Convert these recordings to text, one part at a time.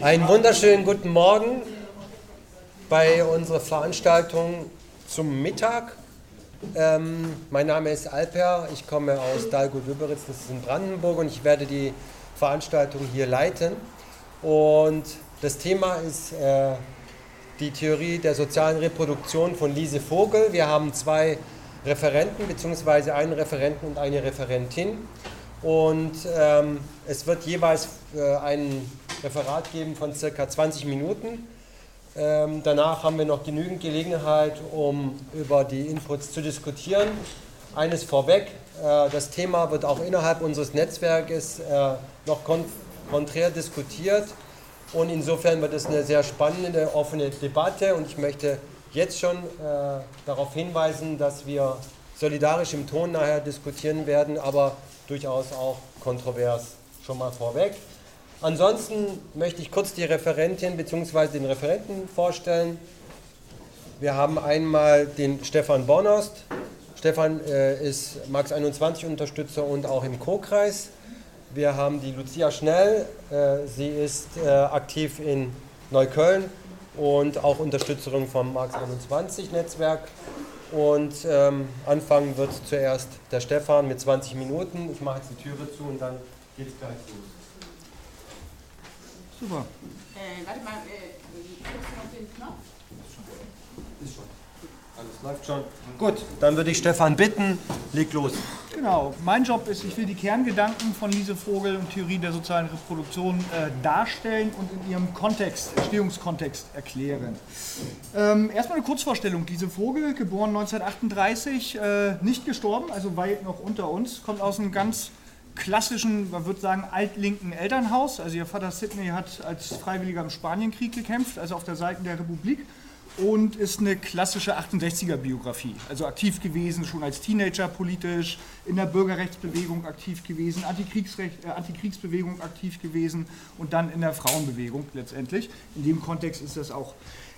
Einen wunderschönen guten Morgen bei unserer Veranstaltung zum Mittag. Ähm, mein Name ist Alper, ich komme aus Dalgo-Lüberitz, das ist in Brandenburg und ich werde die Veranstaltung hier leiten. Und das Thema ist äh, die Theorie der sozialen Reproduktion von Lise Vogel. Wir haben zwei Referenten, beziehungsweise einen Referenten und eine Referentin. Und ähm, es wird jeweils äh, ein Referat geben von circa 20 Minuten. Ähm, danach haben wir noch genügend Gelegenheit, um über die Inputs zu diskutieren. Eines vorweg, äh, das Thema wird auch innerhalb unseres Netzwerkes äh, noch kon konträr diskutiert. Und insofern wird es eine sehr spannende, offene Debatte. Und ich möchte jetzt schon äh, darauf hinweisen, dass wir solidarisch im Ton nachher diskutieren werden, aber durchaus auch kontrovers schon mal vorweg. Ansonsten möchte ich kurz die Referentin bzw. den Referenten vorstellen. Wir haben einmal den Stefan Bornost. Stefan äh, ist Max 21 Unterstützer und auch im Co-Kreis. Wir haben die Lucia Schnell. Äh, sie ist äh, aktiv in Neukölln und auch Unterstützerin vom Max 21 Netzwerk. Und ähm, anfangen wird zuerst der Stefan mit 20 Minuten. Ich mache jetzt die Türe zu und dann geht es gleich los. Super. Äh, warte mal, äh, drückst du noch den Knopf? Ist schon. Alles läuft schon. Gut, dann würde ich Stefan bitten, leg los. Genau, mein Job ist, ich will die Kerngedanken von Lise Vogel und Theorie der sozialen Reproduktion äh, darstellen und in ihrem Kontext, Entstehungskontext erklären. Ähm, erstmal eine Kurzvorstellung. Lise Vogel, geboren 1938, äh, nicht gestorben, also weit noch unter uns, kommt aus einem ganz klassischen, man würde sagen, altlinken Elternhaus. Also ihr Vater Sidney hat als Freiwilliger im Spanienkrieg gekämpft, also auf der Seite der Republik und ist eine klassische 68er-Biografie. Also aktiv gewesen, schon als Teenager politisch, in der Bürgerrechtsbewegung aktiv gewesen, Antikriegsrecht, äh, Antikriegsbewegung aktiv gewesen und dann in der Frauenbewegung letztendlich. In dem Kontext ist das auch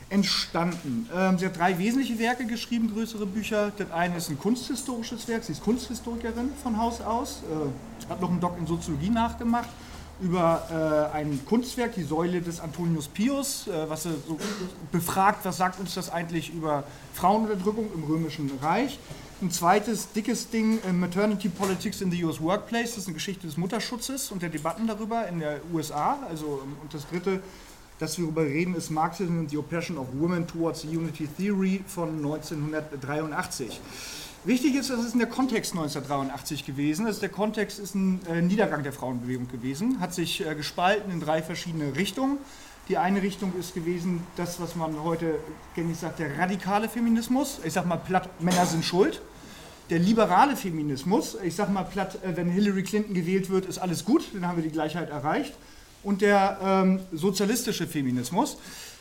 entstanden. Ähm, sie hat drei wesentliche Werke geschrieben, größere Bücher. Das eine ist ein kunsthistorisches Werk, sie ist Kunsthistorikerin von Haus aus, äh, hat noch einen Doc in Soziologie nachgemacht über äh, ein Kunstwerk, die Säule des Antonius Pius, äh, was er so befragt, was sagt uns das eigentlich über Frauenunterdrückung im Römischen Reich. Ein zweites dickes Ding, äh, Maternity Politics in the US Workplace, das ist eine Geschichte des Mutterschutzes und der Debatten darüber in der USA. Also, und das dritte, das wir darüber reden, ist Marxism and the Oppression of Women Towards the Unity Theory von 1983. Wichtig ist, das ist in der Kontext 1983 gewesen. Also der Kontext ist ein äh, Niedergang der Frauenbewegung gewesen, hat sich äh, gespalten in drei verschiedene Richtungen. Die eine Richtung ist gewesen, das, was man heute gängig sagt, der radikale Feminismus. Ich sag mal platt, Männer sind schuld. Der liberale Feminismus, ich sag mal platt, äh, wenn Hillary Clinton gewählt wird, ist alles gut, dann haben wir die Gleichheit erreicht. Und der ähm, sozialistische Feminismus,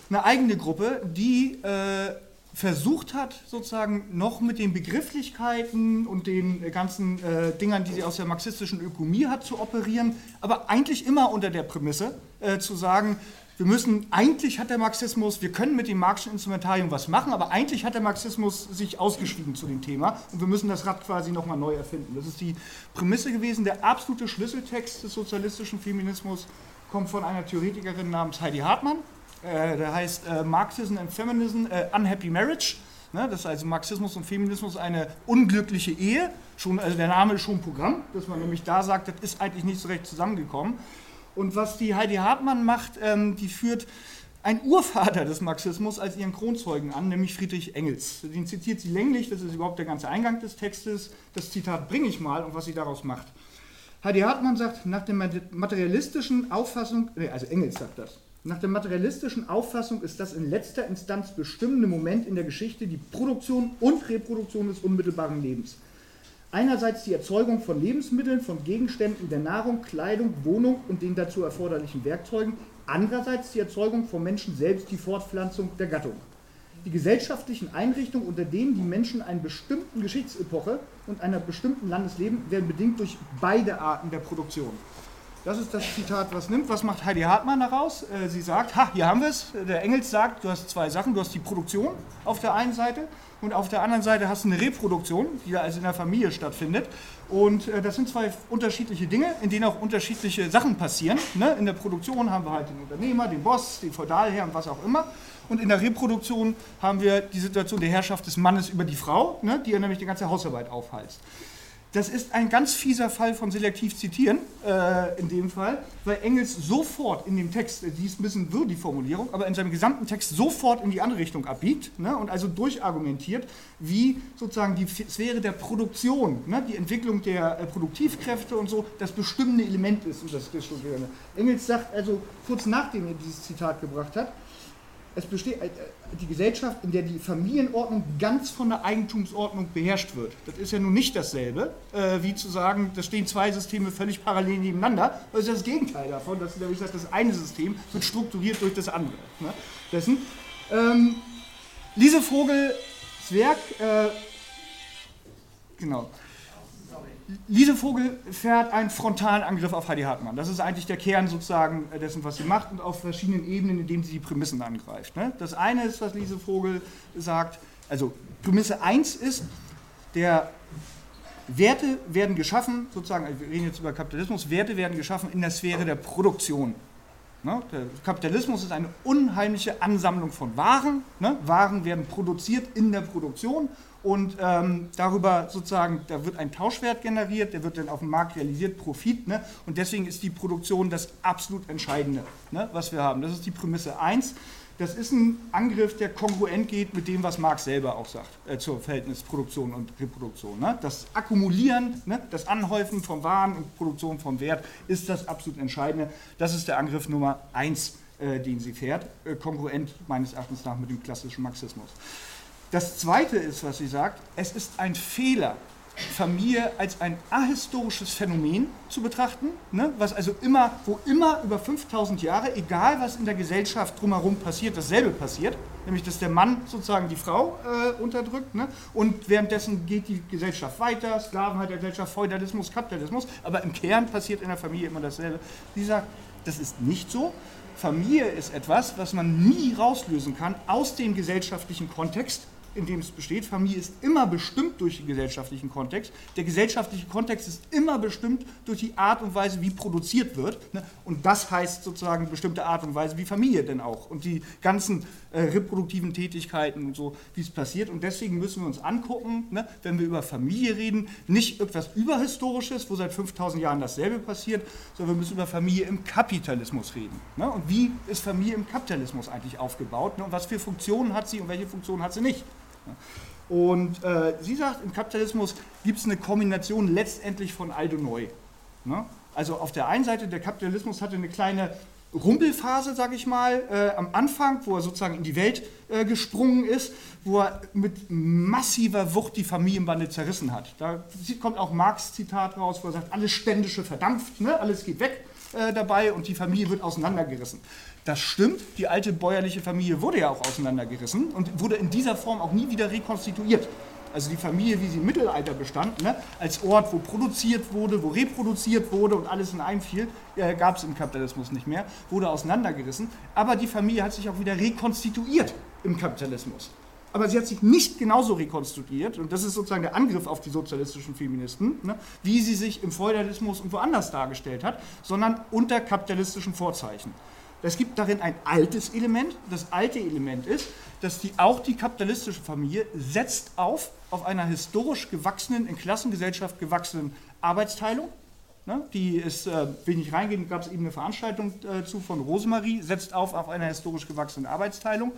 eine eigene Gruppe, die äh, versucht hat, sozusagen noch mit den Begrifflichkeiten und den ganzen äh, Dingern, die sie aus der marxistischen Ökonomie hat, zu operieren, aber eigentlich immer unter der Prämisse äh, zu sagen, wir müssen, eigentlich hat der Marxismus, wir können mit dem marxischen Instrumentarium was machen, aber eigentlich hat der Marxismus sich ausgeschrieben zu dem Thema und wir müssen das Rad quasi nochmal neu erfinden. Das ist die Prämisse gewesen. Der absolute Schlüsseltext des sozialistischen Feminismus kommt von einer Theoretikerin namens Heidi Hartmann, äh, der heißt äh, Marxism and Feminism, äh, Unhappy Marriage. Ne? Das ist also Marxismus und Feminismus eine unglückliche Ehe. Schon, also der Name ist schon Programm, dass man nämlich da sagt, das ist eigentlich nicht so recht zusammengekommen. Und was die Heidi Hartmann macht, ähm, die führt ein Urvater des Marxismus als ihren Kronzeugen an, nämlich Friedrich Engels. Den zitiert sie länglich, das ist überhaupt der ganze Eingang des Textes. Das Zitat bringe ich mal und was sie daraus macht. Heidi Hartmann sagt, nach der materialistischen Auffassung, also Engels sagt das, nach der materialistischen Auffassung ist das in letzter Instanz bestimmende Moment in der Geschichte die Produktion und Reproduktion des unmittelbaren Lebens. Einerseits die Erzeugung von Lebensmitteln, von Gegenständen der Nahrung, Kleidung, Wohnung und den dazu erforderlichen Werkzeugen, andererseits die Erzeugung von Menschen selbst, die Fortpflanzung der Gattung. Die gesellschaftlichen Einrichtungen, unter denen die Menschen einer bestimmten Geschichtsepoche und einer bestimmten Landes leben, werden bedingt durch beide Arten der Produktion. Das ist das Zitat, was nimmt. Was macht Heidi Hartmann daraus? Äh, sie sagt, ha, hier haben wir es. Der Engels sagt, du hast zwei Sachen. Du hast die Produktion auf der einen Seite und auf der anderen Seite hast du eine Reproduktion, die also in der Familie stattfindet. Und äh, das sind zwei unterschiedliche Dinge, in denen auch unterschiedliche Sachen passieren. Ne? In der Produktion haben wir halt den Unternehmer, den Boss, den Feudalherrn, was auch immer. Und in der Reproduktion haben wir die Situation der Herrschaft des Mannes über die Frau, ne? die er nämlich die ganze Hausarbeit aufheizt. Das ist ein ganz fieser Fall von selektiv zitieren, äh, in dem Fall, weil Engels sofort in dem Text, die ist ein bisschen wirr, die Formulierung, aber in seinem gesamten Text sofort in die andere Richtung abbiegt ne, und also durchargumentiert, wie sozusagen die Sphäre der Produktion, ne, die Entwicklung der äh, Produktivkräfte und so, das bestimmende Element ist. Und das, das Engels sagt also kurz nachdem er dieses Zitat gebracht hat, es besteht äh, die Gesellschaft, in der die Familienordnung ganz von der Eigentumsordnung beherrscht wird. Das ist ja nun nicht dasselbe, äh, wie zu sagen, da stehen zwei Systeme völlig parallel nebeneinander. Das ist das Gegenteil davon. Das, wie gesagt, das eine System wird strukturiert durch das andere. Ne? Dessen. Ähm, Lise Vogels Werk, äh, genau. Lise Vogel fährt einen frontalen Angriff auf Heidi Hartmann. Das ist eigentlich der Kern sozusagen dessen, was sie macht und auf verschiedenen Ebenen, indem sie die Prämissen angreift. Ne? Das eine ist, was Lise Vogel sagt, also Prämisse 1 ist, der Werte werden geschaffen, sozusagen, wir reden jetzt über Kapitalismus, Werte werden geschaffen in der Sphäre der Produktion. Ne? Der Kapitalismus ist eine unheimliche Ansammlung von Waren. Ne? Waren werden produziert in der Produktion und ähm, darüber sozusagen, da wird ein Tauschwert generiert, der wird dann auf dem Markt realisiert, Profit. Ne? Und deswegen ist die Produktion das absolut Entscheidende, ne, was wir haben. Das ist die Prämisse 1. Das ist ein Angriff, der kongruent geht mit dem, was Marx selber auch sagt, äh, zur Verhältnis Produktion und Reproduktion. Ne? Das Akkumulieren, ne? das Anhäufen von Waren und Produktion von Wert ist das absolut Entscheidende. Das ist der Angriff Nummer 1, äh, den sie fährt, äh, kongruent meines Erachtens nach mit dem klassischen Marxismus. Das Zweite ist, was sie sagt, es ist ein Fehler, Familie als ein ahistorisches Phänomen zu betrachten, ne? was also immer, wo immer über 5000 Jahre, egal was in der Gesellschaft drumherum passiert, dasselbe passiert, nämlich dass der Mann sozusagen die Frau äh, unterdrückt ne? und währenddessen geht die Gesellschaft weiter, Sklavenheit der Gesellschaft, Feudalismus, Kapitalismus, aber im Kern passiert in der Familie immer dasselbe. Sie sagt, das ist nicht so. Familie ist etwas, was man nie rauslösen kann aus dem gesellschaftlichen Kontext, in dem es besteht. Familie ist immer bestimmt durch den gesellschaftlichen Kontext. Der gesellschaftliche Kontext ist immer bestimmt durch die Art und Weise, wie produziert wird. Ne? Und das heißt sozusagen bestimmte Art und Weise, wie Familie denn auch. Und die ganzen äh, reproduktiven Tätigkeiten und so, wie es passiert. Und deswegen müssen wir uns angucken, ne, wenn wir über Familie reden, nicht etwas Überhistorisches, wo seit 5000 Jahren dasselbe passiert, sondern wir müssen über Familie im Kapitalismus reden. Ne? Und wie ist Familie im Kapitalismus eigentlich aufgebaut? Ne? Und was für Funktionen hat sie und welche Funktionen hat sie nicht? Und äh, sie sagt, im Kapitalismus gibt es eine Kombination letztendlich von alt und neu. Ne? Also auf der einen Seite, der Kapitalismus hatte eine kleine Rumpelphase, sage ich mal, äh, am Anfang, wo er sozusagen in die Welt äh, gesprungen ist, wo er mit massiver Wucht die Familienbande zerrissen hat. Da kommt auch Marx Zitat raus, wo er sagt, alles Ständische verdampft, ne? alles geht weg äh, dabei und die Familie wird auseinandergerissen. Das stimmt, die alte bäuerliche Familie wurde ja auch auseinandergerissen und wurde in dieser Form auch nie wieder rekonstituiert. Also die Familie, wie sie im Mittelalter bestand, ne, als Ort, wo produziert wurde, wo reproduziert wurde und alles in einem fiel, äh, gab es im Kapitalismus nicht mehr, wurde auseinandergerissen. Aber die Familie hat sich auch wieder rekonstituiert im Kapitalismus. Aber sie hat sich nicht genauso rekonstruiert, und das ist sozusagen der Angriff auf die sozialistischen Feministen, ne, wie sie sich im Feudalismus und woanders dargestellt hat, sondern unter kapitalistischen Vorzeichen. Es gibt darin ein altes Element. Das alte Element ist, dass die, auch die kapitalistische Familie setzt auf, auf einer historisch gewachsenen, in Klassengesellschaft gewachsenen Arbeitsteilung. Ne, die ist, äh, will nicht reingehen, gab es eben eine Veranstaltung äh, zu von Rosemarie, setzt auf auf einer historisch gewachsenen Arbeitsteilung.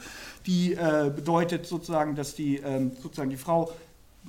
Die äh, bedeutet sozusagen, dass die, ähm, sozusagen die Frau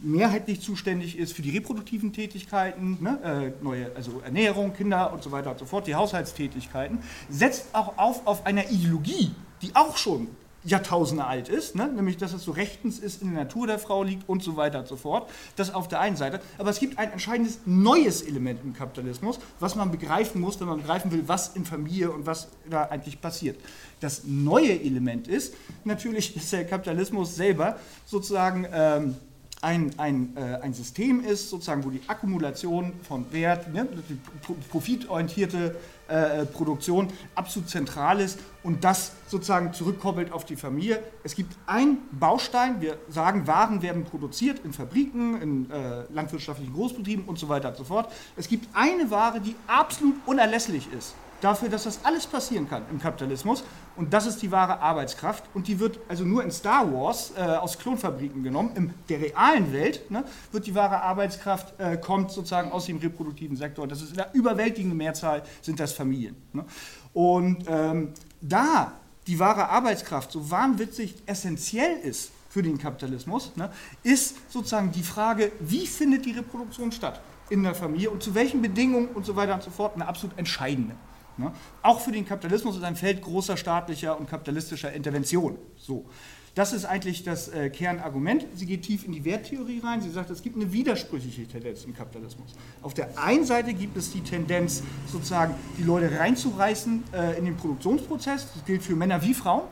mehrheitlich zuständig ist für die reproduktiven Tätigkeiten, ne, äh, neue, also Ernährung, Kinder und so weiter und so fort, die Haushaltstätigkeiten, setzt auch auf auf einer Ideologie, die auch schon Jahrtausende alt ist, ne? nämlich dass es so rechtens ist, in der Natur der Frau liegt und so weiter und so fort. Das auf der einen Seite. Aber es gibt ein entscheidendes neues Element im Kapitalismus, was man begreifen muss, wenn man begreifen will, was in Familie und was da eigentlich passiert. Das neue Element ist natürlich, dass der Kapitalismus selber sozusagen ähm, ein, ein, äh, ein System ist, sozusagen, wo die Akkumulation von Wert, ne, die profitorientierte äh, Produktion absolut zentral ist und das sozusagen zurückkoppelt auf die Familie. Es gibt einen Baustein, wir sagen, Waren werden produziert in Fabriken, in äh, landwirtschaftlichen Großbetrieben und so weiter und so fort. Es gibt eine Ware, die absolut unerlässlich ist dafür, dass das alles passieren kann im Kapitalismus. Und das ist die wahre Arbeitskraft. Und die wird also nur in Star Wars äh, aus Klonfabriken genommen. In der realen Welt ne, wird die wahre Arbeitskraft, äh, kommt sozusagen aus dem reproduktiven Sektor. Das ist in der überwältigenden Mehrzahl sind das Familien. Ne? Und ähm, da die wahre Arbeitskraft so wahnwitzig essentiell ist für den Kapitalismus, ne, ist sozusagen die Frage, wie findet die Reproduktion statt in der Familie und zu welchen Bedingungen und so weiter und so fort eine absolut entscheidende. Ne? Auch für den Kapitalismus ist ein Feld großer staatlicher und kapitalistischer Intervention. So. Das ist eigentlich das äh, Kernargument. Sie geht tief in die Werttheorie rein. Sie sagt, es gibt eine widersprüchliche Tendenz im Kapitalismus. Auf der einen Seite gibt es die Tendenz, sozusagen die Leute reinzureißen äh, in den Produktionsprozess. Das gilt für Männer wie Frauen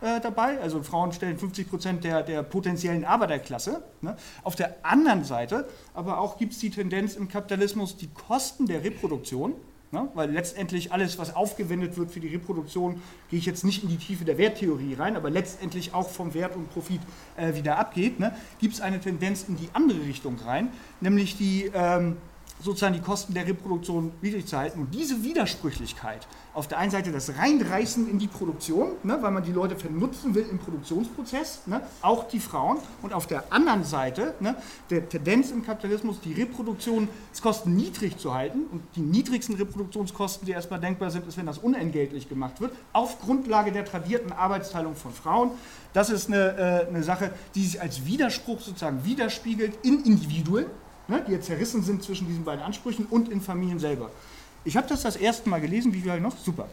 äh, dabei. Also Frauen stellen 50 Prozent der, der potenziellen Arbeiterklasse. Ne? Auf der anderen Seite aber auch gibt es die Tendenz im Kapitalismus, die Kosten der Reproduktion Ne? Weil letztendlich alles, was aufgewendet wird für die Reproduktion, gehe ich jetzt nicht in die Tiefe der Werttheorie rein, aber letztendlich auch vom Wert und Profit äh, wieder abgeht, ne? gibt es eine Tendenz in die andere Richtung rein, nämlich die ähm, sozusagen die Kosten der Reproduktion niedrig zu halten. Und diese Widersprüchlichkeit, auf der einen Seite das Reinreißen in die Produktion, ne, weil man die Leute vernutzen will im Produktionsprozess, ne, auch die Frauen, und auf der anderen Seite ne, der Tendenz im Kapitalismus, die Reproduktionskosten niedrig zu halten. Und die niedrigsten Reproduktionskosten, die erstmal denkbar sind, ist, wenn das unentgeltlich gemacht wird, auf Grundlage der tradierten Arbeitsteilung von Frauen. Das ist eine, äh, eine Sache, die sich als Widerspruch sozusagen widerspiegelt in Individuen ne, die jetzt zerrissen sind zwischen diesen beiden Ansprüchen und in Familien selber. Ich habe das das erste Mal gelesen, wie viel noch? Super.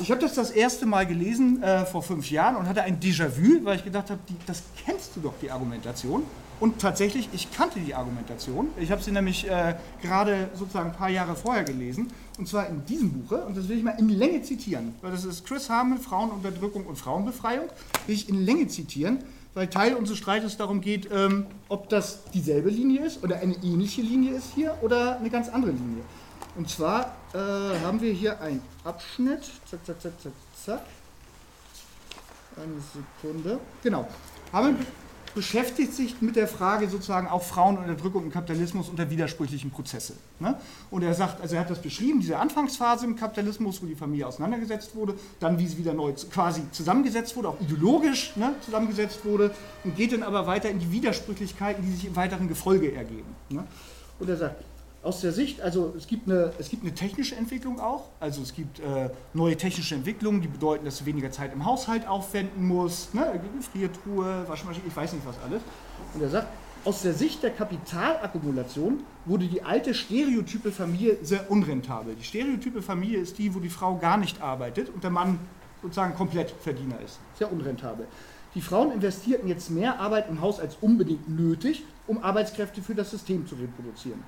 Ich habe das das erste Mal gelesen äh, vor fünf Jahren und hatte ein Déjà-vu, weil ich gedacht habe, das kennst du doch, die Argumentation. Und tatsächlich, ich kannte die Argumentation. Ich habe sie nämlich äh, gerade sozusagen ein paar Jahre vorher gelesen. Und zwar in diesem Buche. Und das will ich mal in Länge zitieren. Weil das ist Chris Harmon, Frauenunterdrückung und Frauenbefreiung. Will ich in Länge zitieren weil Teil unseres Streites darum geht, ähm, ob das dieselbe Linie ist oder eine ähnliche Linie ist hier oder eine ganz andere Linie. Und zwar äh, haben wir hier einen Abschnitt, zack, zack, zack, zack, zack. Eine Sekunde. Genau. Haben wir beschäftigt sich mit der Frage sozusagen auch Frauenunterdrückung im Kapitalismus unter widersprüchlichen Prozesse. Ne? Und er sagt, also er hat das beschrieben, diese Anfangsphase im Kapitalismus, wo die Familie auseinandergesetzt wurde, dann wie sie wieder neu quasi zusammengesetzt wurde, auch ideologisch ne, zusammengesetzt wurde und geht dann aber weiter in die Widersprüchlichkeiten, die sich im weiteren Gefolge ergeben. Ne? Und er sagt, aus der Sicht, also es gibt eine, es gibt eine technische Entwicklung auch, also es gibt äh, neue technische Entwicklungen, die bedeuten, dass du weniger Zeit im Haushalt aufwenden musst, ne? eine Gefriertruhe, Waschmaschine, ich weiß nicht was alles. Und er sagt, aus der Sicht der Kapitalakkumulation wurde die alte stereotype Familie sehr unrentabel. Die stereotype Familie ist die, wo die Frau gar nicht arbeitet und der Mann sozusagen komplett Verdiener ist. Sehr unrentabel. Die Frauen investierten jetzt mehr Arbeit im Haus als unbedingt nötig, um Arbeitskräfte für das System zu reproduzieren.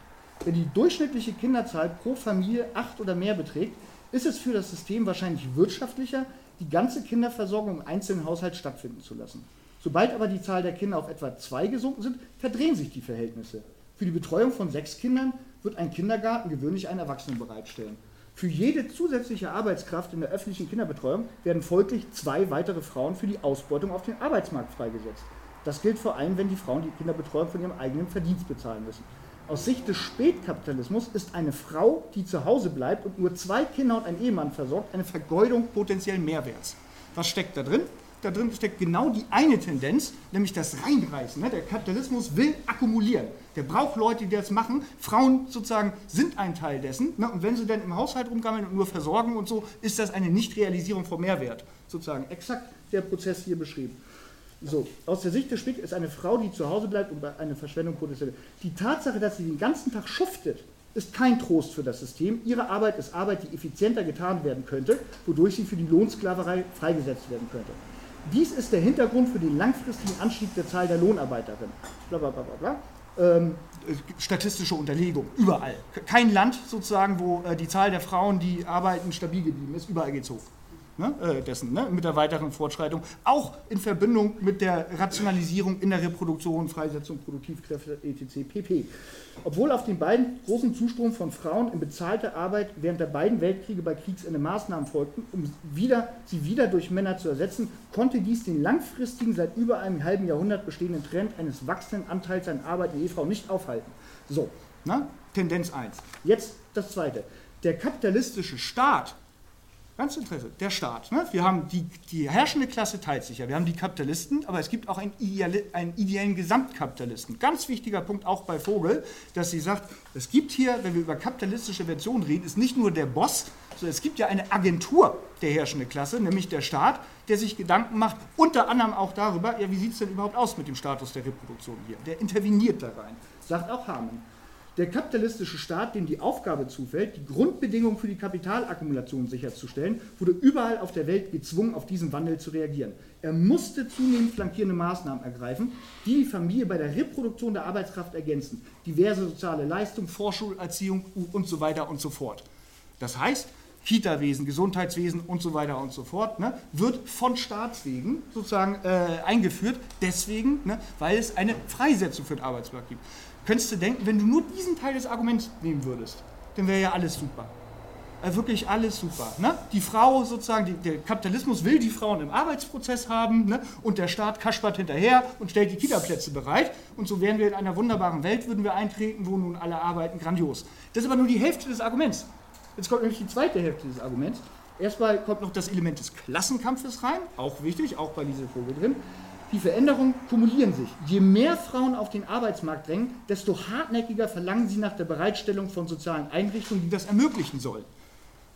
Wenn die durchschnittliche Kinderzahl pro Familie acht oder mehr beträgt, ist es für das System wahrscheinlich wirtschaftlicher, die ganze Kinderversorgung im einzelnen Haushalt stattfinden zu lassen. Sobald aber die Zahl der Kinder auf etwa zwei gesunken sind, verdrehen sich die Verhältnisse. Für die Betreuung von sechs Kindern wird ein Kindergarten gewöhnlich einen Erwachsenen bereitstellen. Für jede zusätzliche Arbeitskraft in der öffentlichen Kinderbetreuung werden folglich zwei weitere Frauen für die Ausbeutung auf den Arbeitsmarkt freigesetzt. Das gilt vor allem, wenn die Frauen die Kinderbetreuung von ihrem eigenen Verdienst bezahlen müssen. Aus Sicht des Spätkapitalismus ist eine Frau, die zu Hause bleibt und nur zwei Kinder und einen Ehemann versorgt, eine Vergeudung potenziellen Mehrwerts. Was steckt da drin? Da drin steckt genau die eine Tendenz, nämlich das Reinreißen. Ne? Der Kapitalismus will akkumulieren. Der braucht Leute, die das machen. Frauen sozusagen sind ein Teil dessen. Ne? Und wenn sie dann im Haushalt rumgammeln und nur versorgen und so, ist das eine Nichtrealisierung von Mehrwert. Sozusagen exakt der Prozess hier beschrieben. So, aus der Sicht des Spick ist eine Frau, die zu Hause bleibt und bei einer Verschwendung potenziell. Die Tatsache, dass sie den ganzen Tag schuftet, ist kein Trost für das System. Ihre Arbeit ist Arbeit, die effizienter getan werden könnte, wodurch sie für die Lohnsklaverei freigesetzt werden könnte. Dies ist der Hintergrund für den langfristigen Anstieg der Zahl der Lohnarbeiterinnen. Blablabla. Bla, bla, ähm, statistische Unterlegung, überall. Kein Land sozusagen, wo äh, die Zahl der Frauen, die arbeiten, stabil geblieben ist, überall geht es hoch. Ne, äh, dessen, ne, mit der weiteren Fortschreitung, auch in Verbindung mit der Rationalisierung in der Reproduktion, Freisetzung, Produktivkräfte, etc. pp. Obwohl auf den beiden großen Zustrom von Frauen in bezahlte Arbeit während der beiden Weltkriege bei Kriegsende Maßnahmen folgten, um wieder, sie wieder durch Männer zu ersetzen, konnte dies den langfristigen, seit über einem halben Jahrhundert bestehenden Trend eines wachsenden Anteils an Arbeit in Ehefrau nicht aufhalten. So, na, Tendenz 1. Jetzt das zweite. Der kapitalistische Staat Ganz Interesse, der Staat. Ne? Wir haben die, die herrschende Klasse teilt sich ja. Wir haben die Kapitalisten, aber es gibt auch einen, Ideali einen ideellen Gesamtkapitalisten. Ganz wichtiger Punkt auch bei Vogel, dass sie sagt, es gibt hier, wenn wir über kapitalistische Versionen reden, ist nicht nur der Boss, sondern es gibt ja eine Agentur der herrschenden Klasse, nämlich der Staat, der sich Gedanken macht, unter anderem auch darüber, ja, wie sieht es denn überhaupt aus mit dem Status der Reproduktion hier. Der interveniert da rein, sagt auch Hamann. Der kapitalistische Staat, dem die Aufgabe zufällt, die Grundbedingungen für die Kapitalakkumulation sicherzustellen, wurde überall auf der Welt gezwungen, auf diesen Wandel zu reagieren. Er musste zunehmend flankierende Maßnahmen ergreifen, die die Familie bei der Reproduktion der Arbeitskraft ergänzen. Diverse soziale Leistungen, Vorschulerziehung und so weiter und so fort. Das heißt, Kita-Wesen, Gesundheitswesen und so weiter und so fort, ne, wird von Staatswegen sozusagen äh, eingeführt, deswegen, ne, weil es eine Freisetzung für den Arbeitsmarkt gibt könntest du denken, wenn du nur diesen Teil des Arguments nehmen würdest, dann wäre ja alles super. Also wirklich alles super. Ne? Die Frau sozusagen, die, der Kapitalismus will die Frauen im Arbeitsprozess haben ne? und der Staat kaspert hinterher und stellt die Kita-Plätze bereit. Und so wären wir in einer wunderbaren Welt, würden wir eintreten, wo nun alle arbeiten, grandios. Das ist aber nur die Hälfte des Arguments. Jetzt kommt nämlich die zweite Hälfte des Arguments. Erstmal kommt noch das Element des Klassenkampfes rein, auch wichtig, auch bei dieser Vogel drin. Die Veränderungen kumulieren sich. Je mehr Frauen auf den Arbeitsmarkt drängen, desto hartnäckiger verlangen sie nach der Bereitstellung von sozialen Einrichtungen, die das ermöglichen sollen.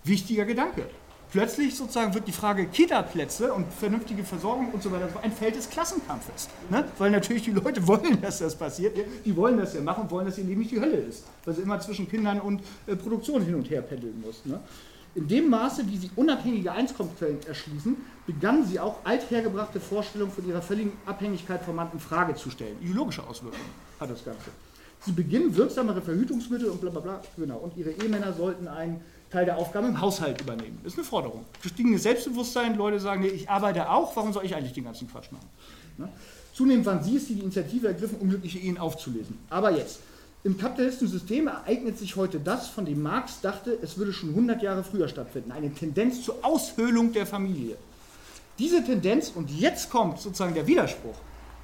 Wichtiger Gedanke. Plötzlich sozusagen wird die Frage Kita-Plätze und vernünftige Versorgung und so weiter ein Feld des Klassenkampfes. Ne? Weil natürlich die Leute wollen, dass das passiert. Die wollen das ja machen, wollen, dass ihr Leben nicht die Hölle ist. Weil sie immer zwischen Kindern und äh, Produktion hin und her pendeln muss. Ne? In dem Maße, wie sie unabhängige Einkommensquellen erschließen, begannen sie auch althergebrachte Vorstellungen von ihrer völligen Abhängigkeit vom Mann in Frage zu stellen. Ideologische Auswirkungen hat das Ganze. Sie beginnen wirksamere Verhütungsmittel und bla bla bla. Genau. Und ihre Ehemänner sollten einen Teil der Aufgaben im Haushalt übernehmen. Das ist eine Forderung. Gestiegenes Selbstbewusstsein, Leute sagen, ich arbeite auch, warum soll ich eigentlich den ganzen Quatsch machen? Ne? Zunehmend waren sie es, die die Initiative ergriffen, um glückliche Ehen aufzulesen. Aber jetzt. Im kapitalistischen System ereignet sich heute das, von dem Marx dachte, es würde schon 100 Jahre früher stattfinden. Eine Tendenz zur Aushöhlung der Familie. Diese Tendenz, und jetzt kommt sozusagen der Widerspruch,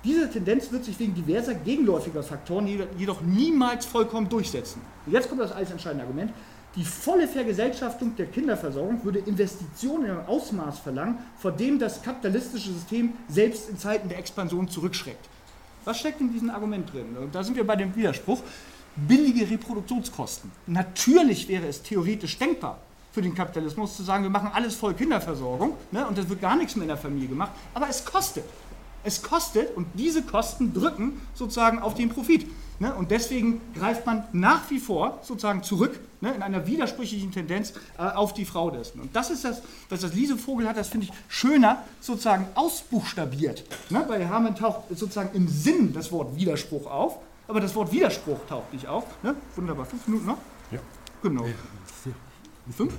diese Tendenz wird sich wegen diverser gegenläufiger Faktoren jedoch niemals vollkommen durchsetzen. Und jetzt kommt das alles entscheidende Argument. Die volle Vergesellschaftung der Kinderversorgung würde Investitionen in einem Ausmaß verlangen, vor dem das kapitalistische System selbst in Zeiten der Expansion zurückschreckt. Was steckt in diesem Argument drin? Und da sind wir bei dem Widerspruch. Billige Reproduktionskosten. Natürlich wäre es theoretisch denkbar, für den Kapitalismus zu sagen, wir machen alles voll Kinderversorgung ne, und es wird gar nichts mehr in der Familie gemacht, aber es kostet. Es kostet und diese Kosten drücken sozusagen auf den Profit. Ne, und deswegen greift man nach wie vor sozusagen zurück ne, in einer widersprüchlichen Tendenz äh, auf die Frau dessen. Und das ist das, was das Lise Vogel hat, das finde ich schöner sozusagen ausbuchstabiert. Ne? Bei Hamann taucht sozusagen im Sinn das Wort Widerspruch auf, aber das Wort Widerspruch taucht nicht auf. Ne? Wunderbar, fünf Minuten noch? Ja. Genau. Fünf?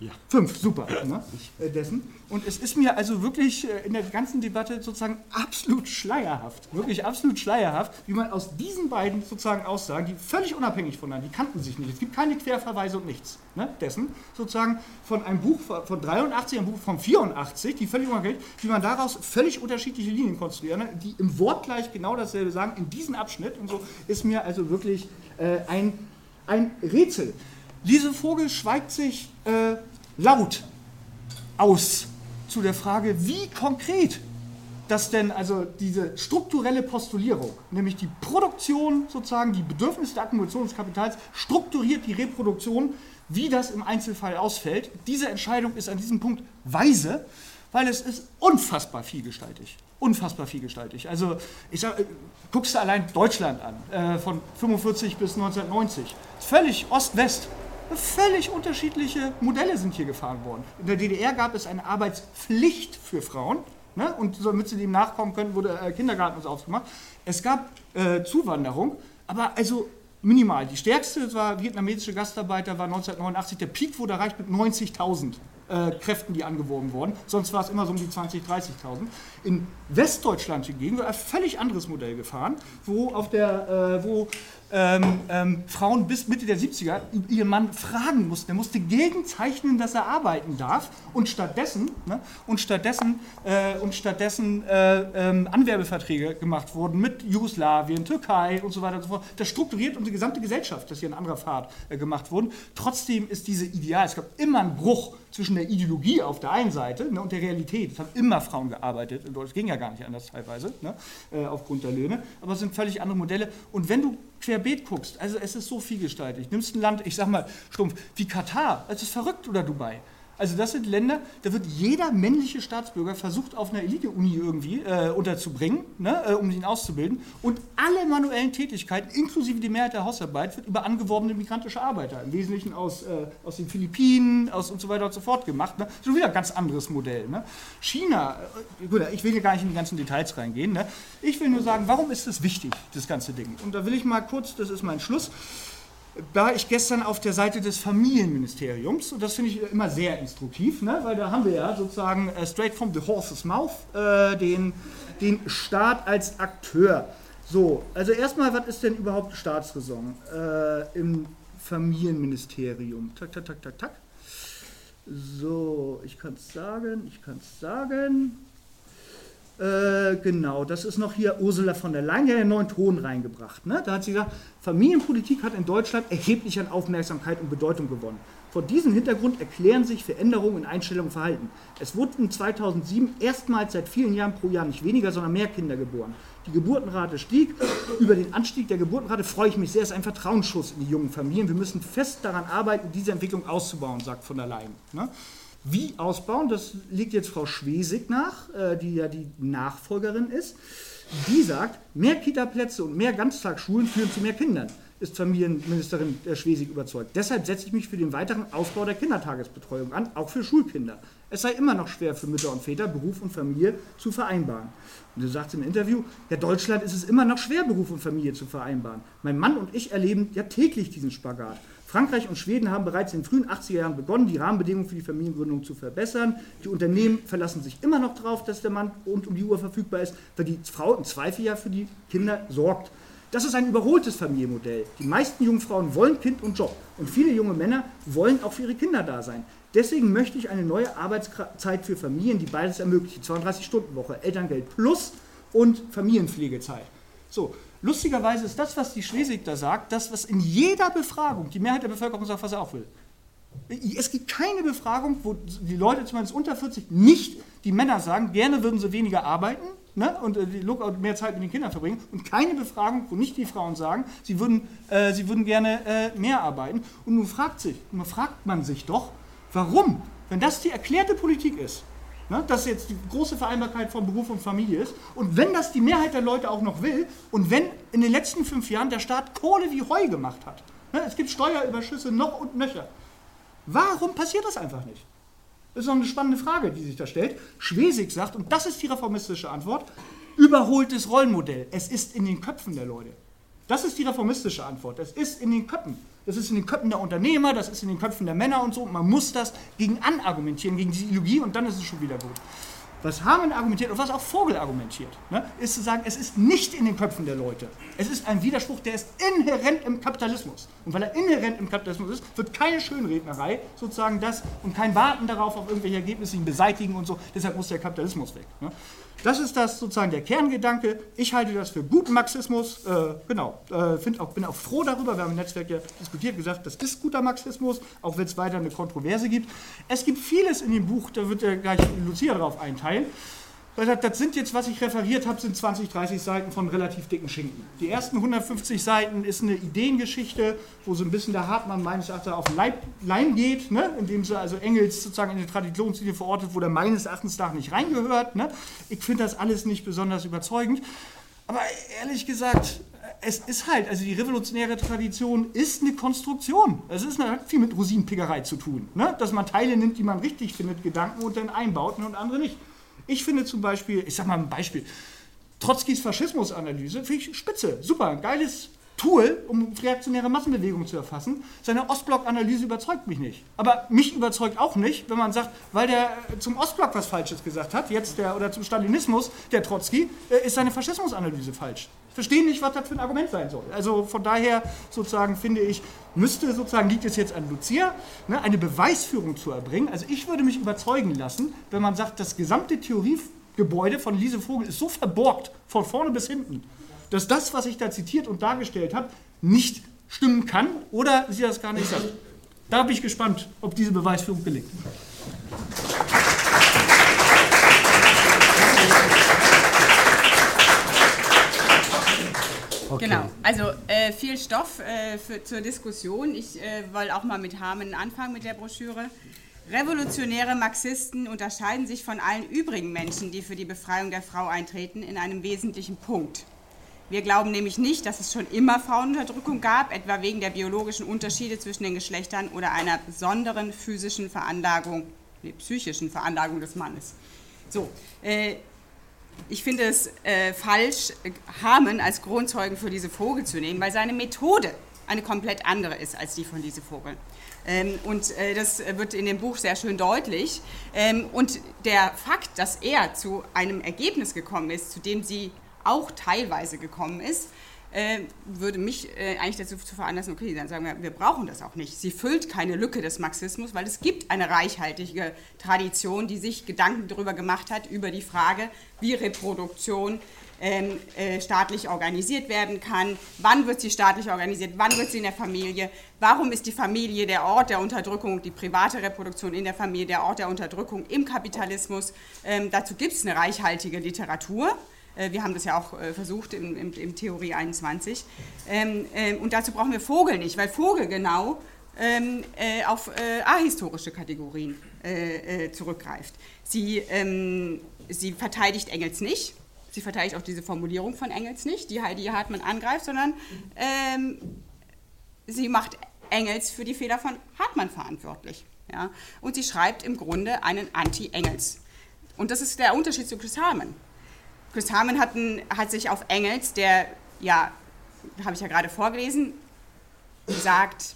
Ja. Fünf, super. Ne? Äh, dessen. Und es ist mir also wirklich äh, in der ganzen Debatte sozusagen absolut schleierhaft, wirklich absolut schleierhaft, wie man aus diesen beiden sozusagen Aussagen, die völlig unabhängig voneinander, die kannten sich nicht, es gibt keine Querverweise und nichts, ne? dessen sozusagen von einem Buch von 83, einem Buch von 84, die völlig unabhängig, wie man daraus völlig unterschiedliche Linien konstruiert, ne? die im Wortgleich genau dasselbe sagen, in diesem Abschnitt und so, ist mir also wirklich äh, ein, ein Rätsel. Lise Vogel schweigt sich äh, laut aus zu der Frage, wie konkret das denn, also diese strukturelle Postulierung, nämlich die Produktion sozusagen, die Bedürfnisse der Akkumulation des Kapitals, strukturiert die Reproduktion, wie das im Einzelfall ausfällt. Diese Entscheidung ist an diesem Punkt weise, weil es ist unfassbar vielgestaltig. Unfassbar vielgestaltig. Also, ich sag, guckst du allein Deutschland an, äh, von 45 bis 1990. Völlig Ost-West. Völlig unterschiedliche Modelle sind hier gefahren worden. In der DDR gab es eine Arbeitspflicht für Frauen. Ne? Und damit sie dem nachkommen können, wurde äh, Kindergarten aufgemacht. Es gab äh, Zuwanderung, aber also minimal. Die stärkste war vietnamesische Gastarbeiter, war 1989. Der Peak wurde erreicht mit 90.000. äh, Kräften, die angeworben wurden. Sonst war es immer so um die 20.000, 30.000. In Westdeutschland hingegen wird ein völlig anderes Modell gefahren, wo, auf der, äh, wo ähm, ähm, Frauen bis Mitte der 70er ihren Mann fragen mussten. Er musste gegenzeichnen, dass er arbeiten darf und stattdessen, ne, und stattdessen, äh, und stattdessen äh, ähm, Anwerbeverträge gemacht wurden mit Jugoslawien, Türkei und so weiter und so fort. Das strukturiert unsere gesamte Gesellschaft, dass hier in anderer Fahrt äh, gemacht wurden. Trotzdem ist diese Ideal, es gab immer einen Bruch zwischen der Ideologie auf der einen Seite ne, und der Realität. Es haben immer Frauen gearbeitet, es ging ja gar nicht anders teilweise, ne, äh, aufgrund der Löhne, aber es sind völlig andere Modelle. Und wenn du querbeet guckst, also es ist so vielgestaltig. Nimmst ein Land, ich sag mal stumpf, wie Katar, es ist verrückt oder Dubai. Also das sind Länder, da wird jeder männliche Staatsbürger versucht, auf einer Elite-Uni irgendwie äh, unterzubringen, ne, äh, um ihn auszubilden. Und alle manuellen Tätigkeiten, inklusive die Mehrheit der Hausarbeit, wird über angeworbene migrantische Arbeiter, im Wesentlichen aus, äh, aus den Philippinen aus und so weiter und so fort gemacht. Ne. Schon wieder ein ganz anderes Modell. Ne. China, äh, gut, ich will hier gar nicht in die ganzen Details reingehen. Ne. Ich will nur sagen, warum ist das wichtig, das ganze Ding? Und da will ich mal kurz, das ist mein Schluss, war ich gestern auf der Seite des Familienministeriums und das finde ich immer sehr instruktiv, ne? weil da haben wir ja sozusagen uh, straight from the horse's mouth äh, den, den Staat als Akteur. So, also erstmal, was ist denn überhaupt Staatsräson äh, im Familienministerium? Tak, tak, tak, tak, tak. So, ich kann es sagen, ich kann es sagen. Äh, genau, das ist noch hier Ursula von der Leyen, die hat einen neuen Ton reingebracht. Ne? Da hat sie gesagt, Familienpolitik hat in Deutschland erheblich an Aufmerksamkeit und Bedeutung gewonnen. Vor diesem Hintergrund erklären sich Veränderungen in Einstellung und Verhalten. Es wurden 2007 erstmals seit vielen Jahren pro Jahr nicht weniger, sondern mehr Kinder geboren. Die Geburtenrate stieg. Über den Anstieg der Geburtenrate freue ich mich sehr. Es ist ein Vertrauensschuss in die jungen Familien. Wir müssen fest daran arbeiten, diese Entwicklung auszubauen, sagt von der Leyen. Ne? Wie ausbauen, das liegt jetzt Frau Schwesig nach, äh, die ja die Nachfolgerin ist. Die sagt, mehr Kitaplätze und mehr Ganztagsschulen führen zu mehr Kindern, ist Familienministerin Schwesig überzeugt. Deshalb setze ich mich für den weiteren Ausbau der Kindertagesbetreuung an, auch für Schulkinder. Es sei immer noch schwer für Mütter und Väter, Beruf und Familie zu vereinbaren. Und sie sagt im Interview, ja, Deutschland ist es immer noch schwer, Beruf und Familie zu vereinbaren. Mein Mann und ich erleben ja täglich diesen Spagat. Frankreich und Schweden haben bereits in den frühen 80er Jahren begonnen, die Rahmenbedingungen für die Familiengründung zu verbessern. Die Unternehmen verlassen sich immer noch darauf, dass der Mann rund um die Uhr verfügbar ist, weil die Frau im Zweifel ja für die Kinder sorgt. Das ist ein überholtes Familienmodell. Die meisten jungen Frauen wollen Kind und Job und viele junge Männer wollen auch für ihre Kinder da sein. Deswegen möchte ich eine neue Arbeitszeit für Familien, die beides ermöglicht. 32-Stunden-Woche, Elterngeld plus und Familienpflegezeit. So, Lustigerweise ist das, was die Schleswig da sagt, das, was in jeder Befragung die Mehrheit der Bevölkerung sagt, was er auch will. Es gibt keine Befragung, wo die Leute zumindest unter 40 nicht die Männer sagen, gerne würden sie weniger arbeiten ne, und äh, mehr Zeit mit den Kindern verbringen. Und keine Befragung, wo nicht die Frauen sagen, sie würden, äh, sie würden gerne äh, mehr arbeiten. Und nun fragt, sich, nun fragt man sich doch, warum? Wenn das die erklärte Politik ist, Ne, dass jetzt die große Vereinbarkeit von Beruf und Familie ist. Und wenn das die Mehrheit der Leute auch noch will und wenn in den letzten fünf Jahren der Staat Kohle wie Heu gemacht hat, ne, es gibt Steuerüberschüsse noch und nöcher, warum passiert das einfach nicht? Das ist noch eine spannende Frage, die sich da stellt. Schwesig sagt, und das ist die reformistische Antwort, überholtes Rollenmodell. Es ist in den Köpfen der Leute. Das ist die reformistische Antwort. Es ist in den Köpfen. Das ist in den Köpfen der Unternehmer, das ist in den Köpfen der Männer und so. Man muss das gegen anargumentieren, gegen diese Ideologie und dann ist es schon wieder gut. Was Hamann argumentiert und was auch Vogel argumentiert, ne, ist zu sagen, es ist nicht in den Köpfen der Leute. Es ist ein Widerspruch, der ist inhärent im Kapitalismus. Und weil er inhärent im Kapitalismus ist, wird keine Schönrednerei sozusagen das und kein Warten darauf auf irgendwelche Ergebnisse, ihn beseitigen und so. Deshalb muss der Kapitalismus weg. Ne. Das ist das sozusagen der Kerngedanke. Ich halte das für guten Marxismus. Äh, genau, äh, auch, bin auch froh darüber. Wir haben im Netzwerk ja diskutiert, gesagt, das ist guter Marxismus, auch wenn es weiter eine Kontroverse gibt. Es gibt vieles in dem Buch, da wird ja gleich Lucia darauf einteilen. Das sind jetzt, was ich referiert habe, sind 20, 30 Seiten von relativ dicken Schinken. Die ersten 150 Seiten ist eine Ideengeschichte, wo so ein bisschen der Hartmann meines Erachtens auf Leib, Leim geht, ne? indem sie also Engels sozusagen in die Traditionslinie verortet, wo der meines Erachtens nach nicht reingehört. Ne? Ich finde das alles nicht besonders überzeugend. Aber ehrlich gesagt, es ist halt, also die revolutionäre Tradition ist eine Konstruktion. Es ist eine, hat viel mit Rosinenpickerei zu tun. Ne? Dass man Teile nimmt, die man richtig findet, Gedanken und dann einbaut und andere nicht. Ich finde zum Beispiel, ich sag mal ein Beispiel, Trotzkis Faschismusanalyse finde ich spitze, super, geiles, Tool, um reaktionäre Massenbewegungen zu erfassen. Seine Ostblock-Analyse überzeugt mich nicht. Aber mich überzeugt auch nicht, wenn man sagt, weil der äh, zum Ostblock was Falsches gesagt hat, jetzt der, oder zum Stalinismus, der Trotzki, äh, ist seine Faschismusanalyse falsch. Verstehe nicht, was das für ein Argument sein soll. Also von daher sozusagen finde ich, müsste sozusagen, liegt es jetzt an Lucia, ne, eine Beweisführung zu erbringen. Also ich würde mich überzeugen lassen, wenn man sagt, das gesamte Theoriegebäude von Lise Vogel ist so verborgt, von vorne bis hinten, dass das, was ich da zitiert und dargestellt habe, nicht stimmen kann oder sie das gar nicht sagt. Da bin ich gespannt, ob diese Beweisführung gelingt. Okay. Genau, also äh, viel Stoff äh, für, zur Diskussion. Ich äh, wollte auch mal mit Hamen anfangen mit der Broschüre. Revolutionäre Marxisten unterscheiden sich von allen übrigen Menschen, die für die Befreiung der Frau eintreten, in einem wesentlichen Punkt. Wir glauben nämlich nicht, dass es schon immer Frauenunterdrückung gab, etwa wegen der biologischen Unterschiede zwischen den Geschlechtern oder einer besonderen physischen Veranlagung, nee, psychischen Veranlagung des Mannes. So, äh, ich finde es äh, falsch, Hamen als Grundzeugen für diese Vogel zu nehmen, weil seine Methode eine komplett andere ist als die von diese Vogel. Ähm, und äh, das wird in dem Buch sehr schön deutlich. Ähm, und der Fakt, dass er zu einem Ergebnis gekommen ist, zu dem sie auch teilweise gekommen ist, äh, würde mich äh, eigentlich dazu zu veranlassen, okay, dann sagen wir, wir brauchen das auch nicht. Sie füllt keine Lücke des Marxismus, weil es gibt eine reichhaltige Tradition, die sich Gedanken darüber gemacht hat, über die Frage, wie Reproduktion ähm, äh, staatlich organisiert werden kann, wann wird sie staatlich organisiert, wann wird sie in der Familie, warum ist die Familie der Ort der Unterdrückung, die private Reproduktion in der Familie der Ort der Unterdrückung im Kapitalismus. Ähm, dazu gibt es eine reichhaltige Literatur. Äh, wir haben das ja auch äh, versucht im, im, im Theorie 21. Ähm, ähm, und dazu brauchen wir Vogel nicht, weil Vogel genau ähm, äh, auf äh, ahistorische Kategorien äh, äh, zurückgreift. Sie, ähm, sie verteidigt Engels nicht. Sie verteidigt auch diese Formulierung von Engels nicht, die Heidi Hartmann angreift, sondern ähm, sie macht Engels für die Fehler von Hartmann verantwortlich. Ja? Und sie schreibt im Grunde einen Anti-Engels. Und das ist der Unterschied zu Chris Harman. Chris Harman hat, hat sich auf Engels, der, ja, habe ich ja gerade vorgelesen, sagt,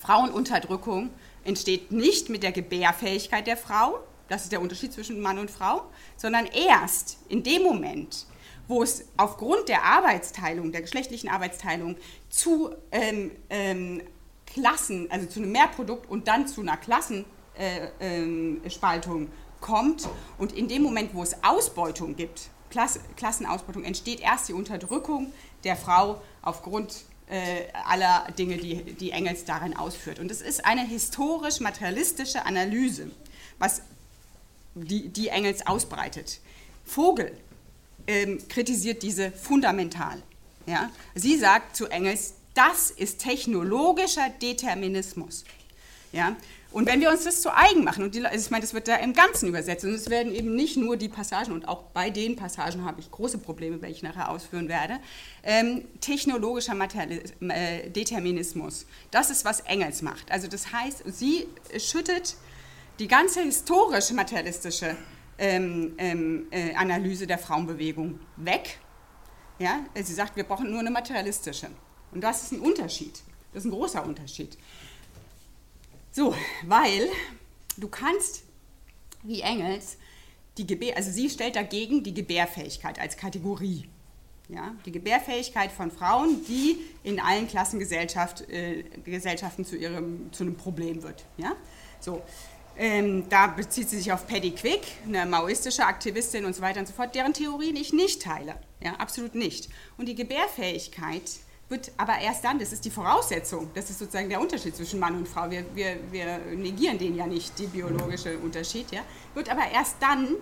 Frauenunterdrückung entsteht nicht mit der Gebärfähigkeit der Frau, das ist der Unterschied zwischen Mann und Frau, sondern erst in dem Moment, wo es aufgrund der Arbeitsteilung, der geschlechtlichen Arbeitsteilung zu ähm, ähm, Klassen, also zu einem Mehrprodukt und dann zu einer Klassenspaltung äh, ähm, kommt und in dem Moment, wo es Ausbeutung gibt, Klasse, Klassenausbeutung entsteht erst die Unterdrückung der Frau aufgrund äh, aller Dinge, die, die Engels darin ausführt. Und es ist eine historisch-materialistische Analyse, was die, die Engels ausbreitet. Vogel ähm, kritisiert diese fundamental. Ja? Sie sagt zu Engels, das ist technologischer Determinismus. Ja? Und wenn wir uns das zu eigen machen, und die, also ich meine, das wird da im Ganzen übersetzt, und es werden eben nicht nur die Passagen, und auch bei den Passagen habe ich große Probleme, welche ich nachher ausführen werde, ähm, technologischer äh, Determinismus. Das ist, was Engels macht. Also das heißt, sie schüttet die ganze historische materialistische ähm, ähm, äh, Analyse der Frauenbewegung weg. Ja? Sie sagt, wir brauchen nur eine materialistische. Und das ist ein Unterschied. Das ist ein großer Unterschied. So, weil du kannst, wie Engels, die Gebär, also sie stellt dagegen die Gebärfähigkeit als Kategorie. Ja, die Gebärfähigkeit von Frauen, die in allen Klassengesellschaften äh, zu, zu einem Problem wird. Ja? So, ähm, da bezieht sie sich auf Paddy Quick, eine maoistische Aktivistin und so weiter und so fort, deren Theorien ich nicht teile. Ja, absolut nicht. Und die Gebärfähigkeit wird aber erst dann, das ist die Voraussetzung, das ist sozusagen der Unterschied zwischen Mann und Frau, wir, wir, wir negieren den ja nicht, die biologische Unterschied, ja, wird aber erst dann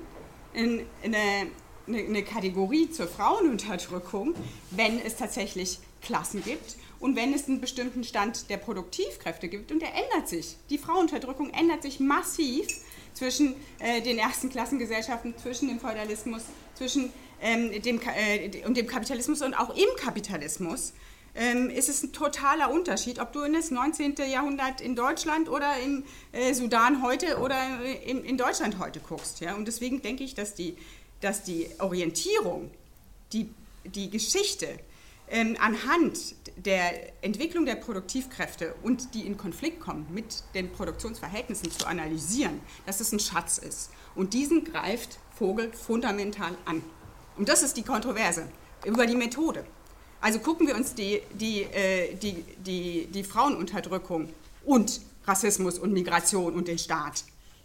in, in eine, eine Kategorie zur Frauenunterdrückung, wenn es tatsächlich Klassen gibt und wenn es einen bestimmten Stand der Produktivkräfte gibt. Und der ändert sich. Die Frauenunterdrückung ändert sich massiv zwischen äh, den ersten Klassengesellschaften, zwischen dem Feudalismus, zwischen ähm, dem, äh, und dem Kapitalismus und auch im Kapitalismus ähm, ist es ein totaler Unterschied, ob du in das 19. Jahrhundert in Deutschland oder im äh, Sudan heute oder in, in, Deutschland heute guckst. Ja? Und deswegen denke ich, dass die, dass die Orientierung, die, die Geschichte ähm, anhand der Entwicklung der Produktivkräfte und die in Konflikt kommen mit den Produktionsverhältnissen zu analysieren, dass es ein Schatz ist. Und diesen greift Vogel fundamental an. Und das ist die Kontroverse über die Methode. Also gucken wir uns die, die, äh, die, die, die Frauenunterdrückung und Rassismus und Migration und den Staat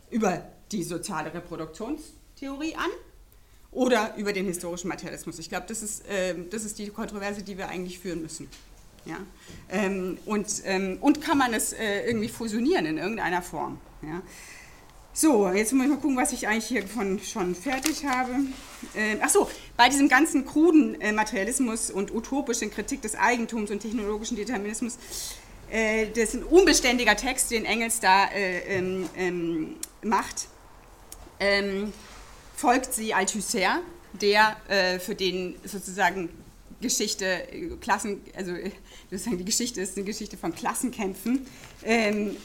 über die soziale Reproduktionstheorie an oder über den historischen Materialismus. Ich glaube, das, ist, äh, das ist die Kontroverse, die wir eigentlich führen müssen. Ja? Ähm, und, ähm, und kann man es äh, irgendwie fusionieren in irgendeiner Form. Ja? So, jetzt muss ich mal gucken, was ich eigentlich hier von, schon fertig habe. Ähm, ach so, bei diesem ganzen kruden äh, Materialismus und utopischen Kritik des Eigentums und technologischen Determinismus, äh, das ist ein unbeständiger Text, den Engels da äh, ähm, ähm, macht. Ähm, folgt sie Althusser, der äh, für den sozusagen Geschichte, äh, Klassen, also äh, sozusagen die Geschichte ist eine Geschichte von Klassenkämpfen. Ähm,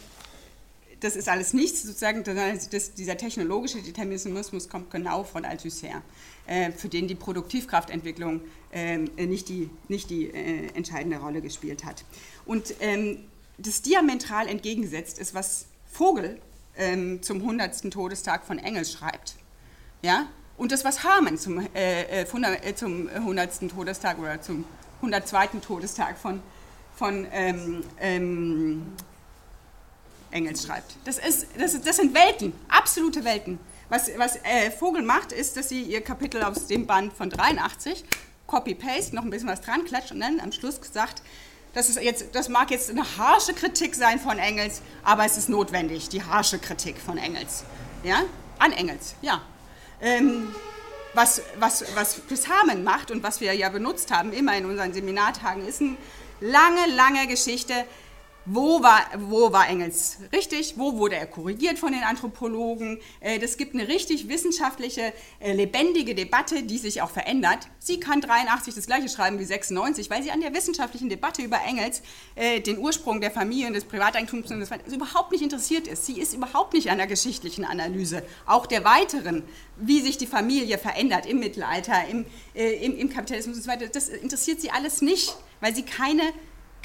das ist alles nichts, sozusagen, das, dieser technologische Determinismus kommt genau von Althusser, äh, für den die Produktivkraftentwicklung äh, nicht die, nicht die äh, entscheidende Rolle gespielt hat. Und ähm, das diametral entgegengesetzt ist, was Vogel ähm, zum 100. Todestag von Engels schreibt. Ja? Und das, was Hamann zum, äh, äh, äh zum 100. Todestag oder zum 102. Todestag von, von ähm, ähm, Engels schreibt. Das, ist, das, das sind Welten, absolute Welten. Was, was äh, Vogel macht, ist, dass sie ihr Kapitel aus dem Band von 83 Copy-Paste, noch ein bisschen was dran klatscht und dann am Schluss sagt, das, ist jetzt, das mag jetzt eine harsche Kritik sein von Engels, aber es ist notwendig, die harsche Kritik von Engels. Ja? An Engels, ja. Ähm, was, was, was Chris Harmon macht und was wir ja benutzt haben, immer in unseren Seminartagen, ist eine lange, lange Geschichte wo war, wo war Engels richtig, wo wurde er korrigiert von den Anthropologen. Äh, das gibt eine richtig wissenschaftliche, äh, lebendige Debatte, die sich auch verändert. Sie kann 83 das gleiche schreiben wie 96, weil sie an der wissenschaftlichen Debatte über Engels, äh, den Ursprung der Familie und des Privateigentums und des überhaupt nicht interessiert ist. Sie ist überhaupt nicht an der geschichtlichen Analyse, auch der weiteren, wie sich die Familie verändert im Mittelalter, im, im, im Kapitalismus und so weiter. Das interessiert sie alles nicht, weil sie keine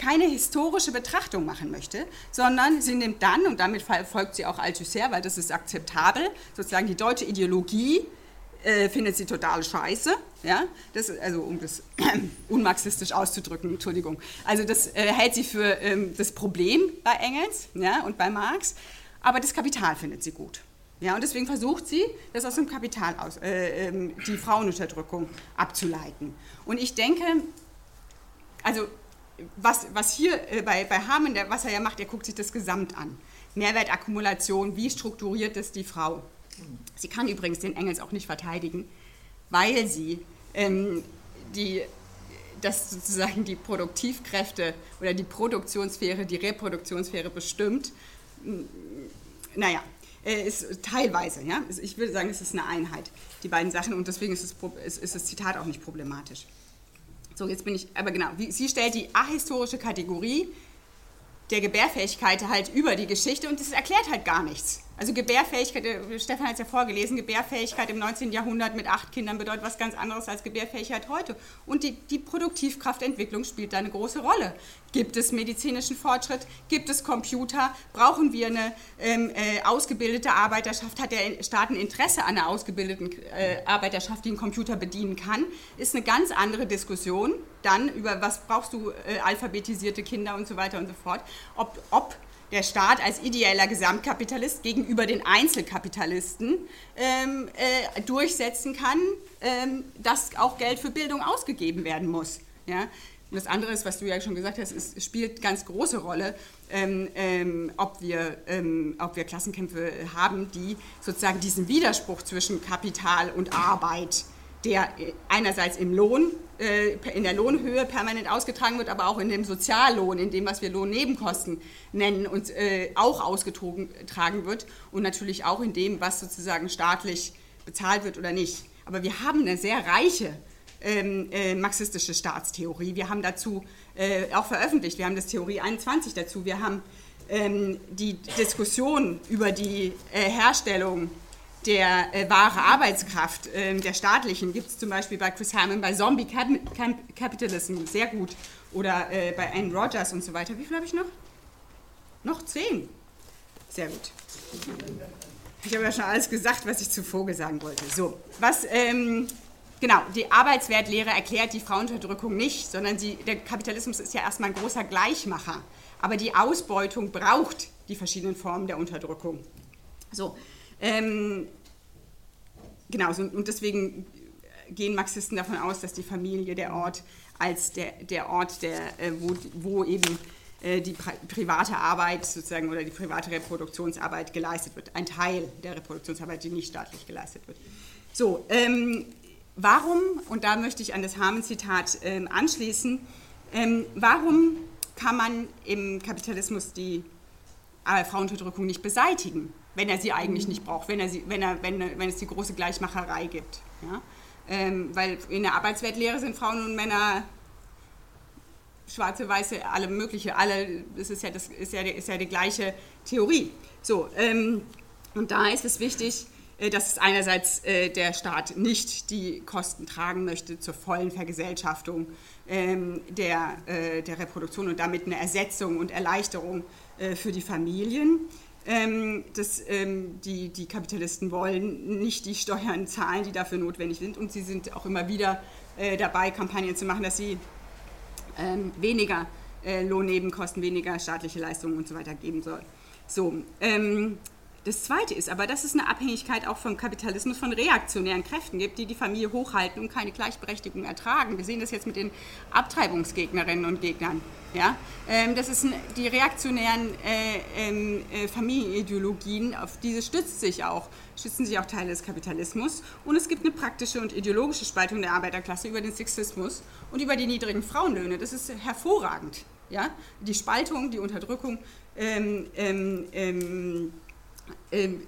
keine historische Betrachtung machen möchte, sondern sie nimmt dann, und damit folgt sie auch Althusser, weil das ist akzeptabel, sozusagen die deutsche Ideologie äh, findet sie total scheiße, ja, das, also um das unmarxistisch auszudrücken, Entschuldigung, also das äh, hält sie für ähm, das Problem bei Engels ja, und bei Marx, aber das Kapital findet sie gut. Ja, und deswegen versucht sie, das aus dem Kapital aus, äh, ähm, die Frauenunterdrückung abzuleiten. Und ich denke, also was, was hier äh, bei, bei Hamann, der, was er ja macht, er guckt sich das Gesamt an. Mehrwertakkumulation, wie strukturiert ist die Frau? Sie kann übrigens den Engels auch nicht verteidigen, weil sie ähm, die, das sozusagen die Produktivkräfte oder die Produktionssphäre, die Reproduktionssphäre bestimmt. Naja, äh, ist teilweise, ja. Ich würde sagen, es ist eine Einheit, die beiden Sachen, und deswegen ist, es, ist das Zitat auch nicht problematisch. So, jetzt bin ich, aber genau, sie stellt die ahistorische Kategorie der Gebärfähigkeit halt über die Geschichte und das erklärt halt gar nichts. Also Gebärfähigkeit, äh, Stefan hat es ja vorgelesen, Gebärfähigkeit im 19. Jahrhundert mit acht Kindern bedeutet was ganz anderes als Gebärfähigkeit heute. Und die, die Produktivkraftentwicklung spielt da eine große Rolle. Gibt es medizinischen Fortschritt? Gibt es Computer? Brauchen wir eine ähm, äh, ausgebildete Arbeiterschaft? Hat der Staat ein Interesse an einer ausgebildeten äh, Arbeiterschaft, die einen Computer bedienen kann? Ist eine ganz andere Diskussion dann über, was brauchst du, äh, alphabetisierte Kinder und so weiter und so fort. Ob, ob der Staat als ideeller Gesamtkapitalist gegenüber den Einzelkapitalisten ähm, äh, durchsetzen kann, ähm, dass auch Geld für Bildung ausgegeben werden muss. Ja? Und das andere ist, was du ja schon gesagt hast, es spielt ganz große Rolle, ähm, ähm, ob, wir, ähm, ob wir Klassenkämpfe haben, die sozusagen diesen Widerspruch zwischen Kapital und Arbeit der einerseits im Lohn, äh, in der Lohnhöhe permanent ausgetragen wird, aber auch in dem Soziallohn, in dem, was wir Lohnnebenkosten nennen, und äh, auch ausgetragen wird und natürlich auch in dem, was sozusagen staatlich bezahlt wird oder nicht. Aber wir haben eine sehr reiche ähm, äh, marxistische Staatstheorie. Wir haben dazu äh, auch veröffentlicht, wir haben das Theorie 21 dazu, wir haben ähm, die Diskussion über die äh, Herstellung der äh, wahre Arbeitskraft äh, der staatlichen gibt es zum Beispiel bei Chris Hammond bei Zombie Cap Cap Capitalism sehr gut oder äh, bei Anne Rogers und so weiter. Wie viel habe ich noch? Noch zehn. Sehr gut. Ich habe ja schon alles gesagt, was ich zu Vogel sagen wollte. So, was, ähm, genau, die Arbeitswertlehre erklärt die Frauenunterdrückung nicht, sondern sie, der Kapitalismus ist ja erstmal ein großer Gleichmacher. Aber die Ausbeutung braucht die verschiedenen Formen der Unterdrückung. So, ähm, genau, und deswegen gehen Marxisten davon aus, dass die Familie der Ort als der, der Ort, der, äh, wo, wo eben äh, die private Arbeit sozusagen oder die private Reproduktionsarbeit geleistet wird. Ein Teil der Reproduktionsarbeit, die nicht staatlich geleistet wird. So, ähm, warum, und da möchte ich an das Hamen-Zitat ähm, anschließen, ähm, warum kann man im Kapitalismus die äh, Frauenunterdrückung nicht beseitigen, wenn er sie eigentlich nicht braucht, wenn, er sie, wenn, er, wenn, wenn es die große Gleichmacherei gibt? Ja? Ähm, weil in der Arbeitsweltlehre sind Frauen und Männer schwarze, weiße, alle mögliche, alle, das ist ja, das ist ja, ist ja die gleiche Theorie. So, ähm, und da ist es wichtig, äh, dass einerseits äh, der Staat nicht die Kosten tragen möchte zur vollen Vergesellschaftung ähm, der, äh, der Reproduktion und damit eine Ersetzung und Erleichterung äh, für die Familien. Ähm, das, ähm, die, die Kapitalisten wollen nicht die Steuern zahlen, die dafür notwendig sind und sie sind auch immer wieder äh, dabei, Kampagnen zu machen, dass sie ähm, weniger äh, Lohnnebenkosten, weniger staatliche Leistungen und so weiter geben soll. So, ähm, das Zweite ist aber, dass es eine Abhängigkeit auch vom Kapitalismus von reaktionären Kräften gibt, die die Familie hochhalten und keine Gleichberechtigung ertragen. Wir sehen das jetzt mit den Abtreibungsgegnerinnen und Gegnern. Ja? Ähm, das ist die reaktionären äh, ähm, äh, Familienideologien, auf diese stützt sich auch, stützen sich auch Teile des Kapitalismus. Und es gibt eine praktische und ideologische Spaltung der Arbeiterklasse über den Sexismus und über die niedrigen Frauenlöhne. Das ist hervorragend. Ja? Die Spaltung, die Unterdrückung. Ähm, ähm, ähm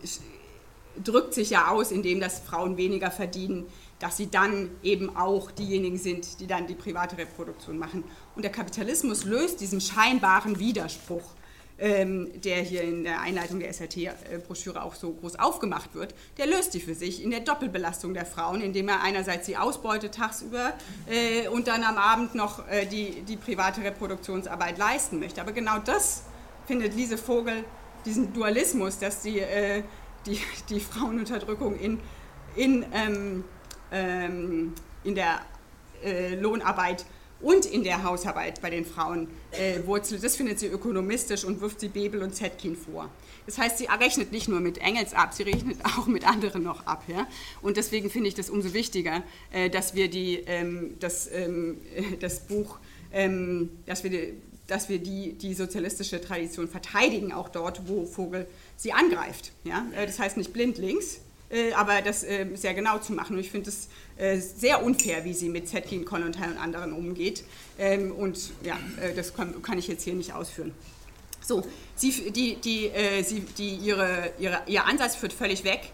drückt sich ja aus, indem dass Frauen weniger verdienen, dass sie dann eben auch diejenigen sind, die dann die private Reproduktion machen. Und der Kapitalismus löst diesen scheinbaren Widerspruch, ähm, der hier in der Einleitung der SRT-Broschüre auch so groß aufgemacht wird, der löst die für sich in der Doppelbelastung der Frauen, indem er einerseits sie ausbeutet tagsüber äh, und dann am Abend noch äh, die, die private Reproduktionsarbeit leisten möchte. Aber genau das findet Lise Vogel diesen Dualismus, dass die, äh, die, die Frauenunterdrückung in, in, ähm, ähm, in der äh, Lohnarbeit und in der Hausarbeit bei den Frauen äh, wurzelt. Das findet sie ökonomistisch und wirft sie Bebel und Zetkin vor. Das heißt, sie rechnet nicht nur mit Engels ab, sie rechnet auch mit anderen noch ab. Ja? Und deswegen finde ich das umso wichtiger, äh, dass wir die, ähm, das, ähm, das Buch, ähm, dass wir die, dass wir die, die sozialistische Tradition verteidigen, auch dort, wo Vogel sie angreift. Ja? Äh, das heißt nicht blindlings, äh, aber das äh, sehr genau zu machen. Und ich finde es sehr unfair, wie sie mit Zetkin, Kollontai und anderen umgeht. Ähm, und ja, das kann ich jetzt hier nicht ausführen. So, sie, die, die, sie, die, ihre, ihre, ihr Ansatz führt völlig weg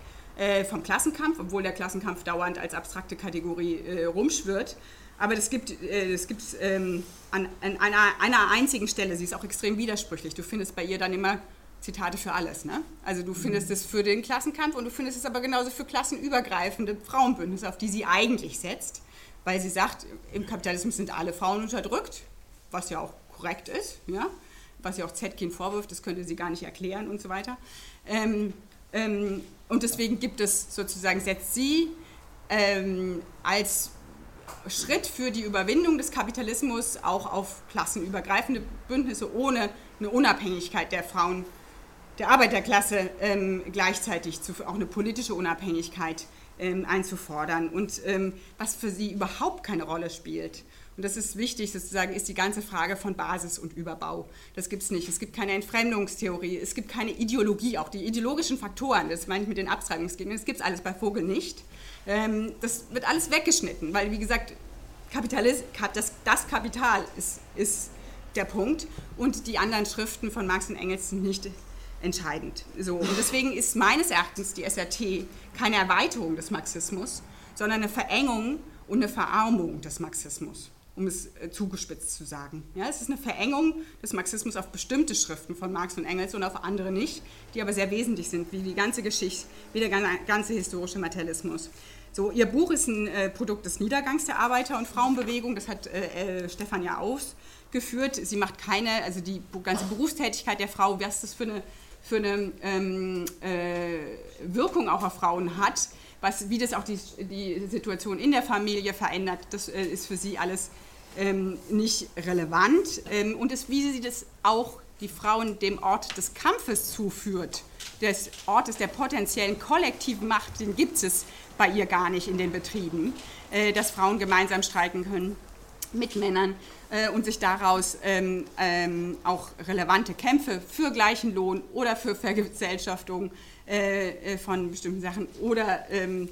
vom Klassenkampf, obwohl der Klassenkampf dauernd als abstrakte Kategorie rumschwirrt. Aber das gibt es gibt, ähm, an, an einer, einer, einzigen Stelle, sie ist auch extrem widersprüchlich. Du findest bei ihr dann immer Zitate für alles. Ne? Also du findest es für den Klassenkampf und du findest es aber genauso für klassenübergreifende Frauenbündnisse, auf die sie eigentlich setzt, weil sie sagt, im Kapitalismus sind alle Frauen unterdrückt, was ja auch korrekt ist, ja? was ja auch Zetkin vorwirft, das könnte sie gar nicht erklären und so weiter. Ähm, ähm, und deswegen gibt es sozusagen, setzt sie ähm, als Schritt für die Überwindung des Kapitalismus auch auf klassenübergreifende Bündnisse ohne eine Unabhängigkeit der Frauen, der Arbeiterklasse ähm, gleichzeitig zu, auch eine politische Unabhängigkeit ähm, einzufordern. Und ähm, was für sie überhaupt keine Rolle spielt, und das ist wichtig sozusagen, ist die ganze Frage von Basis und Überbau. Das gibt es nicht. Es gibt keine Entfremdungstheorie, es gibt keine Ideologie, auch die ideologischen Faktoren, das meine ich mit den Abtreibungsgegnern, das gibt es alles bei Vogel nicht. Ähm, das wird alles weggeschnitten, weil, wie gesagt, Kapitalis das, das Kapital ist, ist der Punkt und die anderen Schriften von Marx und Engels sind nicht entscheidend. So, und deswegen ist meines Erachtens die SRT keine Erweiterung des Marxismus, sondern eine Verengung und eine Verarmung des Marxismus. Um es äh, zugespitzt zu sagen. Ja, es ist eine Verengung des Marxismus auf bestimmte Schriften von Marx und Engels und auf andere nicht, die aber sehr wesentlich sind, wie die ganze Geschichte, wie der ganze historische Materialismus. So, ihr Buch ist ein äh, Produkt des Niedergangs der Arbeiter- und Frauenbewegung, das hat äh, äh, Stefan ja ausgeführt. Sie macht keine, also die ganze Berufstätigkeit der Frau, was das für eine, für eine ähm, äh, Wirkung auch auf Frauen hat, was, wie das auch die, die Situation in der Familie verändert, das äh, ist für sie alles ähm, nicht relevant. Ähm, und es, wie sie das auch die Frauen dem Ort des Kampfes zuführt, des Ortes der potenziellen kollektiven Macht, den gibt es bei ihr gar nicht in den Betrieben, äh, dass Frauen gemeinsam streiken können mit Männern äh, und sich daraus ähm, ähm, auch relevante Kämpfe für gleichen Lohn oder für Vergesellschaftung äh, äh von bestimmten Sachen oder ähm,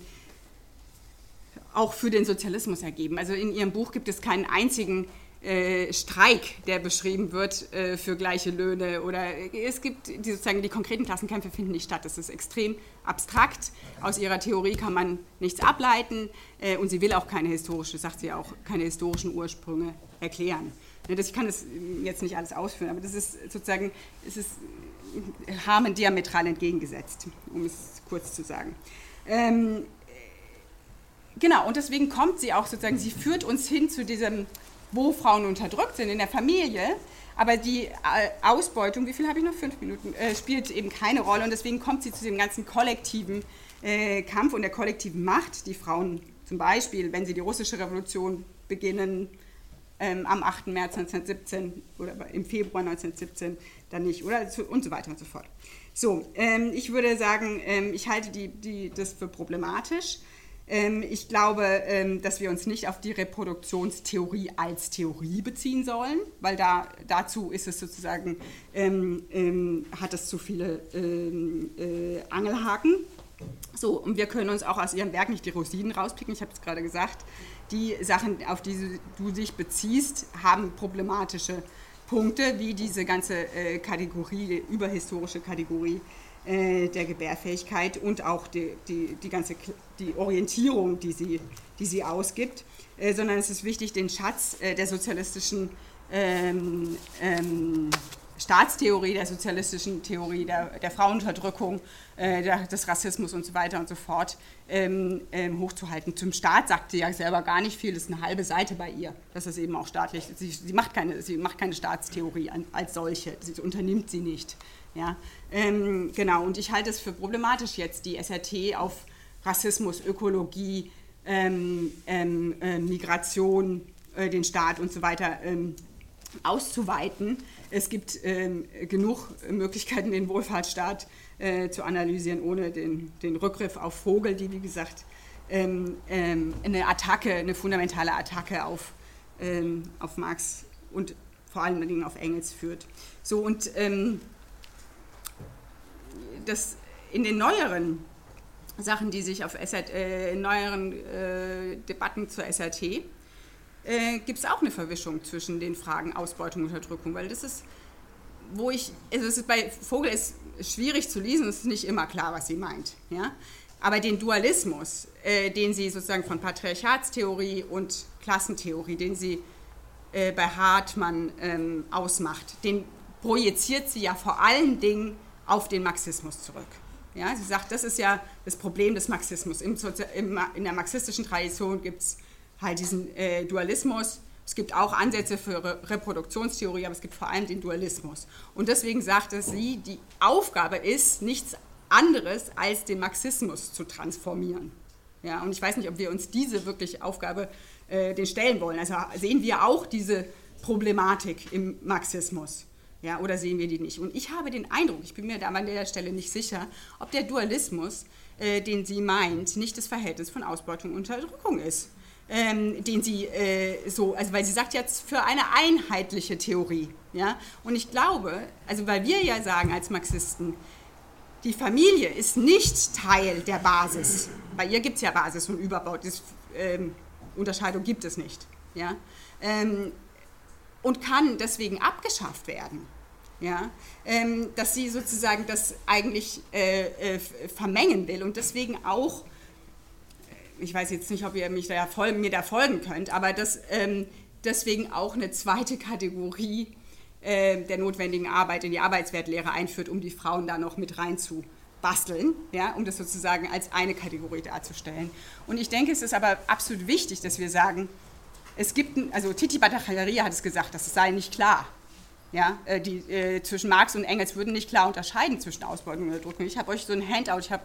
auch für den Sozialismus ergeben. Also in ihrem Buch gibt es keinen einzigen äh, Streik, der beschrieben wird äh, für gleiche Löhne oder es gibt die, sozusagen die konkreten Klassenkämpfe finden nicht statt. Das ist extrem abstrakt. Aus ihrer Theorie kann man nichts ableiten äh, und sie will auch keine historische, sagt sie auch, keine historischen Ursprünge erklären. Ne, ich kann das jetzt nicht alles ausführen, aber das ist sozusagen, es ist Harmen diametral entgegengesetzt, um es kurz zu sagen. Ähm, genau, und deswegen kommt sie auch sozusagen, sie führt uns hin zu diesem wo Frauen unterdrückt sind in der Familie. Aber die äh, Ausbeutung, wie viel habe ich noch? Fünf Minuten, äh, spielt eben keine Rolle. Und deswegen kommt sie zu dem ganzen kollektiven äh, Kampf und der kollektiven Macht, die Frauen zum Beispiel, wenn sie die russische Revolution beginnen, ähm, am 8. März 1917 oder im Februar 1917 dann nicht, oder? Und so weiter und so fort. So, ähm, ich würde sagen, ähm, ich halte die, die, das für problematisch. Ähm, ich glaube, ähm, dass wir uns nicht auf die Reproduktionstheorie als Theorie beziehen sollen, weil da, dazu ist es sozusagen, ähm, ähm, hat es zu viele ähm, äh, Angelhaken. So, und wir können uns auch aus ihrem Werk nicht die Rosinen rauspicken. Ich habe es gerade gesagt, die Sachen, auf die du dich beziehst, haben problematische Punkte, wie diese ganze äh, Kategorie, überhistorische Kategorie äh, der Gebärfähigkeit und auch die, die, die ganze die Orientierung, die sie, die sie ausgibt, äh, sondern es ist wichtig, den Schatz äh, der sozialistischen ähm, ähm, Staatstheorie, der sozialistischen Theorie, der, der Frauenunterdrückung, äh, der, des Rassismus und so weiter und so fort ähm, ähm, hochzuhalten. Zum Staat sagt sie ja selber gar nicht viel, das ist eine halbe Seite bei ihr. Das ist eben auch staatlich. Sie, sie, macht, keine, sie macht keine Staatstheorie an, als solche, sie unternimmt sie nicht. Ja, ähm, genau, und ich halte es für problematisch jetzt, die SRT auf Rassismus, Ökologie, ähm, ähm, äh, Migration, äh, den Staat und so weiter ähm, auszuweiten. Es gibt ähm, genug Möglichkeiten, den Wohlfahrtsstaat äh, zu analysieren, ohne den, den Rückgriff auf Vogel, die, wie gesagt, ähm, eine Attacke, eine fundamentale Attacke auf, auf Marx und vor allen Dingen auf Engels führt. So, und das in den neueren Sachen, die sich auf SRT, äh, neueren äh, Debatten zur SRT, äh, gibt es auch eine Verwischung zwischen den Fragen Ausbeutung und Unterdrückung, weil das ist, wo ich, also es ist bei Vogel ist schwierig zu lesen, es ist nicht immer klar, was sie meint, ja. Aber den Dualismus, äh, den sie sozusagen von Patriarchatstheorie und Klassentheorie, den sie äh, bei Hartmann ähm, ausmacht, den projiziert sie ja vor allen Dingen auf den Marxismus zurück. Ja, sie sagt, das ist ja das Problem des Marxismus. Im, im, in der marxistischen Tradition gibt es halt diesen äh, Dualismus. Es gibt auch Ansätze für Re Reproduktionstheorie, aber es gibt vor allem den Dualismus. Und deswegen sagte sie, die Aufgabe ist nichts anderes, als den Marxismus zu transformieren. Ja, und ich weiß nicht, ob wir uns diese wirklich Aufgabe äh, den stellen wollen. Also sehen wir auch diese Problematik im Marxismus. Ja, oder sehen wir die nicht? Und ich habe den Eindruck, ich bin mir da an der Stelle nicht sicher, ob der Dualismus, äh, den sie meint, nicht das Verhältnis von Ausbeutung und Unterdrückung ist. Ähm, den sie äh, so, also weil sie sagt jetzt für eine einheitliche Theorie. Ja? Und ich glaube, also weil wir ja sagen als Marxisten, die Familie ist nicht Teil der Basis. Bei ihr gibt es ja Basis und Überbau, das, ähm, Unterscheidung gibt es nicht. Ja? Ähm, und kann deswegen abgeschafft werden. Ja, ähm, dass sie sozusagen das eigentlich äh, äh, vermengen will und deswegen auch, äh, ich weiß jetzt nicht, ob ihr mich da voll, mir da folgen könnt, aber dass ähm, deswegen auch eine zweite Kategorie äh, der notwendigen Arbeit in die Arbeitswertlehre einführt, um die Frauen da noch mit reinzubasteln, ja, um das sozusagen als eine Kategorie darzustellen. Und ich denke, es ist aber absolut wichtig, dass wir sagen, es gibt, also Titi Bhattacharya hat es gesagt, das sei nicht klar. Ja, äh, die, äh, zwischen Marx und Engels würden nicht klar unterscheiden zwischen Ausbeutung und Unterdrückung. Ich habe euch so ein Handout, ich habe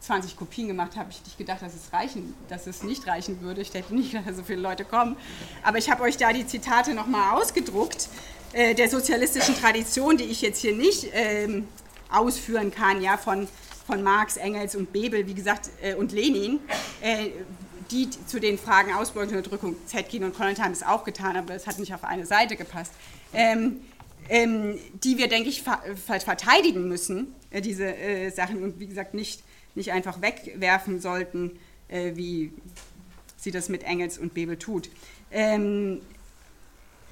20 Kopien gemacht, habe ich nicht gedacht, dass es reichen, dass es nicht reichen würde. Ich hätte nicht gedacht, dass so viele Leute kommen. Aber ich habe euch da die Zitate nochmal ausgedruckt äh, der sozialistischen Tradition, die ich jetzt hier nicht ähm, ausführen kann, ja, von, von Marx, Engels und Bebel, wie gesagt, äh, und Lenin, äh, die zu den Fragen Ausbeutung und Unterdrückung, Zetkin und Konrad haben es auch getan, aber es hat nicht auf eine Seite gepasst. Ähm, ähm, die wir, denke ich, ver verteidigen müssen, äh, diese äh, Sachen, und wie gesagt, nicht, nicht einfach wegwerfen sollten, äh, wie sie das mit Engels und Bebel tut. Ähm,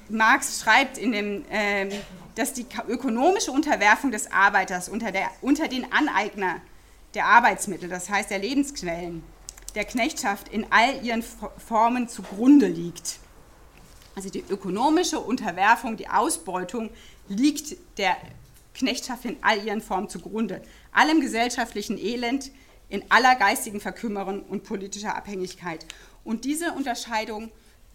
Marx schreibt, in dem, ähm, dass die ökonomische Unterwerfung des Arbeiters unter, der, unter den Aneigner der Arbeitsmittel, das heißt der Lebensquellen, der Knechtschaft in all ihren Formen zugrunde liegt. Also die ökonomische Unterwerfung, die Ausbeutung liegt der Knechtschaft in all ihren Formen zugrunde. Allem gesellschaftlichen Elend, in aller geistigen Verkümmerung und politischer Abhängigkeit. Und diese Unterscheidung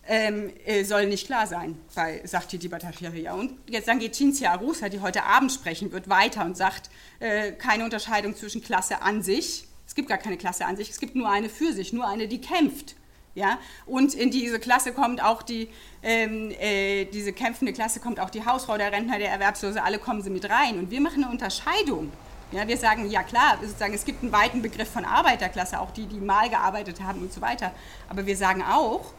ähm, äh, soll nicht klar sein, bei, sagt die Bhattacharya. Und jetzt dann geht Cinzia Arusa, die heute Abend sprechen wird, weiter und sagt, äh, keine Unterscheidung zwischen Klasse an sich, es gibt gar keine Klasse an sich, es gibt nur eine für sich, nur eine, die kämpft. Ja? Und in diese Klasse kommt auch die, ähm, äh, diese kämpfende Klasse kommt auch die Hausfrau, der Rentner, der Erwerbslose, alle kommen sie mit rein. Und wir machen eine Unterscheidung. Ja, wir sagen, ja klar, sozusagen, es gibt einen weiten Begriff von Arbeiterklasse, auch die, die mal gearbeitet haben und so weiter. Aber wir sagen auch,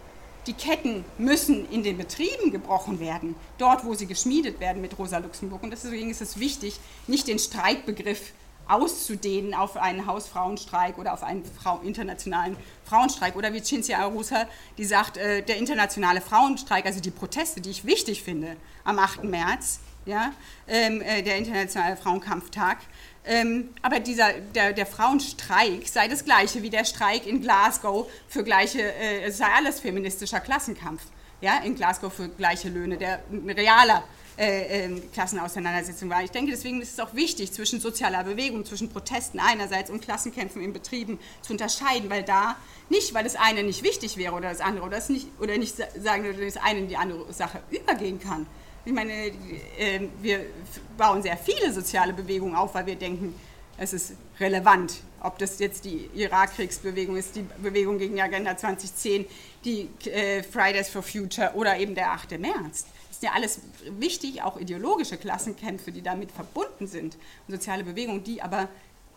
die Ketten müssen in den Betrieben gebrochen werden, dort, wo sie geschmiedet werden mit Rosa Luxemburg. Und deswegen ist es wichtig, nicht den Streikbegriff auszudehnen auf einen Hausfrauenstreik oder auf einen Frau internationalen Frauenstreik. Oder wie Cinzia Arusa, die sagt, äh, der internationale Frauenstreik, also die Proteste, die ich wichtig finde, am 8. März, ja, ähm, äh, der internationale Frauenkampftag. Ähm, aber dieser, der, der, Frauenstreik sei das gleiche wie der Streik in Glasgow für gleiche, äh, es sei alles feministischer Klassenkampf. Ja, in Glasgow für gleiche Löhne, der ein realer äh, äh, Klassenauseinandersetzung war. Ich denke, deswegen ist es auch wichtig, zwischen sozialer Bewegung, zwischen Protesten einerseits und Klassenkämpfen in Betrieben zu unterscheiden, weil da nicht, weil das eine nicht wichtig wäre oder das andere oder, das nicht, oder nicht sagen, dass das eine in die andere Sache übergehen kann. Ich meine, äh, wir bauen sehr viele soziale Bewegungen auf, weil wir denken, es ist relevant, ob das jetzt die Irakkriegsbewegung ist, die Bewegung gegen die Agenda 2010, die äh, Fridays for Future oder eben der 8. März. Das sind ja alles wichtig, auch ideologische Klassenkämpfe, die damit verbunden sind. Und soziale Bewegungen, die aber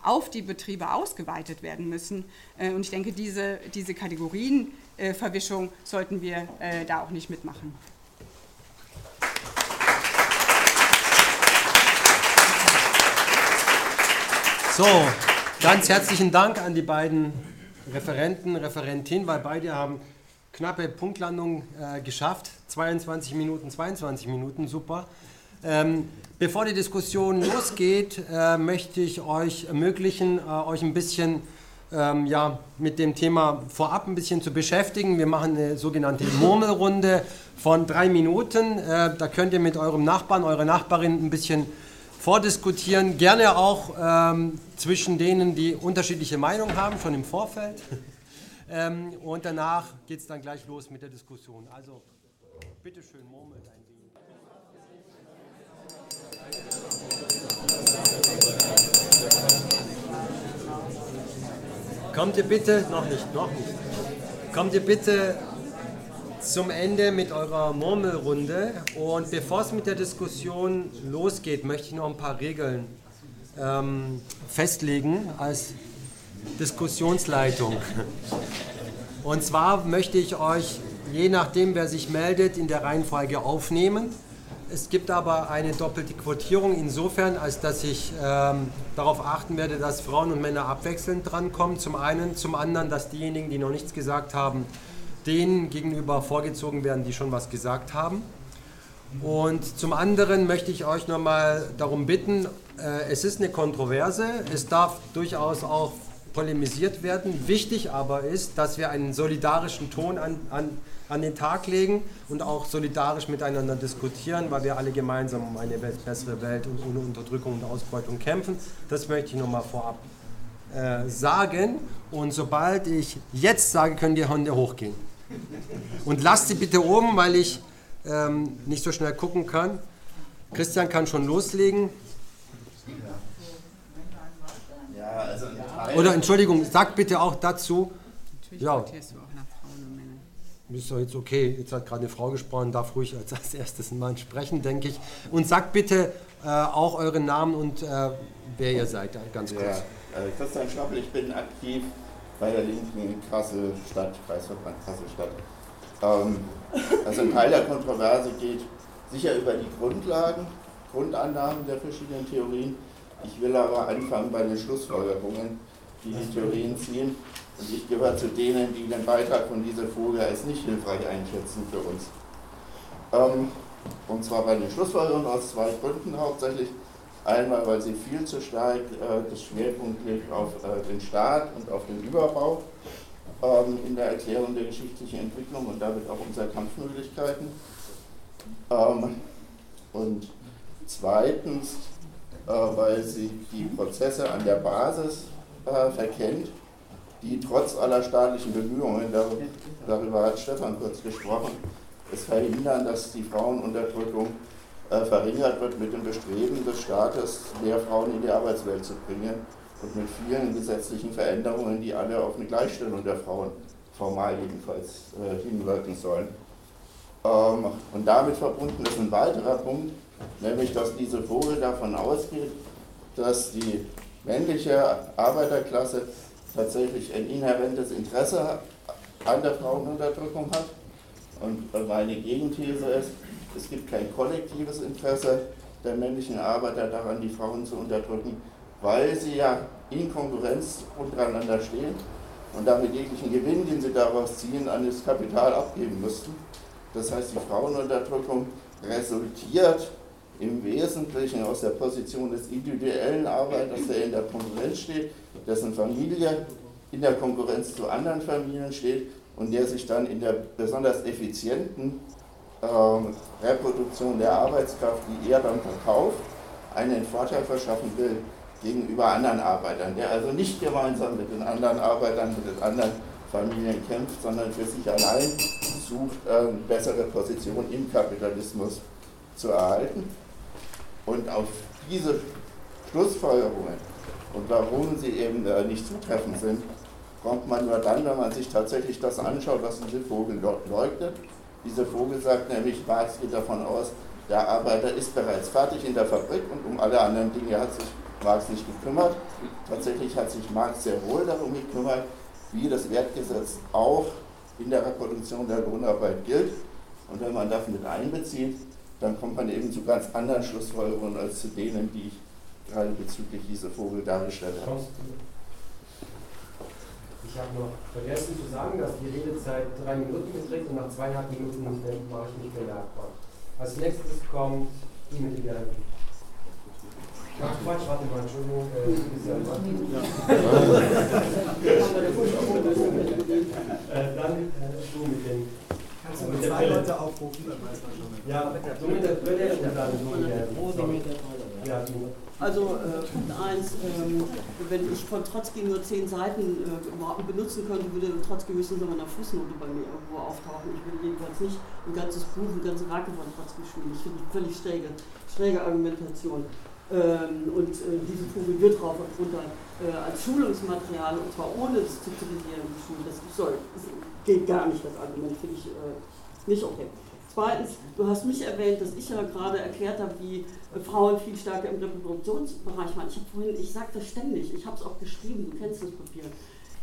auf die Betriebe ausgeweitet werden müssen. Äh, und ich denke, diese, diese Kategorienverwischung sollten wir äh, da auch nicht mitmachen. So, ganz herzlichen Dank an die beiden Referenten, Referentinnen, weil beide haben knappe Punktlandung äh, geschafft. 22 Minuten, 22 Minuten, super. Ähm, bevor die Diskussion losgeht, äh, möchte ich euch ermöglichen, äh, euch ein bisschen ähm, ja, mit dem Thema vorab ein bisschen zu beschäftigen. Wir machen eine sogenannte Murmelrunde von drei Minuten. Äh, da könnt ihr mit eurem Nachbarn, eurer Nachbarin ein bisschen vordiskutieren. Gerne auch ähm, zwischen denen, die unterschiedliche Meinungen haben, schon im Vorfeld. Ähm, und danach geht es dann gleich los mit der Diskussion. Also, bitteschön, murmelt ein wenig. Kommt ihr bitte, noch nicht, noch nicht. Kommt ihr bitte zum Ende mit eurer Murmelrunde. Und bevor es mit der Diskussion losgeht, möchte ich noch ein paar Regeln ähm, festlegen als Diskussionsleitung. Und zwar möchte ich euch, je nachdem, wer sich meldet, in der Reihenfolge aufnehmen. Es gibt aber eine doppelte Quotierung insofern, als dass ich ähm, darauf achten werde, dass Frauen und Männer abwechselnd drankommen. Zum einen, zum anderen, dass diejenigen, die noch nichts gesagt haben, denen gegenüber vorgezogen werden, die schon was gesagt haben. Und zum anderen möchte ich euch nochmal darum bitten, äh, es ist eine Kontroverse, es darf durchaus auch polemisiert werden. Wichtig aber ist, dass wir einen solidarischen Ton an, an, an den Tag legen und auch solidarisch miteinander diskutieren, weil wir alle gemeinsam um eine bessere Welt und ohne Unterdrückung und Ausbeutung kämpfen. Das möchte ich nochmal vorab äh, sagen. Und sobald ich jetzt sage, können die Hunde hochgehen. Und lasst sie bitte oben, weil ich ähm, nicht so schnell gucken kann. Christian kann schon loslegen. Also Oder Entschuldigung, sag bitte auch dazu. Natürlich ja. du auch nach Frauen und Männern. Ist doch jetzt okay, jetzt hat gerade eine Frau gesprochen, darf ruhig als, als erstes ein Mann sprechen, denke ich. Und sagt bitte äh, auch euren Namen und äh, wer ihr seid, ganz kurz. Ja, äh, Christian Schnappel, ich bin aktiv bei der Linken Kassel-Stadt, Kreisverband Kassel-Stadt. Ähm, also ein Teil der Kontroverse geht sicher über die Grundlagen, Grundannahmen der verschiedenen Theorien. Ich will aber anfangen bei den Schlussfolgerungen, die die Theorien ziehen. Und ich gehöre zu denen, die den Beitrag von dieser Vogel als nicht hilfreich einschätzen für uns. Ähm, und zwar bei den Schlussfolgerungen aus zwei Gründen hauptsächlich. Einmal, weil sie viel zu stark äh, das Schwerpunkt legt auf äh, den Staat und auf den Überbau ähm, in der Erklärung der geschichtlichen Entwicklung und damit auch unserer Kampfmöglichkeiten. Ähm, und zweitens, äh, weil sie die Prozesse an der Basis äh, verkennt, die trotz aller staatlichen Bemühungen, darüber hat Stefan kurz gesprochen, es verhindern, dass die Frauenunterdrückung äh, verringert wird mit dem Bestreben des Staates, mehr Frauen in die Arbeitswelt zu bringen und mit vielen gesetzlichen Veränderungen, die alle auf eine Gleichstellung der Frauen formal jedenfalls äh, hinwirken sollen. Ähm, und damit verbunden ist ein weiterer Punkt, nämlich dass diese Vogel davon ausgeht, dass die männliche Arbeiterklasse tatsächlich ein inhärentes Interesse an der Frauenunterdrückung hat. Und meine Gegenthese ist, es gibt kein kollektives Interesse der männlichen Arbeiter daran, die Frauen zu unterdrücken, weil sie ja in Konkurrenz untereinander stehen und damit jeglichen Gewinn, den sie daraus ziehen, an das Kapital abgeben müssten. Das heißt, die Frauenunterdrückung resultiert im Wesentlichen aus der Position des individuellen Arbeiters, der in der Konkurrenz steht, dessen Familie in der Konkurrenz zu anderen Familien steht und der sich dann in der besonders effizienten ähm, Reproduktion der Arbeitskraft, die er dann verkauft, einen Vorteil verschaffen will gegenüber anderen Arbeitern, der also nicht gemeinsam mit den anderen Arbeitern, mit den anderen Familien kämpft, sondern für sich allein sucht, eine ähm, bessere Position im Kapitalismus zu erhalten. Und auf diese Schlussfolgerungen und warum sie eben äh, nicht zutreffend sind, kommt man nur dann, wenn man sich tatsächlich das anschaut, was diese Vogel leugnet. Diese Vogel sagt nämlich, Marx geht davon aus, der Arbeiter ist bereits fertig in der Fabrik und um alle anderen Dinge hat sich Marx nicht gekümmert. Tatsächlich hat sich Marx sehr wohl darum gekümmert, wie das Wertgesetz auch in der Reproduktion der Lohnarbeit gilt. Und wenn man das mit einbezieht, dann kommt man eben zu ganz anderen Schlussfolgerungen als zu denen, die ich gerade bezüglich dieser Vogel dargestellt habe. Ich habe noch vergessen zu sagen, dass die Redezeit drei Minuten beträgt und nach zweieinhalb Minuten mache ich nicht bemerkbar. Als nächstes kommt die mit der Ach Quatsch, warte mal, Entschuldigung. Äh, äh, dann äh, du mit dem. Kannst du mit zwei Brille. Leute aufrufen, dann weiß man schon. Ja, du mit der Brille und dann du mit der. Ja, du. Also äh, Punkt 1, ähm, wenn ich von Trotzki nur zehn Seiten äh, benutzen könnte, würde Trotzki höchstens noch eine Fußnote bei mir irgendwo auftauchen. Ich würde jedenfalls nicht ein ganzes Buch, eine ganze Werke von Trotzki schreiben. Ich finde völlig schräge, schräge Argumentation. Ähm, und äh, diese Vogel wird rauf und runter äh, als Schulungsmaterial, und zwar ohne es zu kritisieren. Das soll, das geht gar nicht, das Argument, finde ich äh, nicht okay. Zweitens, du hast mich erwähnt, dass ich ja gerade erklärt habe, wie äh, Frauen viel stärker im Reproduktionsbereich waren. Ich habe vorhin, ich sage das ständig, ich habe es auch geschrieben, du kennst das Papier.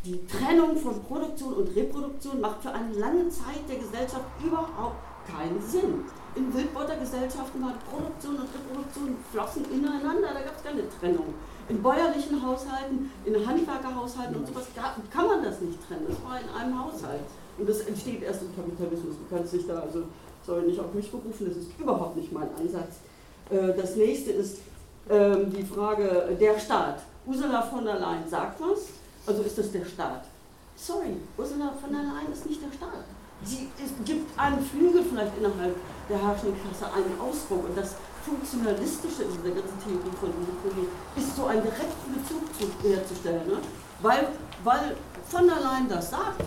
Die Trennung von Produktion und Reproduktion macht für eine lange Zeit der Gesellschaft überhaupt keinen Sinn in Wildbeutergesellschaften war Produktion und Reproduktion flossen ineinander, da gab es keine Trennung. In bäuerlichen Haushalten, in Handwerkerhaushalten und sowas kann man das nicht trennen. Das war in einem Haushalt. Und das entsteht erst im Kapitalismus. Du kannst dich da also, soll nicht auf mich berufen, das ist überhaupt nicht mein Ansatz. Äh, das nächste ist ähm, die Frage der Staat. Ursula von der Leyen sagt was, Also ist das der Staat. Sorry, Ursula von der Leyen ist nicht der Staat. Sie gibt einen Flügel vielleicht innerhalb der herrschenden Klasse einen Ausdruck und das Funktionalistische in der ganzen Theorie von Ideologie ist so einen direkten Bezug zu, herzustellen. Ne? Weil, weil von der Leyen das sagt,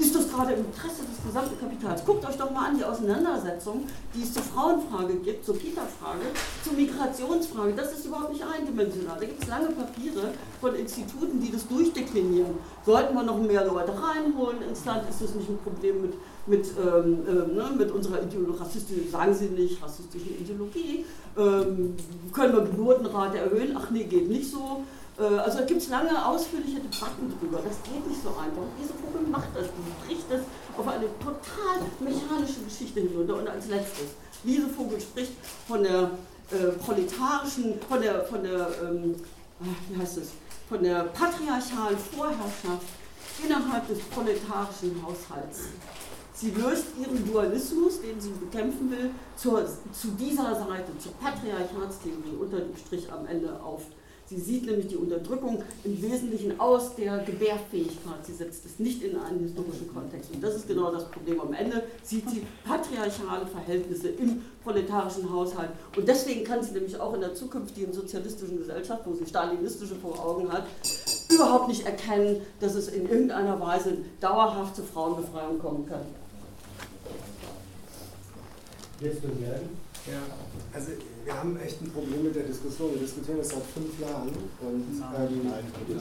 ist das gerade im Interesse des gesamten Kapitals. Guckt euch doch mal an die Auseinandersetzung, die es zur Frauenfrage gibt, zur Kita-Frage, zur Migrationsfrage. Das ist überhaupt nicht eindimensional. Da gibt es lange Papiere von Instituten, die das durchdeklinieren. Sollten wir noch mehr Leute reinholen ins Land, ist das nicht ein Problem mit, mit, ähm, äh, ne, mit unserer Ideologie, rassistischen, sagen Sie nicht, rassistischen Ideologie. Ähm, können wir Geburtenrate erhöhen? Ach nee, geht nicht so. Äh, also da gibt es lange ausführliche Debatten drüber. Das geht nicht so einfach. Diese Vogel macht das. Bricht das auf eine total mechanische Geschichte hinunter. Und als letztes, diese Vogel spricht von der äh, proletarischen, von der, von der ähm, wie heißt es, von der patriarchalen Vorherrschaft innerhalb des proletarischen Haushalts. Sie löst ihren Dualismus, den sie bekämpfen will, zur, zu dieser Seite, zur Patriarchatstheorie unter dem Strich am Ende auf. Sie sieht nämlich die Unterdrückung im Wesentlichen aus der Gebärfähigkeit. Sie setzt es nicht in einen historischen Kontext. Und das ist genau das Problem. Am Ende sieht sie patriarchale Verhältnisse im proletarischen Haushalt. Und deswegen kann sie nämlich auch in der zukünftigen sozialistischen Gesellschaft, wo sie stalinistische vor Augen hat, überhaupt nicht erkennen, dass es in irgendeiner Weise dauerhaft zur Frauenbefreiung kommen kann. Jetzt bewerten. Ja, also wir haben echt ein Problem mit der Diskussion. Wir diskutieren das seit fünf Jahren und ähm, wir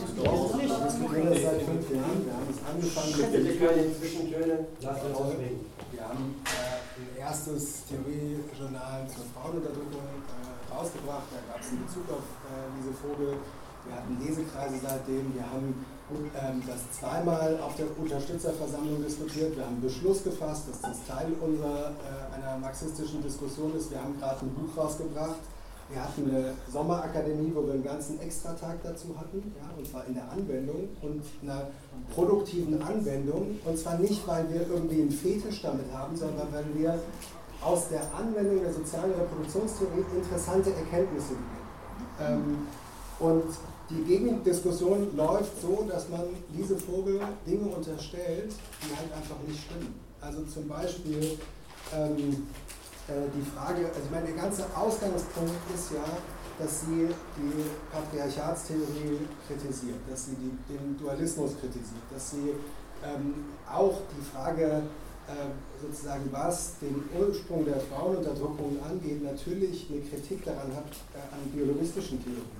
diskutieren das seit fünf Jahren. Wir haben es angefangen mit den Zwischentöne. Wir haben äh, ein erstes Theoriejournal zur Frauenunterdrückung äh, rausgebracht. Da gab es einen Bezug auf äh, diese Vogel. Wir hatten Lesekreise seitdem. Wir haben ähm, das zweimal auf der Unterstützerversammlung diskutiert. Wir haben einen Beschluss gefasst, dass das Teil unserer, äh, einer marxistischen Diskussion ist. Wir haben gerade ein Buch rausgebracht. Wir hatten eine Sommerakademie, wo wir einen ganzen Extratag dazu hatten, ja, und zwar in der Anwendung und einer produktiven Anwendung. Und zwar nicht, weil wir irgendwie einen Fetisch damit haben, sondern weil wir aus der Anwendung der sozialen Reproduktionstheorie interessante Erkenntnisse gewinnen. Ähm, und die Gegendiskussion läuft so, dass man diese Vogel Dinge unterstellt, die halt einfach nicht stimmen. Also zum Beispiel ähm, äh, die Frage, also ich meine, der ganze Ausgangspunkt ist ja, dass sie die Patriarchatstheorie kritisiert, dass sie die, den Dualismus kritisiert, dass sie ähm, auch die Frage äh, sozusagen, was den Ursprung der Frauenunterdrückung angeht, natürlich eine Kritik daran hat, äh, an biologistischen Theorien.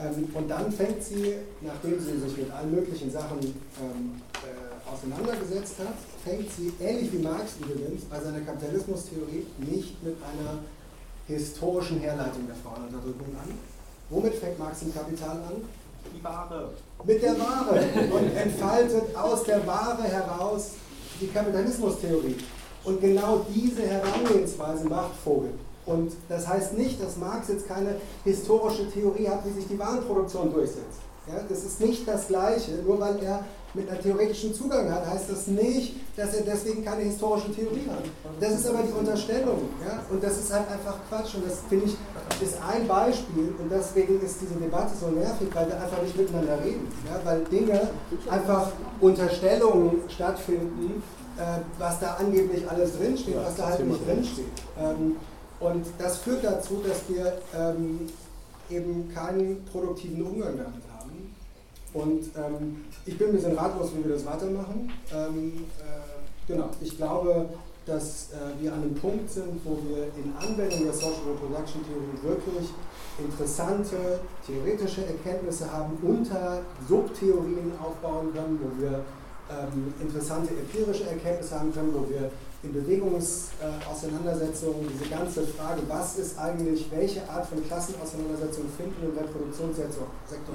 Ähm, und dann fängt sie, nachdem sie sich mit allen möglichen Sachen ähm, äh, auseinandergesetzt hat, fängt sie, ähnlich wie Marx übrigens, bei seiner Kapitalismustheorie nicht mit einer historischen Herleitung der Frauenunterdrückung an. Womit fängt Marx im Kapital an? Die Ware. Mit der Ware und entfaltet aus der Ware heraus die Kapitalismustheorie. Und genau diese Herangehensweise macht Vogel. Und das heißt nicht, dass Marx jetzt keine historische Theorie hat, wie sich die Warenproduktion durchsetzt. Ja, das ist nicht das Gleiche. Nur weil er mit einem theoretischen Zugang hat, heißt das nicht, dass er deswegen keine historische Theorie hat. Das ist aber die Unterstellung. Ja? Und das ist halt einfach Quatsch. Und das finde ich ist ein Beispiel. Und deswegen ist diese Debatte so nervig, weil wir einfach nicht miteinander reden. Ja? Weil Dinge einfach Unterstellungen stattfinden, äh, was da angeblich alles drinsteht, was da halt nicht drinsteht. Ähm, und das führt dazu, dass wir ähm, eben keinen produktiven Umgang damit haben. Und ähm, ich bin ein bisschen ratlos, wie wir das weitermachen. Ähm, äh, genau, ich glaube, dass äh, wir an einem Punkt sind, wo wir in Anwendung der Social Reproduction Theory wirklich interessante theoretische Erkenntnisse haben, unter Subtheorien aufbauen können, wo wir ähm, interessante empirische Erkenntnisse haben können, wo wir in Bewegungsauseinandersetzungen, diese ganze Frage, was ist eigentlich, welche Art von Klassenauseinandersetzung finden im Reproduktionssektor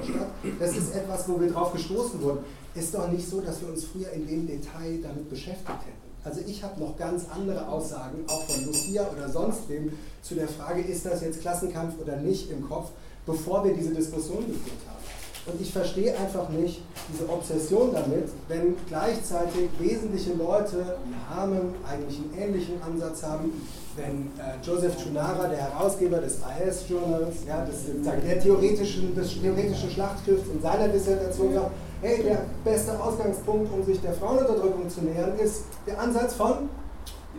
statt, das ist etwas, wo wir drauf gestoßen wurden. Ist doch nicht so, dass wir uns früher in dem Detail damit beschäftigt hätten. Also ich habe noch ganz andere Aussagen, auch von Lucia oder sonst wem, zu der Frage, ist das jetzt Klassenkampf oder nicht im Kopf, bevor wir diese Diskussion geführt haben. Und ich verstehe einfach nicht diese Obsession damit, wenn gleichzeitig wesentliche Leute wie Harmon eigentlich einen ähnlichen Ansatz haben, wenn äh, Joseph Chunara, der Herausgeber des IS-Journals, ja, des, der theoretischen, des theoretischen Schlachtschiffs in seiner Dissertation sagt, hey, der beste Ausgangspunkt, um sich der Frauenunterdrückung zu nähern, ist der Ansatz von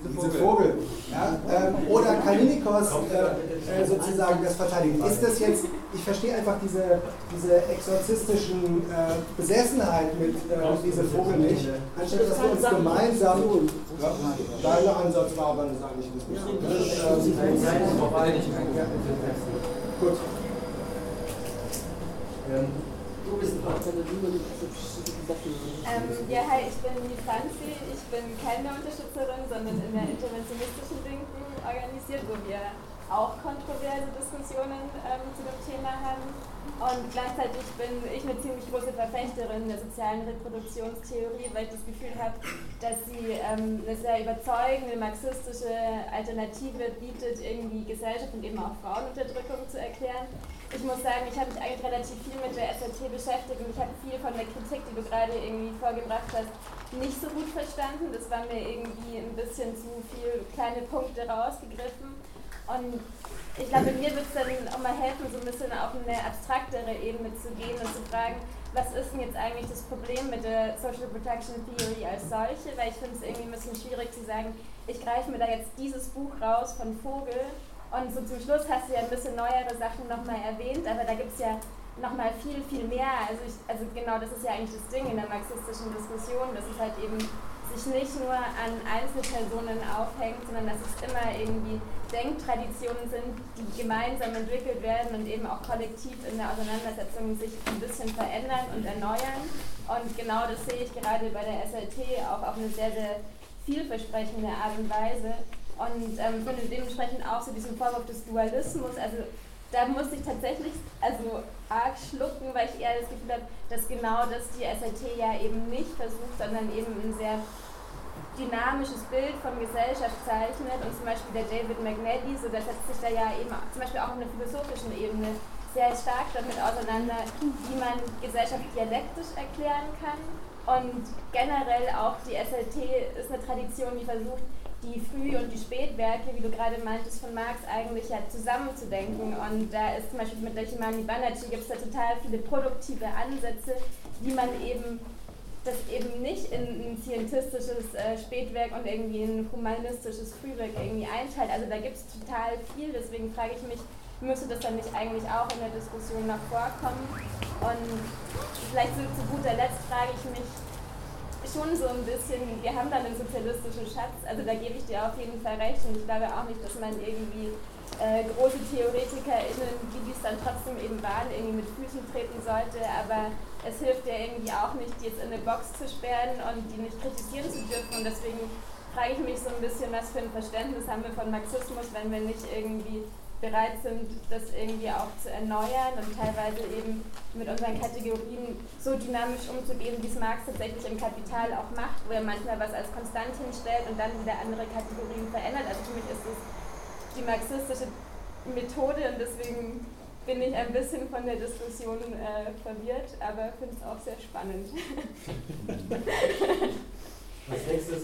diese Vogel. Vogel ja? ähm, oder Kalinikos äh, äh, sozusagen das verteidigen. Ist das jetzt, ich verstehe einfach diese, diese exorzistischen äh, Besessenheit mit äh, diesem Vogel nicht, anstatt dass wir uns gemeinsam. Ja, dein Ansatz war aber eine sachliche Diskussion. Ja. Gut. Ähm, du bist ähm, ja, hi, ich bin die Franzi. Ich bin keine Unterstützerin, sondern in der interventionistischen Linken organisiert, wo wir auch kontroverse Diskussionen ähm, zu dem Thema haben. Und gleichzeitig bin ich eine ziemlich große Verfechterin der sozialen Reproduktionstheorie, weil ich das Gefühl habe, dass sie ähm, eine sehr überzeugende marxistische Alternative bietet, irgendwie Gesellschaft und eben auch Frauenunterdrückung zu erklären ich muss sagen, ich habe mich eigentlich relativ viel mit der SRT beschäftigt und ich habe viel von der Kritik, die du gerade irgendwie vorgebracht hast, nicht so gut verstanden. Das war mir irgendwie ein bisschen zu viel kleine Punkte rausgegriffen. Und ich glaube, mir wird es dann auch mal helfen, so ein bisschen auf eine abstraktere Ebene zu gehen und zu fragen, was ist denn jetzt eigentlich das Problem mit der Social Protection Theory als solche? Weil ich finde es irgendwie ein bisschen schwierig zu sagen, ich greife mir da jetzt dieses Buch raus von Vogel und so zum Schluss hast du ja ein bisschen neuere Sachen nochmal erwähnt, aber da gibt es ja nochmal viel, viel mehr. Also, ich, also genau das ist ja eigentlich das Ding in der marxistischen Diskussion, dass es halt eben sich nicht nur an Einzelpersonen aufhängt, sondern dass es immer irgendwie Denktraditionen sind, die gemeinsam entwickelt werden und eben auch kollektiv in der Auseinandersetzung sich ein bisschen verändern und erneuern. Und genau das sehe ich gerade bei der SLT auch auf eine sehr, sehr vielversprechende Art und Weise. Und ähm, finde dementsprechend auch so diesen Vorwurf des Dualismus, also da musste ich tatsächlich also arg schlucken, weil ich eher das Gefühl habe, dass genau das die SLT ja eben nicht versucht, sondern eben ein sehr dynamisches Bild von Gesellschaft zeichnet. Und zum Beispiel der David McNally, so der setzt sich da ja eben zum Beispiel auch auf einer philosophischen Ebene sehr stark damit auseinander, wie man Gesellschaft dialektisch erklären kann. Und generell auch die SLT ist eine Tradition, die versucht, die Früh- und die Spätwerke, wie du gerade meintest, von Marx eigentlich ja zusammenzudenken. Und da ist zum Beispiel mit Lechimani Banerjee gibt es da total viele produktive Ansätze, wie man eben das eben nicht in ein scientistisches äh, Spätwerk und irgendwie ein humanistisches Frühwerk irgendwie einteilt. Also da gibt es total viel, deswegen frage ich mich, müsste das dann nicht eigentlich auch in der Diskussion noch vorkommen? Und vielleicht so zu guter Letzt frage ich mich, schon so ein bisschen, wir haben dann einen sozialistischen Schatz, also da gebe ich dir auf jeden Fall recht und ich glaube auch nicht, dass man irgendwie äh, große TheoretikerInnen, wie die es dann trotzdem eben waren, irgendwie mit Füßen treten sollte, aber es hilft ja irgendwie auch nicht, die jetzt in eine Box zu sperren und die nicht kritisieren zu dürfen und deswegen frage ich mich so ein bisschen, was für ein Verständnis haben wir von Marxismus, wenn wir nicht irgendwie bereit sind, das irgendwie auch zu erneuern und teilweise eben mit unseren Kategorien so dynamisch umzugehen, wie es Marx tatsächlich im Kapital auch macht, wo er manchmal was als konstant hinstellt und dann wieder andere Kategorien verändert. Also für mich ist es die marxistische Methode und deswegen bin ich ein bisschen von der Diskussion äh, verwirrt, aber finde es auch sehr spannend. Als nächstes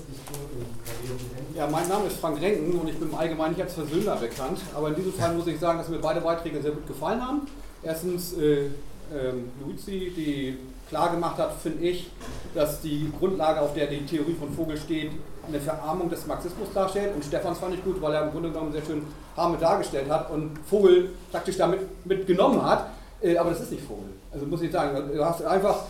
Ja, mein Name ist Frank Renken und ich bin im Allgemeinen nicht als Versöhner bekannt. Aber in diesem Fall muss ich sagen, dass mir beide Beiträge sehr gut gefallen haben. Erstens äh, ähm, Luzi, die klar gemacht hat, finde ich, dass die Grundlage, auf der die Theorie von Vogel steht, eine Verarmung des Marxismus darstellt. Und Stefans fand ich gut, weil er im Grunde genommen sehr schön Harme dargestellt hat und Vogel praktisch damit mitgenommen hat. Äh, aber das ist nicht Vogel. Also muss ich sagen, du hast einfach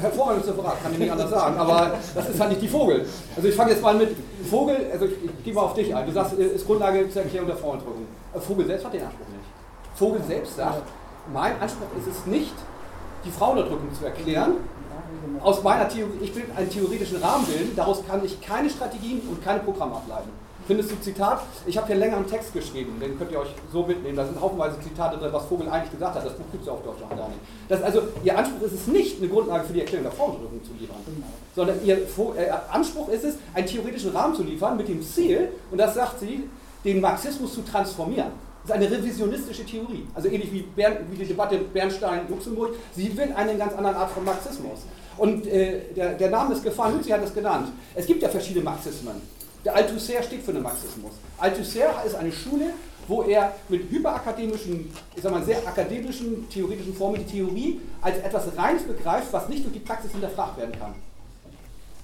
hervorragendes Referat, kann ich nicht anders sagen, aber das ist halt nicht die Vogel. Also ich fange jetzt mal mit Vogel, also ich, ich gehe mal auf dich ein. Du sagst, ist Grundlage zur Erklärung der Frauentrückung. Vogel selbst hat den Anspruch nicht. Vogel selbst sagt, mein Anspruch ist es nicht, die Frauenunterdrückung zu erklären. Aus meiner Theorie, ich will einen theoretischen Rahmen bilden, daraus kann ich keine Strategien und keine Programme ableiten. Findest du Zitat? Ich habe hier länger einen Text geschrieben, den könnt ihr euch so mitnehmen. Da sind haufenweise Zitate drin, was Vogel eigentlich gesagt hat. Das Buch gibt es ja auf noch gar nicht. Das, also, ihr Anspruch ist es nicht, eine Grundlage für die Erklärung der Frauenrücken zu liefern, sondern ihr äh, Anspruch ist es, einen theoretischen Rahmen zu liefern mit dem Ziel, und das sagt sie, den Marxismus zu transformieren. Ist eine revisionistische Theorie. Also ähnlich wie, Bern, wie die Debatte Bernstein-Luxemburg. Sie will eine ganz andere Art von Marxismus. Und äh, der, der, Name ist gefallen, Lucy hat es genannt. Es gibt ja verschiedene Marxismen. Der Althusser steht für den Marxismus. Althusser ist eine Schule, wo er mit hyperakademischen, ich sag mal sehr akademischen, theoretischen Formen die Theorie als etwas Reines begreift, was nicht durch die Praxis hinterfragt werden kann.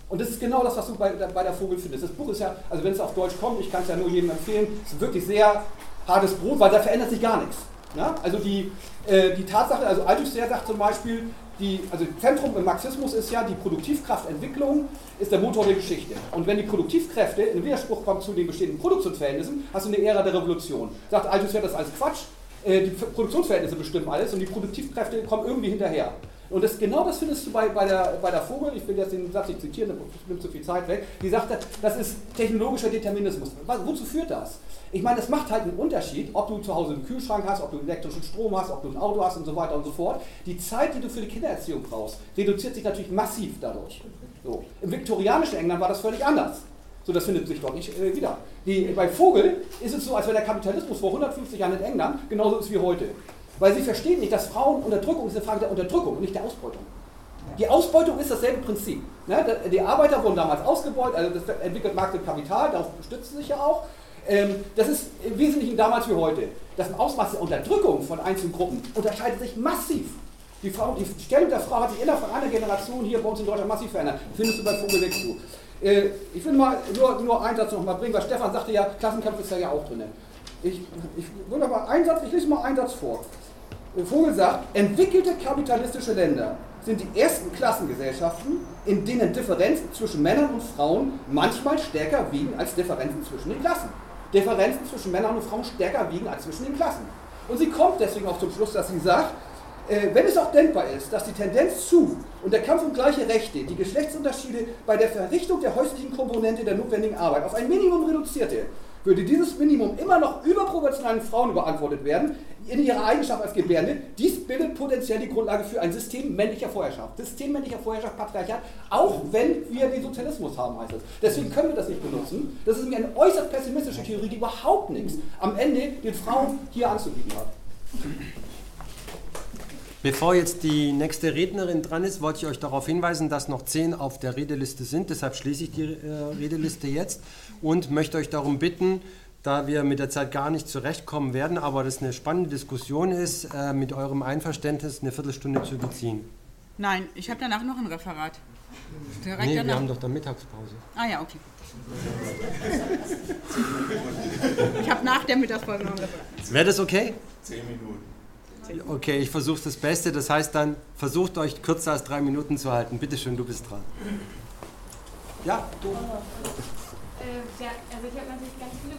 Und das ist genau das, was du bei, bei der Vogel findest. Das Buch ist ja, also wenn es auf Deutsch kommt, ich kann es ja nur jedem empfehlen, ist wirklich sehr hartes Brot, weil da verändert sich gar nichts. Ja? Also die, äh, die Tatsache, also Althusser sagt zum Beispiel, die, also Zentrum im Marxismus ist ja, die Produktivkraftentwicklung ist der Motor der Geschichte. Und wenn die Produktivkräfte in Widerspruch kommen zu den bestehenden Produktionsverhältnissen, hast du eine Ära der Revolution. Sagt Althusser, das ist alles Quatsch, äh, die Produktionsverhältnisse bestimmen alles und die Produktivkräfte kommen irgendwie hinterher. Und das, genau das findest du bei, bei, der, bei der Vogel, ich will jetzt den Satz nicht zitieren, das nimmt zu viel Zeit weg, die sagt, das ist technologischer Determinismus. Wozu führt das? Ich meine, es macht halt einen Unterschied, ob du zu Hause einen Kühlschrank hast, ob du elektrischen Strom hast, ob du ein Auto hast und so weiter und so fort. Die Zeit, die du für die Kindererziehung brauchst, reduziert sich natürlich massiv dadurch. So. Im viktorianischen England war das völlig anders. So, das findet sich dort nicht äh, wieder. Die, bei Vogel ist es so, als wenn der Kapitalismus vor 150 Jahren in England genauso ist wie heute. Weil sie verstehen nicht, dass Frauenunterdrückung ist eine Frage der Unterdrückung und nicht der Ausbeutung. Die Ausbeutung ist dasselbe Prinzip. Ne? Die Arbeiter wurden damals ausgebeutet, also das entwickelt Markt und Kapital, darauf stützt sich ja auch. Ähm, das ist im Wesentlichen damals wie heute. Das Ausmaß der Unterdrückung von einzelnen Gruppen unterscheidet sich massiv. Die, Frau, die Stellung der Frau hat sich innerhalb von einer Generation hier bei uns in Deutschland massiv verändert. Findest du bei Vogel weg zu. Äh, ich will mal nur, nur einen Satz noch mal bringen, weil Stefan sagte ja, Klassenkampf ist da ja auch drin. Ich, ich aber einen Satz, ich lese mal einen Satz vor. Vogel sagt, entwickelte kapitalistische Länder sind die ersten Klassengesellschaften, in denen Differenzen zwischen Männern und Frauen manchmal stärker wiegen als Differenzen zwischen den Klassen. Differenzen zwischen Männern und Frauen stärker wiegen als zwischen den Klassen. Und sie kommt deswegen auch zum Schluss, dass sie sagt, äh, wenn es auch denkbar ist, dass die Tendenz zu und der Kampf um gleiche Rechte die Geschlechtsunterschiede bei der Verrichtung der häuslichen Komponente der notwendigen Arbeit auf ein Minimum reduzierte, würde dieses Minimum immer noch überproportionalen Frauen überantwortet werden, in ihrer Eigenschaft als Gebärende. Dies bildet potenziell die Grundlage für ein System männlicher Vorherrschaft. System männlicher Vorherrschaft, Patriarchat, auch wenn wir den Sozialismus haben, heißt es. Deswegen können wir das nicht benutzen. Das ist eine äußerst pessimistische Theorie, die überhaupt nichts am Ende den Frauen hier anzubieten hat. Bevor jetzt die nächste Rednerin dran ist, wollte ich euch darauf hinweisen, dass noch zehn auf der Redeliste sind. Deshalb schließe ich die äh, Redeliste jetzt und möchte euch darum bitten, da wir mit der Zeit gar nicht zurechtkommen werden, aber das eine spannende Diskussion ist, äh, mit eurem Einverständnis eine Viertelstunde zu beziehen. Nein, ich habe danach noch ein Referat. Direkt nee, danach. wir haben doch da Mittagspause. Ah ja, okay. ich habe nach der Mittagspause noch ein Referat. Wäre das okay? Zehn Minuten. Okay, ich versuche das Beste. Das heißt dann, versucht euch kürzer als drei Minuten zu halten. Bitte schön, du bist dran. Ja, du. Äh, ja, also ich habe natürlich ganz viele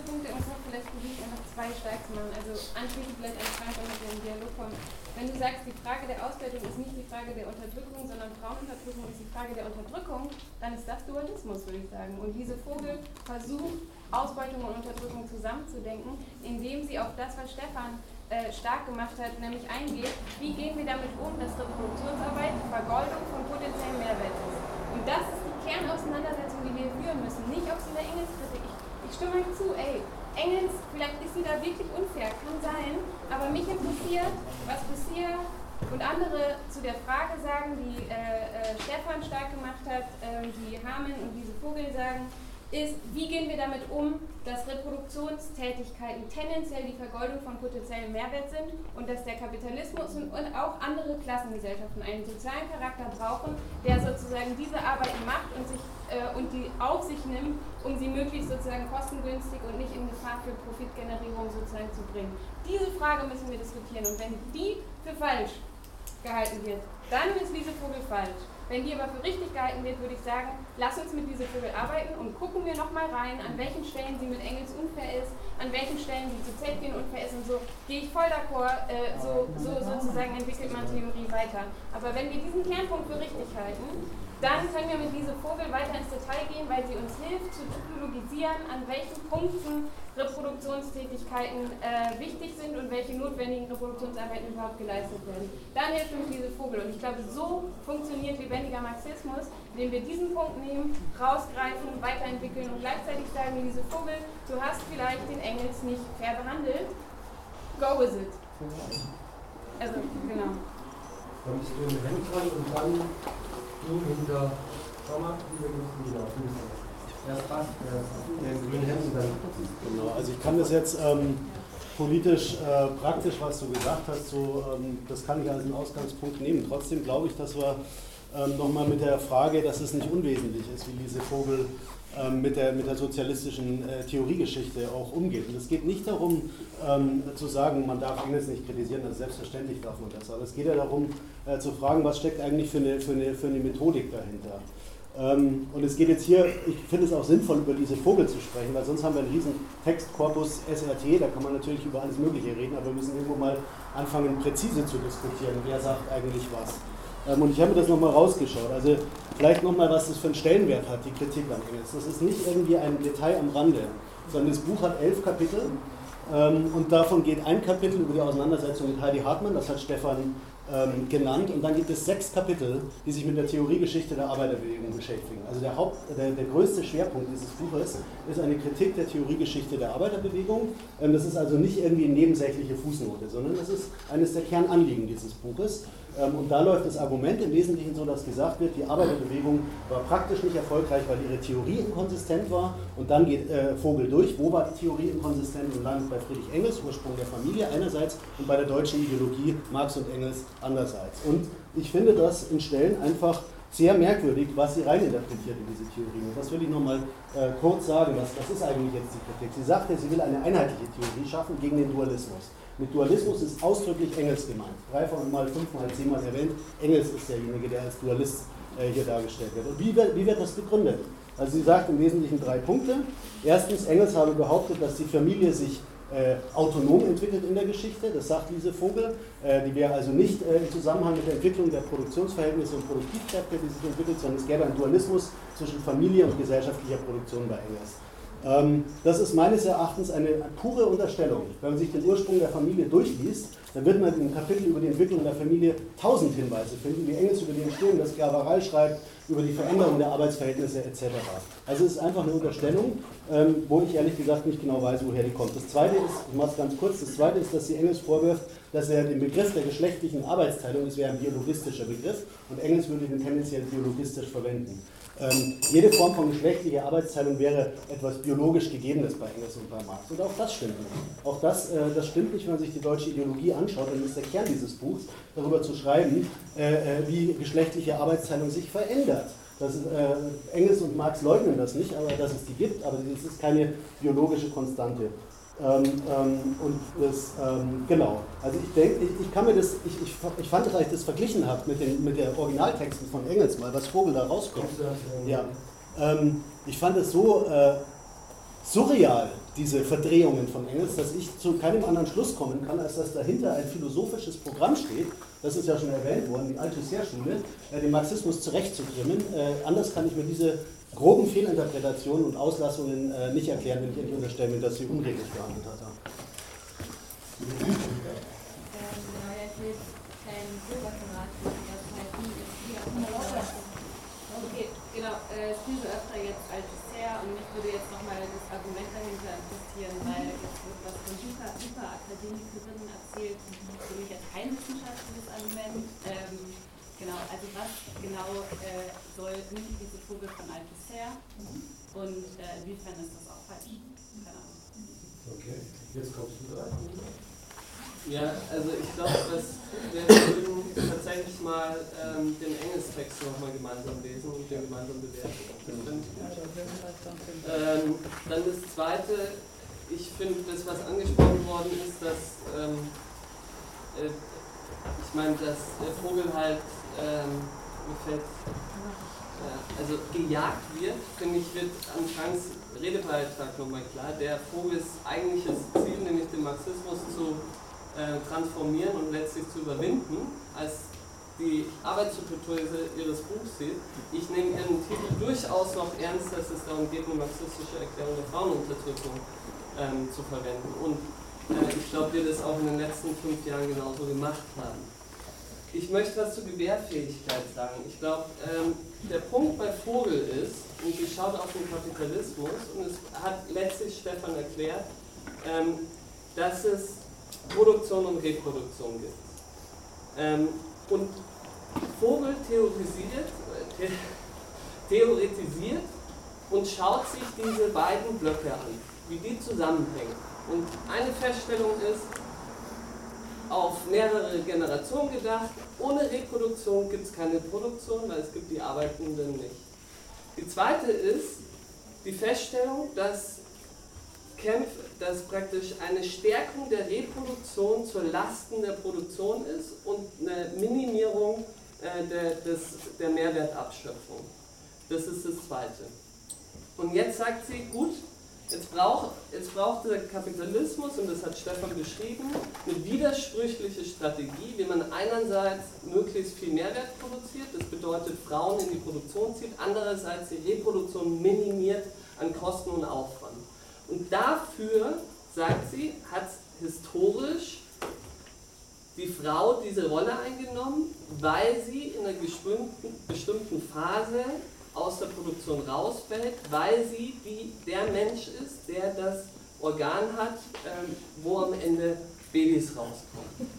machen. Also anschließend vielleicht an Frank, wenn wir in Dialog kommen. Wenn du sagst, die Frage der Ausbeutung ist nicht die Frage der Unterdrückung, sondern Frauenunterdrückung ist die Frage der Unterdrückung, dann ist das Dualismus, würde ich sagen. Und diese Vogel versucht, Ausbeutung und Unterdrückung zusammenzudenken, indem sie auf das, was Stefan äh, stark gemacht hat, nämlich eingeht, wie gehen wir damit um, dass Reproduktionsarbeit Vergoldung von potenziellen Mehrwert ist. Und das ist die Kernauseinandersetzung, die wir führen müssen. Nicht, ob sie der Engelskritik. Ich, ich stimme zu, ey, Engels, vielleicht ist sie da wirklich unfair, kann sein, aber mich interessiert, was bisher und andere zu der Frage sagen, die äh, äh, Stefan stark gemacht hat, äh, die Hameln und diese Vogel sagen, ist, wie gehen wir damit um, dass Reproduktionstätigkeiten tendenziell die Vergoldung von potenziellem Mehrwert sind und dass der Kapitalismus und, auch andere Klassengesellschaften einen sozialen Charakter brauchen, der sozusagen diese Arbeiten macht und, sich, äh, und die auf sich nimmt, um sie möglichst sozusagen kostengünstig und nicht in Gefahr für Profitgenerierung sozusagen zu bringen. Diese Frage müssen wir diskutieren und wenn die für falsch gehalten wird, dann ist diese Vogel falsch. Wenn die aber für richtig gehalten wird, würde ich sagen, lass uns mit dieser Vögel arbeiten und gucken wir nochmal rein, an welchen Stellen sie mit Engels unfair ist, an welchen Stellen sie zu Zeltgen unfair ist und so. Gehe ich voll d'accord, äh, so, so sozusagen entwickelt man Theorie weiter. Aber wenn wir diesen Kernpunkt für richtig halten, dann können wir mit dieser Vogel weiter ins Detail gehen, weil sie uns hilft zu typologisieren, an welchen Punkten Reproduktionstätigkeiten äh, wichtig sind und welche notwendigen Reproduktionsarbeiten überhaupt geleistet werden. Dann hilft uns diese Vogel. Und ich glaube, so funktioniert lebendiger Marxismus, indem wir diesen Punkt nehmen, rausgreifen, weiterentwickeln und gleichzeitig sagen, diese Vogel, du hast vielleicht den Engels nicht fair behandelt, go with it. Also, genau. Dann bist du Hemd dran und dann du hinter wie wir Erst was, der grüne Hemd und dann. Genau, also ich kann das jetzt ähm, politisch äh, praktisch, was du gesagt hast, so, ähm, das kann ich als einen Ausgangspunkt nehmen. Trotzdem glaube ich, dass wir ähm, nochmal mit der Frage, dass es nicht unwesentlich ist, wie diese Vogel ähm, mit, der, mit der sozialistischen äh, Theoriegeschichte auch umgeht. Und es geht nicht darum, ähm, zu sagen, man darf Engels nicht kritisieren, also selbstverständlich darf man das, aber es geht ja darum, äh, zu fragen, was steckt eigentlich für eine, für eine, für eine Methodik dahinter. Ähm, und es geht jetzt hier, ich finde es auch sinnvoll, über diese Vogel zu sprechen, weil sonst haben wir einen riesen Textkorpus SRT, da kann man natürlich über alles Mögliche reden, aber wir müssen irgendwo mal anfangen, präzise zu diskutieren, wer sagt eigentlich was. Ähm, und ich habe mir das nochmal rausgeschaut. Also vielleicht nochmal, was das für einen Stellenwert hat, die Kritik an Engels. Das ist nicht irgendwie ein Detail am Rande, sondern das Buch hat elf Kapitel ähm, und davon geht ein Kapitel über die Auseinandersetzung mit Heidi Hartmann, das hat Stefan ähm, genannt. Und dann gibt es sechs Kapitel, die sich mit der Theoriegeschichte der Arbeiterbewegung beschäftigen. Also der, Haupt, der, der größte Schwerpunkt dieses Buches ist eine Kritik der Theoriegeschichte der Arbeiterbewegung. Ähm, das ist also nicht irgendwie eine nebensächliche Fußnote, sondern das ist eines der Kernanliegen dieses Buches. Ähm, und da läuft das Argument im Wesentlichen so, dass gesagt wird, die Arbeiterbewegung war praktisch nicht erfolgreich, weil ihre Theorie inkonsistent war. Und dann geht äh, Vogel durch, wo war die Theorie inkonsistent und landet bei Friedrich Engels, Ursprung der Familie einerseits, und bei der deutschen Ideologie Marx und Engels andererseits. Und ich finde das in Stellen einfach sehr merkwürdig, was sie reininterpretiert in diese Theorie. Und das will ich nochmal äh, kurz sagen, was, was ist eigentlich jetzt die Kritik. Sie sagt ja, sie will eine einheitliche Theorie schaffen gegen den Dualismus. Mit Dualismus ist ausdrücklich Engels gemeint. Dreimal, fünfmal, zehnmal erwähnt. Engels ist derjenige, der als Dualist äh, hier dargestellt wird. Und wie wie wird das begründet? Also sie sagt im Wesentlichen drei Punkte. Erstens, Engels habe behauptet, dass die Familie sich äh, autonom entwickelt in der Geschichte, das sagt diese Vogel, äh, die wäre also nicht äh, im Zusammenhang mit der Entwicklung der Produktionsverhältnisse und Produktivkräfte, die sich entwickelt, sondern es gäbe einen Dualismus zwischen Familie und gesellschaftlicher Produktion bei Engels. Ähm, das ist meines Erachtens eine pure Unterstellung. Wenn man sich den Ursprung der Familie durchliest, dann wird man im Kapitel über die Entwicklung der Familie tausend Hinweise finden, wie Engels über die Entstehung der Sklaverei schreibt, über die Veränderung der Arbeitsverhältnisse etc. Also es ist einfach eine Unterstellung, ähm, wo ich ehrlich gesagt nicht genau weiß, woher die kommt. Das zweite ist, ich mache es ganz kurz, das zweite ist, dass sie Engels vorwirft, dass er den Begriff der geschlechtlichen Arbeitsteilung, das wäre ein biologistischer Begriff, und Engels würde den tendenziell biologistisch verwenden. Ähm, jede Form von geschlechtlicher Arbeitsteilung wäre etwas biologisch Gegebenes bei Engels und bei Marx. Und auch das stimmt nicht. Auch das, äh, das stimmt nicht, wenn man sich die deutsche Ideologie anschaut, dann ist der Kern dieses Buchs, darüber zu schreiben, äh, äh wie geschlechtliche Arbeitsteilung sich verändert. Das äh, Engels und Marx leugnen das nicht, aber dass es die gibt, aber es ist keine biologische Konstante. Ähm, ähm, und das, ähm, genau, also ich denke, ich, ich, kann mir das, ich, ich, ich fand, dass ich das verglichen habe mit den, mit den Originaltexten von Engels mal, was Vogel da rauskommt. Ja, ähm, ich fand es so äh, surreal, diese Verdrehungen von Engels, dass ich zu keinem anderen Schluss kommen kann, als dass dahinter ein philosophisches Programm steht, das ist ja schon erwähnt worden, die Althusser-Schule, äh, den Marxismus zurechtzutrimmen. Äh, anders kann ich mir diese groben Fehlinterpretationen und Auslassungen äh, nicht erklären, wenn ich endlich unterstellen will, dass sie unredlich behandelt hat. Okay, genau. Äh, es fiel so öfter jetzt als Dessert und mich würde jetzt nochmal das Argument dahinter interessieren, weil jetzt wird was von super, super Akademikerinnen erzählt, für mich jetzt kein wissenschaftliches Argument. Ähm, Genau, also was genau äh, soll nicht diese Vogel von Althusser und äh, inwiefern ist das auch falsch? Keine Ahnung. Okay, jetzt kommst du dran. Ja, also ich glaube, dass wir würden tatsächlich mal ähm, den Engelstext nochmal gemeinsam lesen und den gemeinsam bewerten. Ähm, dann das Zweite, ich finde, das, was angesprochen worden ist, dass ähm, äh, ich meine, dass der Vogel halt ähm, mir fällt, also gejagt wird, finde ich, wird an Franks Redebeitrag nochmal klar. Der Vogels eigentliches Ziel, nämlich den Marxismus zu äh, transformieren und letztlich zu überwinden, als die Arbeitshypothese ihres Buchs sieht. Ich nehme ihren Titel durchaus noch ernst, dass es darum geht, eine marxistische Erklärung der Frauenunterdrückung ähm, zu verwenden. Und äh, ich glaube, wir das auch in den letzten fünf Jahren genauso gemacht haben. Ich möchte was zur Gewährfähigkeit sagen. Ich glaube, ähm, der Punkt bei Vogel ist, und sie schaut auf den Kapitalismus, und es hat letztlich Stefan erklärt, ähm, dass es Produktion und Reproduktion gibt. Ähm, und Vogel theorisiert, äh, theoretisiert und schaut sich diese beiden Blöcke an, wie die zusammenhängen. Und eine Feststellung ist, auf mehrere Generationen gedacht, ohne Reproduktion gibt es keine Produktion, weil es gibt die Arbeitenden nicht. Die zweite ist die Feststellung, dass Kempf, dass praktisch eine Stärkung der Reproduktion zur Lasten der Produktion ist und eine Minimierung äh, der, des, der Mehrwertabschöpfung. Das ist das Zweite. Und jetzt sagt sie, gut, jetzt braucht, jetzt braucht der Kapitalismus, und das hat Stefan beschrieben, eine widersprüchliche Strategie, wie man einerseits möglichst viel Mehrwert produziert, das bedeutet Frauen in die Produktion zieht, andererseits die Reproduktion minimiert an Kosten und Aufwand. Und dafür, sagt sie, hat historisch die Frau diese Rolle eingenommen, weil sie in einer bestimmten Phase aus der Produktion rausfällt, weil sie die, der Mensch ist, der das Organ hat, ähm, wo am Ende Babys rauskommen.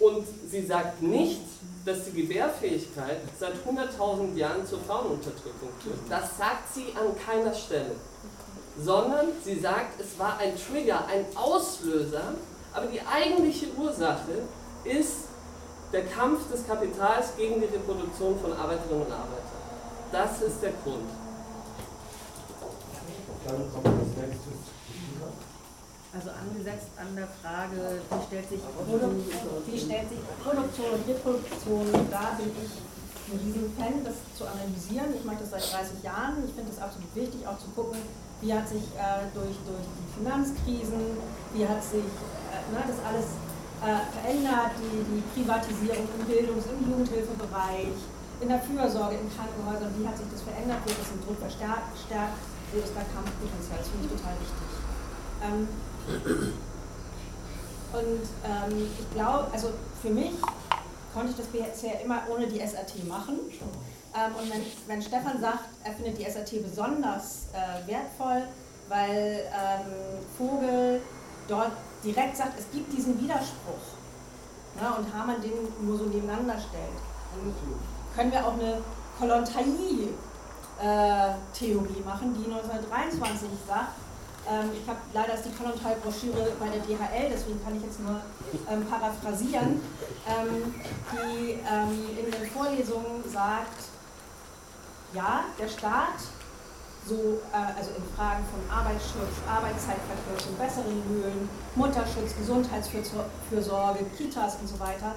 Und sie sagt nicht, dass die Gebärfähigkeit seit 100.000 Jahren zur Frauenunterdrückung führt. Das sagt sie an keiner Stelle sondern sie sagt, es war ein Trigger, ein Auslöser, aber die eigentliche Ursache ist der Kampf des Kapitals gegen die Reproduktion von Arbeiterinnen und Arbeitern. Das ist der Grund. Also angesetzt an der Frage, wie stellt sich, wie stellt sich Produktion und Reproduktion, da bin ich ein Riesenfan, das zu analysieren. Ich mache das seit 30 Jahren. Ich finde es absolut wichtig, auch zu gucken, wie hat sich äh, durch, durch die Finanzkrisen, wie hat sich äh, ne, das alles äh, verändert, die, die Privatisierung im Bildungs-, im Jugendhilfebereich, in der Fürsorge, in Krankenhäusern, wie hat sich das verändert, wird es im Druck verstärkt, stärkt, wo ist da Kampfpotenzial, das finde ich total wichtig. Ähm, und ähm, ich glaube, also für mich konnte ich das bisher immer ohne die SAT machen. Ähm, und wenn, wenn, Stefan sagt, er findet die SAT besonders äh, wertvoll, weil ähm, Vogel dort direkt sagt, es gibt diesen Widerspruch ne, und Hamann den nur so nebeneinander stellt, dann können wir auch eine Kolontai-Theorie äh, machen, die 1923 sagt, ähm, ich habe leider ist die Konontal-Broschüre bei der DHL, deswegen kann ich jetzt nur ähm, paraphrasieren, ähm, die ähm, in den Vorlesungen sagt, ja, der Staat, so, äh, also in Fragen von Arbeitsschutz, Arbeitszeitverkürzung, besseren Löhnen, Mutterschutz, Gesundheitsfürsorge, Kitas und so weiter,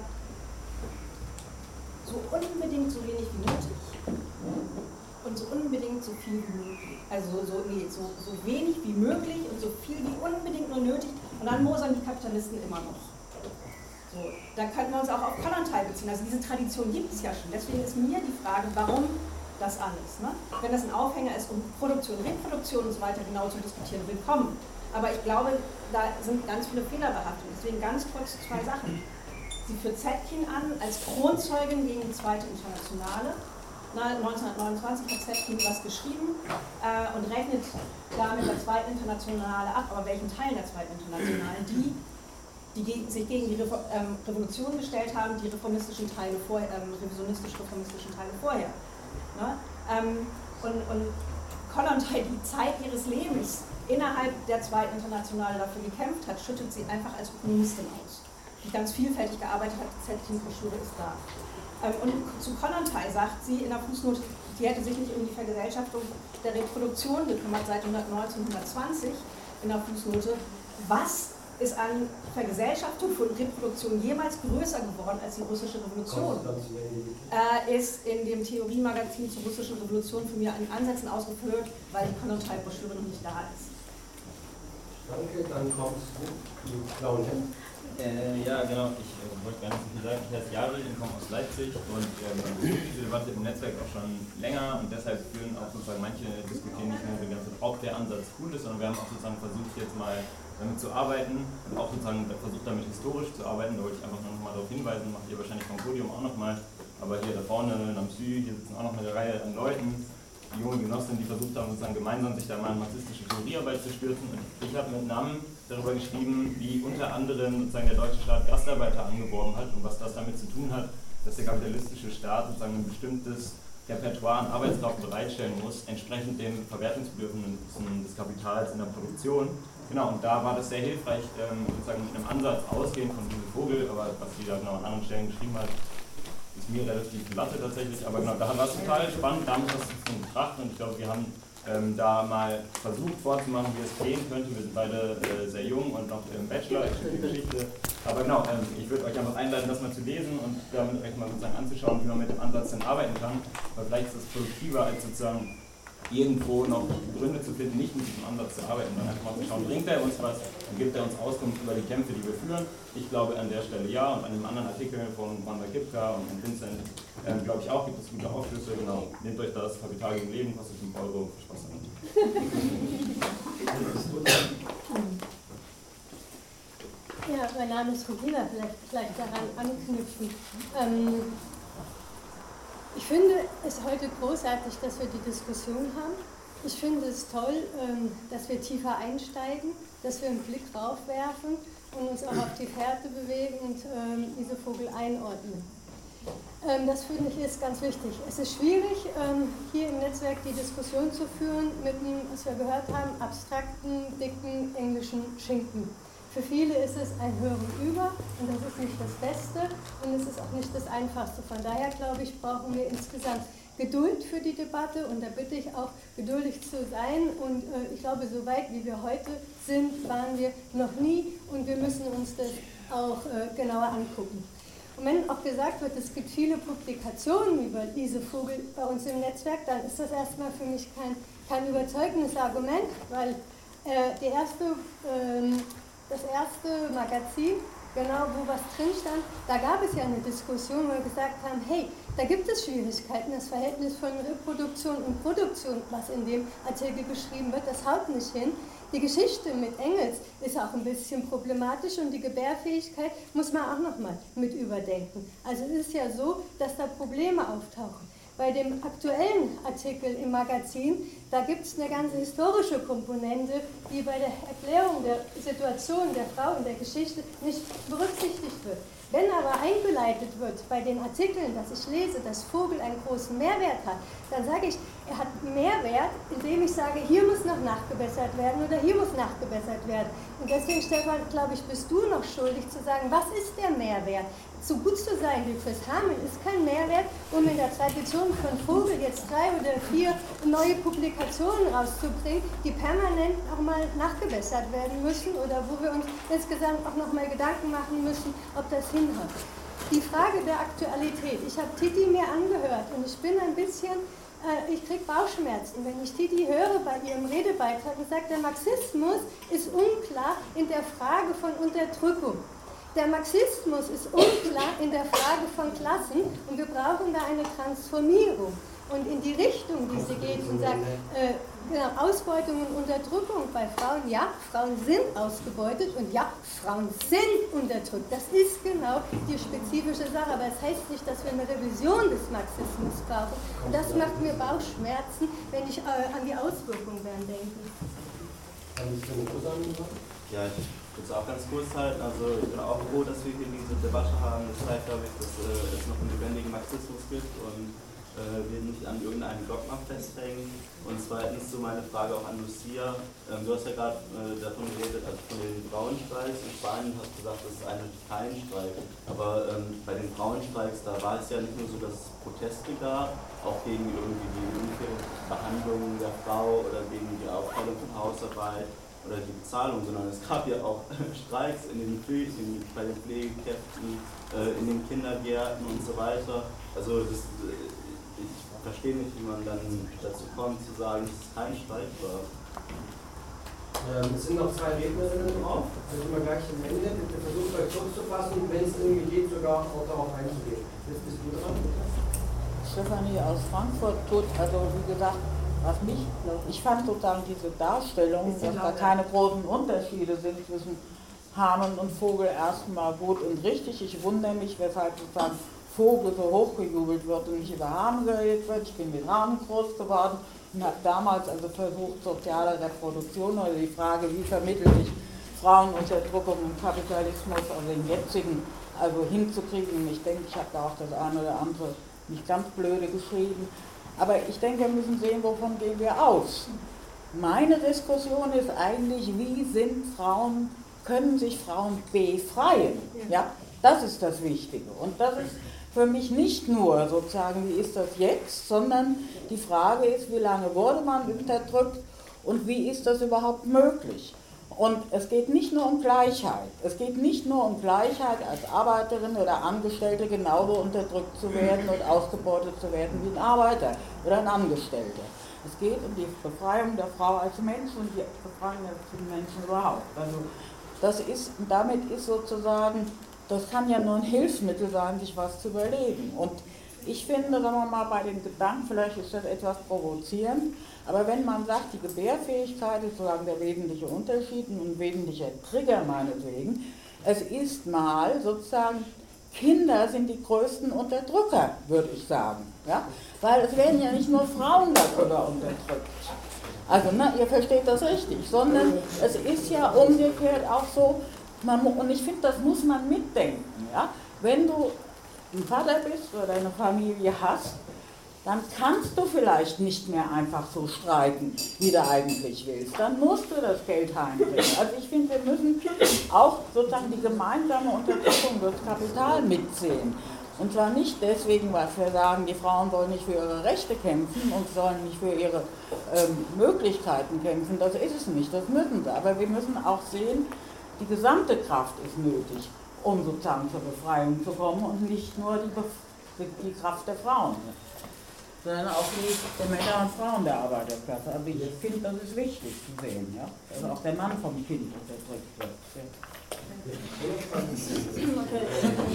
so unbedingt so wenig wie nötig und so unbedingt so viel wie möglich. Also so, nee, so, so wenig wie möglich und so viel wie unbedingt nur nötig. Und dann mosern die Kapitalisten immer noch. So, da könnten wir uns auch auf Kollontai beziehen. Also diese Tradition gibt es ja schon. Deswegen ist mir die Frage, warum das alles. Ne? Wenn das ein Aufhänger ist, um Produktion, Reproduktion und so weiter genau zu diskutieren, willkommen. Aber ich glaube, da sind ganz viele Fehler behaftet. Deswegen ganz kurz zwei Sachen. Sie führt Zetkin an als Kronzeugin gegen die Zweite Internationale. 1929 hat Zetkin was geschrieben äh, und rechnet da mit der Zweiten Internationale ab, aber welchen Teil der Zweiten Internationale? Die, die sich gegen die ähm, Revolution gestellt haben, die reformistischen Teile vor, ähm, revisionistisch-reformistischen Teile vorher. Ne? Ähm, und, und Kollontai die Zeit ihres Lebens innerhalb der Zweiten Internationale dafür gekämpft hat, schüttet sie einfach als Ökonomistin aus. Die ganz vielfältig gearbeitet hat, die Zetkin-Broschüre ist da. Ähm, und zu Kollontai sagt sie in der Fußnote, die hätte sich nicht um die Vergesellschaftung der Reproduktion gekümmert seit 1920 in der Fußnote. Was ist an Vergesellschaftung von Reproduktion jemals größer geworden als die russische Revolution? Äh, ist in dem Theoriemagazin zur russischen Revolution für mich in Ansätzen ausgeführt, weil die Kollontai-Broschüre noch nicht da ist. Danke, dann kommt Claudia. Äh, ja, genau. Ich äh, wollte gar nicht so viel sagen. Ich heiße Jarl, ich komme aus Leipzig und ähm, diese Debatte im Netzwerk auch schon länger und deshalb führen auch sozusagen manche diskutieren nicht nur den ganzen, ob der Ansatz gut ist, sondern wir haben auch sozusagen versucht, jetzt mal damit zu arbeiten und auch sozusagen versucht, damit historisch zu arbeiten. Da wollte ich einfach nur noch mal darauf hinweisen, macht ihr wahrscheinlich vom Podium auch nochmal. Aber hier da vorne am Sü, hier sitzen auch noch eine Reihe an Leuten. junge Genossinnen, die versucht haben, sozusagen gemeinsam sich da mal in marxistische Theoriearbeit zu stürzen. Und ich habe mit Namen darüber geschrieben, wie unter anderem sozusagen der deutsche Staat Gastarbeiter angeworben hat und was das damit zu tun hat, dass der kapitalistische Staat sozusagen ein bestimmtes Repertoire an Arbeitskraft bereitstellen muss, entsprechend den Verwertungsbedürfnissen des Kapitals in der Produktion. Genau, und da war das sehr hilfreich, ähm, sozusagen mit einem Ansatz ausgehend von diesem Vogel, aber was sie da genau an anderen Stellen geschrieben hat, ist mir relativ latte tatsächlich, aber genau, da war es total spannend, damals was zu betrachten und ich glaube, wir haben ähm, da mal versucht vorzumachen, wie es gehen könnte. Wir sind beide äh, sehr jung und noch im Bachelor, ich Geschichte. Aber genau, ähm, ich würde euch einfach einladen, das mal zu lesen und damit euch mal sozusagen anzuschauen, wie man mit dem Ansatz dann arbeiten kann. Weil vielleicht ist es produktiver als sozusagen irgendwo noch Gründe zu finden, nicht mit diesem Ansatz zu arbeiten, sondern einfach mal zu schauen, bringt er uns was und gibt er uns Auskunft über die Kämpfe, die wir führen. Ich glaube an der Stelle ja und an dem anderen Artikel von Wanda Kipka und von Vincent ähm, glaube ich auch, gibt es gute Aufschlüsse. Genau, nehmt euch das, Kapital gegen Leben, kostet 5 Euro, Spaß damit. Ja, mein Name ist Rubina, vielleicht, vielleicht daran anknüpfen. Ähm, ich finde es heute großartig, dass wir die Diskussion haben. Ich finde es toll, ähm, dass wir tiefer einsteigen, dass wir einen Blick raufwerfen und uns auch auf die Fährte bewegen und ähm, diese Vogel einordnen. Ähm, das finde ich ist ganz wichtig. Es ist schwierig, hier im Netzwerk die Diskussion zu führen mit einem, was wir gehört haben, abstrakten, dicken englischen Schinken. Für viele ist es ein Hören über und das ist nicht das Beste und es ist auch nicht das Einfachste. Von daher glaube ich, brauchen wir insgesamt Geduld für die Debatte und da bitte ich auch geduldig zu sein und äh, ich glaube, so weit wie wir heute sind, waren wir noch nie und wir müssen uns das auch äh, genauer angucken. Und wenn auch gesagt wird, es gibt viele Publikationen über diese Vogel bei uns im Netzwerk, dann ist das erstmal für mich kein, kein überzeugendes Argument, weil äh, erste ähm, das erste Magazin, genau wo was drin stand, da gab es ja eine Diskussion, wo wir gesagt haben, hey, da gibt es Schwierigkeiten, das Verhältnis von Reproduktion und Produktion, was in dem Artikel geschrieben wird, das haut nicht hin. Die Geschichte mit Engels ist auch ein bisschen problematisch und die Gebärfähigkeit muss man auch nochmal mit überdenken. Also es ist ja so, dass da Probleme auftauchen. Bei dem aktuellen Artikel im Magazin, da gibt es eine ganze historische Komponente, die bei der Erklärung der Situation der Frau in der Geschichte nicht berücksichtigt wird. Wenn aber eingeleitet wird bei den Artikeln, dass ich lese, dass Vogel einen großen Mehrwert hat, dann sage ich, er hat Mehrwert, indem ich sage, hier muss noch nachgebessert werden oder hier muss nachgebessert werden. Und deswegen, Stefan, glaube ich, bist du noch schuldig zu sagen, was ist der Mehrwert? So gut zu sein wie Chris Hameln ist kein Mehrwert, um in der Tradition von Vogel jetzt drei oder vier neue Publikationen rauszubringen, die permanent auch mal nachgebessert werden müssen oder wo wir uns insgesamt auch noch mal Gedanken machen müssen, ob das hinhaut. Die Frage der Aktualität. Ich habe Titi mir angehört und ich bin ein bisschen äh, ich kriege Bauchschmerzen, wenn ich Titi höre bei ihrem Redebeitrag und sagt, der Marxismus ist unklar in der Frage von Unterdrückung. Der Marxismus ist unklar in der Frage von Klassen und wir brauchen da eine Transformierung. Und in die Richtung, die sie geht und sagt, äh, genau, Ausbeutung und Unterdrückung bei Frauen, ja, Frauen sind ausgebeutet und ja, Frauen sind unterdrückt. Das ist genau die spezifische Sache, aber es das heißt nicht, dass wir eine Revision des Marxismus brauchen. Und das macht mir Bauchschmerzen, wenn ich äh, an die Auswirkungen dann denke. Ja, ich es auch ganz kurz halten. Also ich bin auch froh, dass wir hier diese Debatte haben. Das zeigt, glaube ich, dass äh, es noch einen lebendigen Marxismus gibt und äh, wir nicht an irgendeinem Dogma festhängen. Und zweitens so meine Frage auch an Lucia. Ähm, du hast ja gerade äh, davon geredet, also von den Frauenstreiks in Spanien hast du gesagt, das ist eigentlich kein Streik. Aber ähm, bei den Frauenstreiks, da war es ja nicht nur so, dass es Proteste gab, auch gegen irgendwie die unfaire Behandlung der Frau oder gegen die Aufteilung von Hausarbeit oder die Bezahlung, sondern es gab ja auch Streiks in den in, bei den Pflegekräften, äh, in den Kindergärten und so weiter. Also das, äh, ich verstehe nicht, wie man dann dazu kommt zu sagen, dass es kein Streik war. Ähm, es sind noch zwei Rednerinnen drauf, also immer gleich am Ende. Bitte versucht euch kurz zu fassen, wenn es irgendwie geht, sogar auch darauf einzugehen. Jetzt bist du dran. Stefanie aus Frankfurt tut, also wie gesagt, was mich, ich fand sozusagen diese Darstellung, dass da keine großen Unterschiede sind zwischen Hahnen und Vogel erstmal gut und richtig. Ich wundere mich, weshalb sozusagen Vogel so hochgejubelt wird und nicht über Hahn geredet wird. Ich bin mit Hahn groß geworden und habe damals also versucht, soziale Reproduktion oder die Frage, wie vermittle ich Frauenunterdrückung im Kapitalismus, also im jetzigen, also hinzukriegen. Ich denke, ich habe da auch das eine oder andere nicht ganz blöde geschrieben. Aber ich denke, wir müssen sehen, wovon gehen wir aus. Meine Diskussion ist eigentlich, wie sind Frauen, können sich Frauen befreien? Ja, das ist das Wichtige. Und das ist für mich nicht nur sozusagen, wie ist das jetzt, sondern die Frage ist, wie lange wurde man unterdrückt und wie ist das überhaupt möglich? Und es geht nicht nur um Gleichheit. Es geht nicht nur um Gleichheit als Arbeiterin oder Angestellte genauso unterdrückt zu werden und ausgebeutet zu werden wie ein Arbeiter oder ein Angestellter. Es geht um die Befreiung der Frau als Mensch und die Befreiung der Menschen überhaupt. Also das ist, damit ist sozusagen, das kann ja nur ein Hilfsmittel sein, sich was zu überlegen. Und ich finde, sagen wir mal, bei den Gedanken, vielleicht ist das etwas provozierend, aber wenn man sagt, die Gebärfähigkeit ist sozusagen der wesentliche Unterschied und ein wesentlicher Trigger meinetwegen, es ist mal sozusagen, Kinder sind die größten Unterdrücker, würde ich sagen. Ja? Weil es werden ja nicht nur Frauen darüber unterdrückt. Also, ne, ihr versteht das richtig, sondern es ist ja umgekehrt auch so, man, und ich finde, das muss man mitdenken. Ja? Wenn du ein Vater bist oder eine Familie hast, dann kannst du vielleicht nicht mehr einfach so streiten, wie du eigentlich willst. Dann musst du das Geld heimbringen. Also ich finde, wir müssen auch sozusagen die gemeinsame Unterdrückung durch Kapital mitsehen. Und zwar nicht deswegen, weil wir sagen, die Frauen sollen nicht für ihre Rechte kämpfen und sollen nicht für ihre ähm, Möglichkeiten kämpfen. Das ist es nicht, das müssen sie. Aber wir müssen auch sehen, die gesamte Kraft ist nötig um sozusagen zur Befreiung zu kommen und nicht nur die, Bef die Kraft der Frauen, sondern auch die der Männer und Frauen der Arbeiterklasse. Aber ich finde, das ist wichtig zu sehen, ja? dass auch der Mann vom Kind unterdrückt wird. Ja. Okay, ich.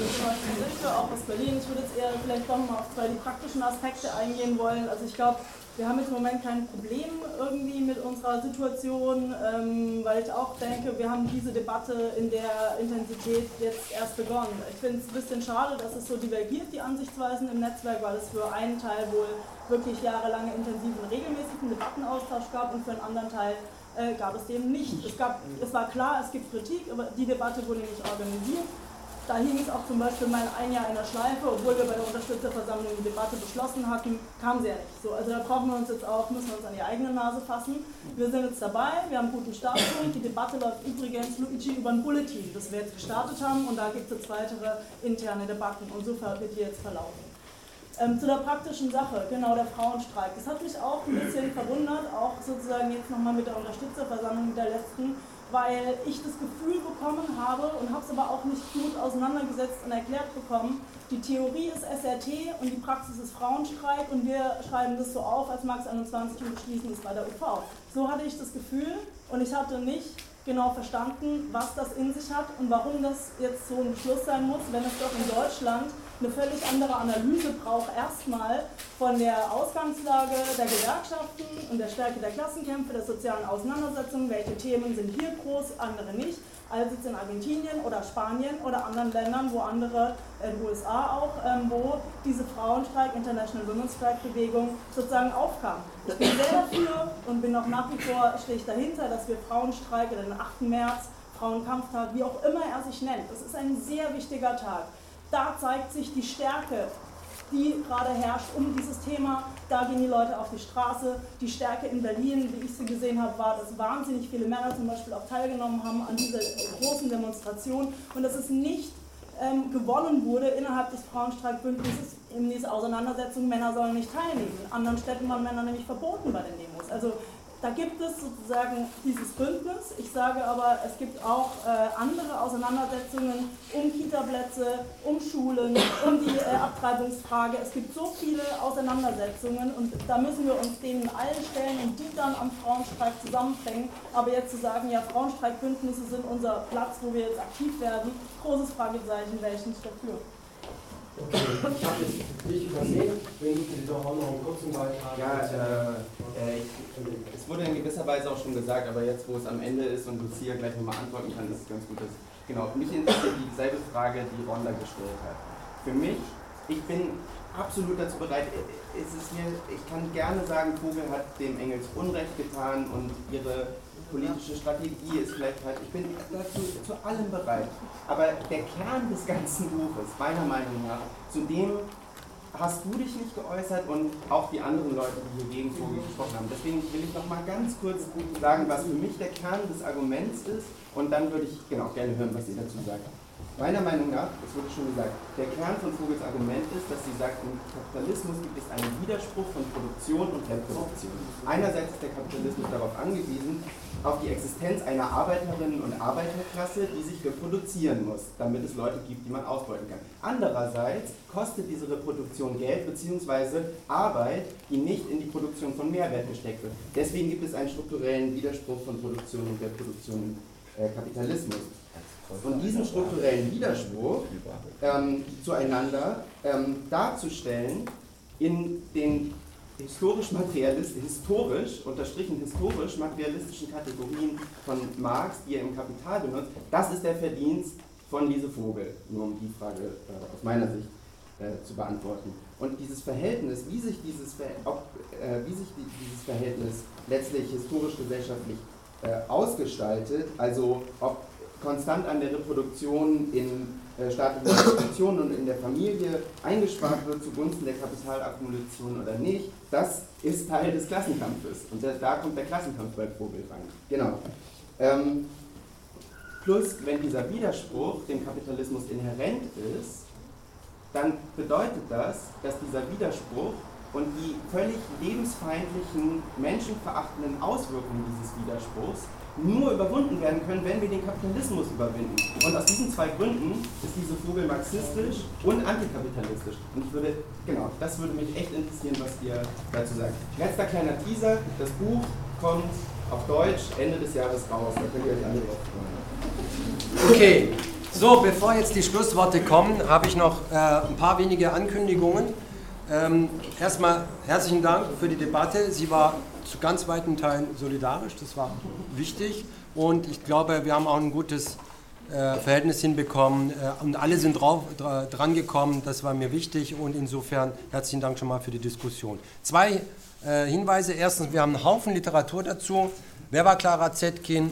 Ich würde jetzt eher vielleicht doch mal auf zwei die praktischen Aspekte eingehen wollen. Also ich glaube, wir haben jetzt im Moment kein Problem irgendwie mit unserer Situation, ähm, weil ich auch denke, wir haben diese Debatte in der Intensität jetzt erst begonnen. Ich finde es ein bisschen schade, dass es so divergiert, die Ansichtsweisen im Netzwerk, weil es für einen Teil wohl wirklich jahrelange intensiven, regelmäßigen Debattenaustausch gab und für einen anderen Teil äh, gab es dem nicht. Es, gab, es war klar, es gibt Kritik, aber die Debatte wurde nicht organisiert. Da hing es auch zum Beispiel mal ein Jahr in der Schleife, obwohl wir bei der Unterstützerversammlung die Debatte beschlossen hatten, kam sie ja nicht. So, also da brauchen wir uns jetzt auch, müssen wir uns an die eigene Nase fassen. Wir sind jetzt dabei, wir haben einen guten Startpunkt. Die Debatte läuft übrigens, Luigi, über ein Bulletin, das wir jetzt gestartet haben und da gibt es jetzt weitere interne Debatten und so wird die jetzt verlaufen. Ähm, zu der praktischen Sache, genau der Frauenstreik. Das hat mich auch ein bisschen verwundert, auch sozusagen jetzt nochmal mit der Unterstützerversammlung der letzten, weil ich das Gefühl bekommen habe und habe es aber auch nicht gut auseinandergesetzt und erklärt bekommen, die Theorie ist SRT und die Praxis ist Frauenstreik und wir schreiben das so auf als Max 21 und beschließen es bei der UV. So hatte ich das Gefühl und ich hatte nicht genau verstanden, was das in sich hat und warum das jetzt so ein Beschluss sein muss, wenn es doch in Deutschland eine völlig andere Analyse braucht, erstmal von der Ausgangslage der Gewerkschaften und der Stärke der Klassenkämpfe, der sozialen Auseinandersetzungen, welche Themen sind hier groß, andere nicht, als jetzt in Argentinien oder Spanien oder anderen Ländern, wo andere, in den USA auch, ähm, wo diese Frauenstreik, International Women's Strike Bewegung sozusagen aufkam. Ich bin sehr dafür und bin auch nach wie vor, stehe ich dahinter, dass wir Frauenstreik oder den 8. März, Frauenkampftag, wie auch immer er sich nennt, das ist ein sehr wichtiger Tag da zeigt sich die Stärke, die gerade herrscht um dieses Thema. Da gehen die Leute auf die Straße. Die Stärke in Berlin, wie ich sie gesehen habe, war, dass wahnsinnig viele Männer zum Beispiel auch teilgenommen haben an dieser großen Demonstration und dass es nicht ähm, gewonnen wurde innerhalb des Frauenstreikbündnisses in dieser Auseinandersetzung, Männer sollen nicht teilnehmen. In anderen Städten waren Männer nämlich verboten bei den Demos. Also da gibt es sozusagen dieses Bündnis. Ich sage aber, es gibt auch äh, andere Auseinandersetzungen um Kita-Plätze, um Schulen, um die äh, Abtreibungsfrage. Es gibt so viele Auseinandersetzungen und da müssen wir uns denen allen stellen und die dann am Frauenstreik zusammenbringen. Aber jetzt zu sagen, ja, Frauenstreikbündnisse sind unser Platz, wo wir jetzt aktiv werden, großes Fragezeichen, nicht dafür. Okay, ich habe jetzt dich übersehen, wenn du doch auch noch einen kurzen Beitrag Ja, äh, äh, es wurde in gewisser Weise auch schon gesagt, aber jetzt, wo es am Ende ist und Lucia gleich nochmal antworten kann, ist es ganz gut. Dass, genau, mich interessiert dieselbe Frage, die Ronda gestellt hat. Für mich, ich bin absolut dazu bereit. Es ist mir, ich kann gerne sagen, Vogel hat dem Engels Unrecht getan und ihre politische Strategie ist vielleicht halt, ich bin dazu zu allem bereit. Aber der Kern des ganzen Buches, meiner Meinung nach, zu dem hast du dich nicht geäußert und auch die anderen Leute, die hier gegen Vogel gesprochen haben. Deswegen will ich noch mal ganz kurz sagen, was für mich der Kern des Arguments ist und dann würde ich genau gerne hören, was ihr dazu sagt. Meiner Meinung nach, es wurde schon gesagt, der Kern von Vogels Argument ist, dass sie sagt, im Kapitalismus gibt es einen Widerspruch von Produktion und Reproduktion. Einerseits ist der Kapitalismus darauf angewiesen, auf die Existenz einer Arbeiterinnen- und Arbeiterklasse, die sich reproduzieren muss, damit es Leute gibt, die man ausbeuten kann. Andererseits kostet diese Reproduktion Geld bzw. Arbeit, die nicht in die Produktion von Mehrwert gesteckt wird. Deswegen gibt es einen strukturellen Widerspruch von Produktion und Reproduktion im äh, Kapitalismus. Und diesen strukturellen Widerspruch ähm, zueinander ähm, darzustellen in den historisch materialist historisch, unterstrichen historisch materialistischen Kategorien von Marx, die er im Kapital benutzt, das ist der Verdienst von Lise Vogel, nur um die Frage äh, aus meiner Sicht äh, zu beantworten. Und dieses Verhältnis, wie sich dieses, ob, äh, wie sich die, dieses Verhältnis letztlich historisch-gesellschaftlich äh, ausgestaltet, also ob konstant an der Reproduktion in äh, staatlichen Institutionen und in der Familie eingespart wird zugunsten der Kapitalakkumulation oder nicht, das ist Teil des Klassenkampfes. Und da, da kommt der Klassenkampf bei Vogel rein. Genau. Ähm, plus, wenn dieser Widerspruch dem Kapitalismus inhärent ist, dann bedeutet das, dass dieser Widerspruch und die völlig lebensfeindlichen, menschenverachtenden Auswirkungen dieses Widerspruchs nur überwunden werden können, wenn wir den Kapitalismus überwinden. Und aus diesen zwei Gründen ist diese Vogel marxistisch und antikapitalistisch. Und ich würde, genau, das würde mich echt interessieren, was ihr dazu sagt. Letzter kleiner Teaser, das Buch kommt auf Deutsch Ende des Jahres raus. Da könnt ihr euch alle drauf freuen. Okay, so, bevor jetzt die Schlussworte kommen, habe ich noch äh, ein paar wenige Ankündigungen. Ähm, erstmal herzlichen Dank für die Debatte. Sie war zu ganz weiten Teilen solidarisch, das war wichtig. Und ich glaube, wir haben auch ein gutes äh, Verhältnis hinbekommen äh, und alle sind drauf, dra, dran gekommen, das war mir wichtig und insofern herzlichen Dank schon mal für die Diskussion. Zwei äh, Hinweise. Erstens, wir haben einen Haufen Literatur dazu. Wer war Clara Zetkin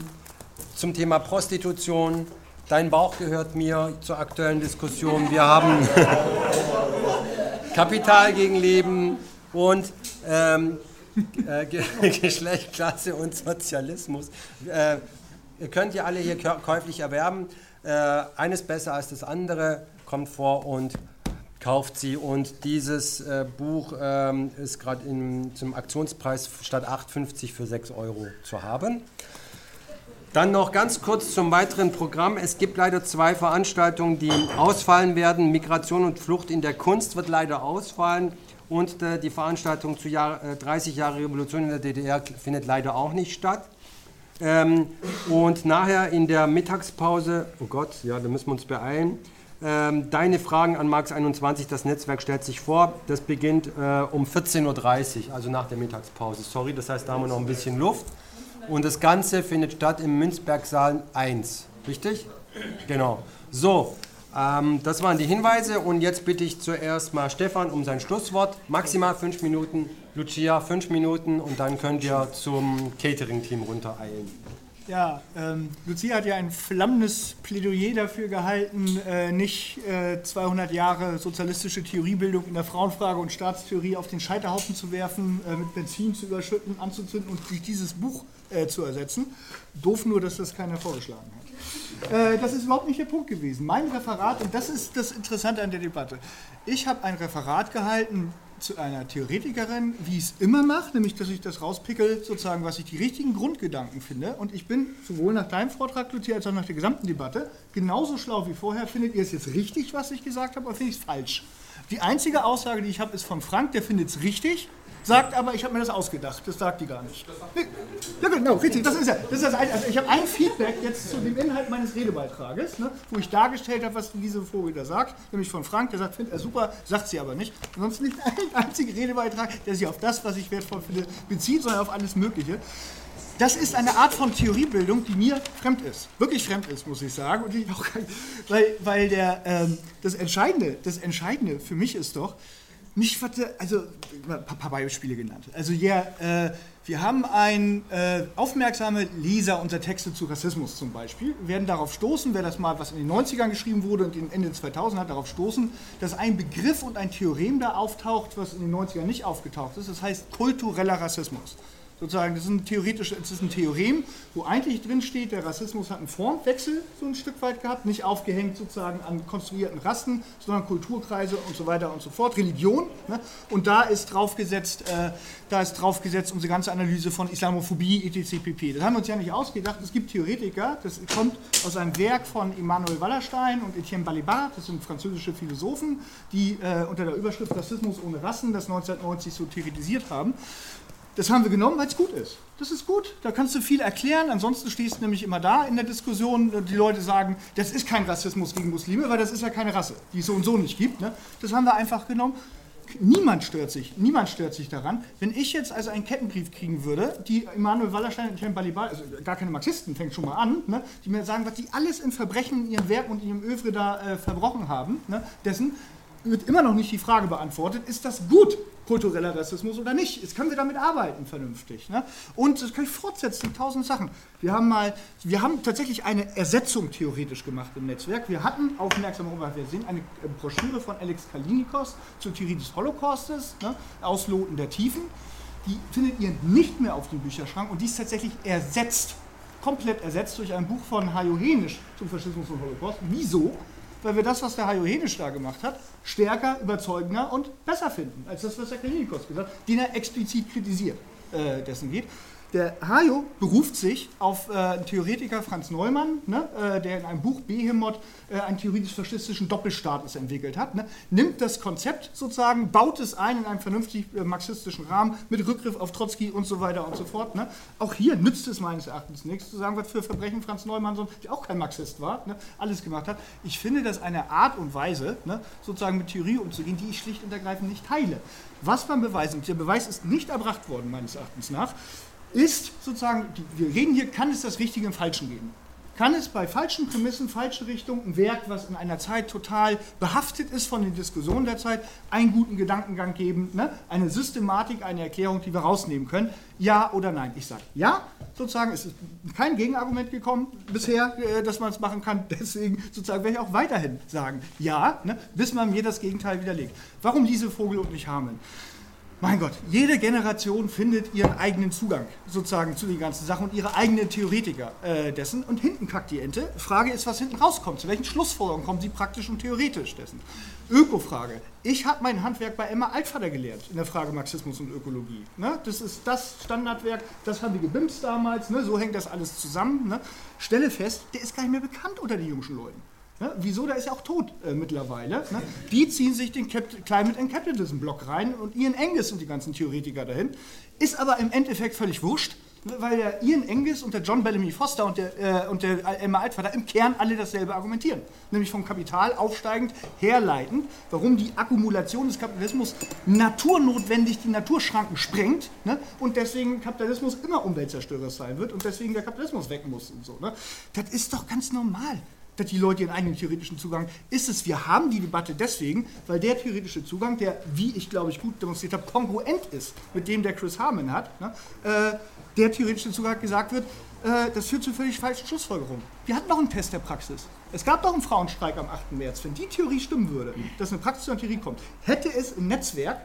zum Thema Prostitution? Dein Bauch gehört mir zur aktuellen Diskussion. Wir haben Kapital gegen Leben und ähm, äh, Geschlecht, Klasse und Sozialismus. Äh, ihr könnt ja alle hier käuflich erwerben. Äh, eines besser als das andere kommt vor und kauft sie. Und dieses äh, Buch ähm, ist gerade zum Aktionspreis statt 8,50 für 6 Euro zu haben. Dann noch ganz kurz zum weiteren Programm. Es gibt leider zwei Veranstaltungen, die ausfallen werden. Migration und Flucht in der Kunst wird leider ausfallen. Und äh, die Veranstaltung zu Jahr, äh, 30 Jahre Revolution in der DDR findet leider auch nicht statt. Ähm, und nachher in der Mittagspause, oh Gott, ja, da müssen wir uns beeilen. Ähm, deine Fragen an Marx 21, das Netzwerk stellt sich vor. Das beginnt äh, um 14.30 Uhr, also nach der Mittagspause. Sorry, das heißt, da haben wir noch ein bisschen Luft. Und das Ganze findet statt im Münzbergsaal 1. Richtig? Genau. So, ähm, das waren die Hinweise und jetzt bitte ich zuerst mal Stefan um sein Schlusswort. Maximal fünf Minuten, Lucia fünf Minuten und dann könnt ihr zum Catering-Team runtereilen. Ja, ähm, Lucia hat ja ein flammendes Plädoyer dafür gehalten, äh, nicht äh, 200 Jahre sozialistische Theoriebildung in der Frauenfrage und Staatstheorie auf den Scheiterhaufen zu werfen, äh, mit Benzin zu überschütten, anzuzünden und durch dieses Buch äh, zu ersetzen. Doof nur, dass das keiner vorgeschlagen hat. Äh, das ist überhaupt nicht der Punkt gewesen. Mein Referat, und das ist das Interessante an der Debatte, ich habe ein Referat gehalten zu einer Theoretikerin, wie ich es immer mache, nämlich dass ich das rauspickel, sozusagen, was ich die richtigen Grundgedanken finde. Und ich bin sowohl nach deinem Vortrag, Lucia, als auch nach der gesamten Debatte genauso schlau wie vorher. Findet ihr es jetzt richtig, was ich gesagt habe, oder finde ich es falsch? Die einzige Aussage, die ich habe, ist von Frank, der findet es richtig sagt aber, ich habe mir das ausgedacht. Das sagt die gar nicht. Ja, genau, richtig. Das ist ja. Das ist das also ich habe ein Feedback jetzt zu dem Inhalt meines Redebeitrages, ne, wo ich dargestellt habe, was diese Vogel da sagt, nämlich von Frank, der sagt, findet er super, sagt sie aber nicht. Ansonsten nicht ein einziger Redebeitrag, der sich auf das, was ich wertvoll finde, bezieht, sondern auf alles Mögliche. Das ist eine Art von Theoriebildung, die mir fremd ist. Wirklich fremd ist, muss ich sagen. Und ich auch, weil, weil der, ähm, das, Entscheidende, das Entscheidende für mich ist doch, mich hatte, also ein paar Beispiele genannt. Also ja, äh, wir haben ein äh, aufmerksame Leser unserer Texte zu Rassismus zum Beispiel, werden darauf stoßen, wer das mal, was in den 90ern geschrieben wurde und Ende 2000 hat, darauf stoßen, dass ein Begriff und ein Theorem da auftaucht, was in den 90ern nicht aufgetaucht ist. Das heißt kultureller Rassismus sozusagen, das ist ein theoretisches, es ist ein Theorem, wo eigentlich drin steht, der Rassismus hat einen Formwechsel so ein Stück weit gehabt, nicht aufgehängt sozusagen an konstruierten Rassen, sondern Kulturkreise und so weiter und so fort, Religion. Ne? Und da ist draufgesetzt, äh, da ist draufgesetzt unsere ganze Analyse von Islamophobie, etc. pp. Das haben wir uns ja nicht ausgedacht. Es gibt Theoretiker, das kommt aus einem Werk von Immanuel Wallerstein und Etienne Balibar, das sind französische Philosophen, die äh, unter der Überschrift Rassismus ohne Rassen das 1990 so theoretisiert haben. Das haben wir genommen, weil es gut ist. Das ist gut, da kannst du viel erklären. Ansonsten stehst du nämlich immer da in der Diskussion. Die Leute sagen, das ist kein Rassismus gegen Muslime, weil das ist ja keine Rasse, die es so und so nicht gibt. Ne? Das haben wir einfach genommen. Niemand stört sich, niemand stört sich daran. Wenn ich jetzt also einen Kettenbrief kriegen würde, die Immanuel Wallerstein und Herrn Balibar, also gar keine Marxisten, fängt schon mal an, ne, die mir sagen, was die alles in Verbrechen in ihrem Werk und in ihrem Övre da äh, verbrochen haben, ne, dessen wird immer noch nicht die Frage beantwortet, ist das gut, kultureller Rassismus oder nicht? Jetzt können wir damit arbeiten vernünftig. Ne? Und das kann ich fortsetzen, tausend Sachen. Wir haben mal, wir haben tatsächlich eine Ersetzung theoretisch gemacht im Netzwerk. Wir hatten, aufmerksam wir sehen, eine Broschüre von Alex Kalinikos zur Theorie des Holocaustes, ne? Ausloten der Tiefen. Die findet ihr nicht mehr auf dem Bücherschrank und die ist tatsächlich ersetzt, komplett ersetzt durch ein Buch von Hajo Henisch zum Faschismus und Holocaust. Wieso? Weil wir das, was der Hajo Henisch da gemacht hat, stärker, überzeugender und besser finden, als das, was der Klinikos gesagt hat, den er explizit kritisiert, äh, dessen geht. Der Hajo beruft sich auf äh, einen Theoretiker Franz Neumann, ne, äh, der in einem Buch Behemoth äh, einen theoretisch-faschistischen Doppelstatus entwickelt hat. Ne, nimmt das Konzept sozusagen, baut es ein in einem vernünftig äh, marxistischen Rahmen mit Rückgriff auf Trotzki und so weiter und so fort. Ne. Auch hier nützt es meines Erachtens nichts zu sagen, was für Verbrechen Franz Neumann, der auch kein Marxist war, ne, alles gemacht hat. Ich finde das eine Art und Weise, ne, sozusagen mit Theorie umzugehen, die ich schlicht und ergreifend nicht teile. Was man beweisen, der Beweis ist nicht erbracht worden, meines Erachtens nach, ist sozusagen, wir reden hier, kann es das Richtige im Falschen geben? Kann es bei falschen Prämissen, falsche Richtung, ein Werk, was in einer Zeit total behaftet ist von den Diskussionen der Zeit, einen guten Gedankengang geben, ne? eine Systematik, eine Erklärung, die wir rausnehmen können? Ja oder nein? Ich sage ja, sozusagen, es ist kein Gegenargument gekommen bisher, äh, dass man es machen kann. Deswegen sozusagen werde ich auch weiterhin sagen ja, ne? bis man mir das Gegenteil widerlegt. Warum diese Vogel und nicht Hameln? Mein Gott, jede Generation findet ihren eigenen Zugang sozusagen zu den ganzen Sachen und ihre eigenen Theoretiker äh, dessen. Und hinten kackt die Ente. Frage ist, was hinten rauskommt. Zu welchen Schlussfolgerungen kommen sie praktisch und theoretisch dessen? Öko-Frage. Ich habe mein Handwerk bei Emma Altvater gelernt in der Frage Marxismus und Ökologie. Ne? Das ist das Standardwerk, das haben wir gebimst damals, ne? so hängt das alles zusammen. Ne? Stelle fest, der ist gar nicht mehr bekannt unter den jungen Leuten. Ne? Wieso? Der ist ja auch tot äh, mittlerweile. Ne? Die ziehen sich den Cap Climate and Capitalism Block rein und Ian Engels und die ganzen Theoretiker dahin. Ist aber im Endeffekt völlig wurscht, weil der Ian Engels und der John Bellamy Foster und der, äh, und der Emma Altvater im Kern alle dasselbe argumentieren. Nämlich vom Kapital aufsteigend, herleitend, warum die Akkumulation des Kapitalismus naturnotwendig die Naturschranken sprengt ne? und deswegen Kapitalismus immer Umweltzerstörer sein wird und deswegen der Kapitalismus weg muss und so. Ne? Das ist doch ganz normal dass die Leute ihren eigenen theoretischen Zugang ist es. Wir haben die Debatte deswegen, weil der theoretische Zugang, der, wie ich glaube ich gut demonstriert habe, kongruent ist mit dem, der Chris Harmon hat, ne, äh, der theoretische Zugang gesagt wird, äh, das führt zu völlig falschen Schlussfolgerungen. Wir hatten noch einen Test der Praxis. Es gab doch einen Frauenstreik am 8. März. Wenn die Theorie stimmen würde, dass eine Praxis und Theorie kommt, hätte es im Netzwerk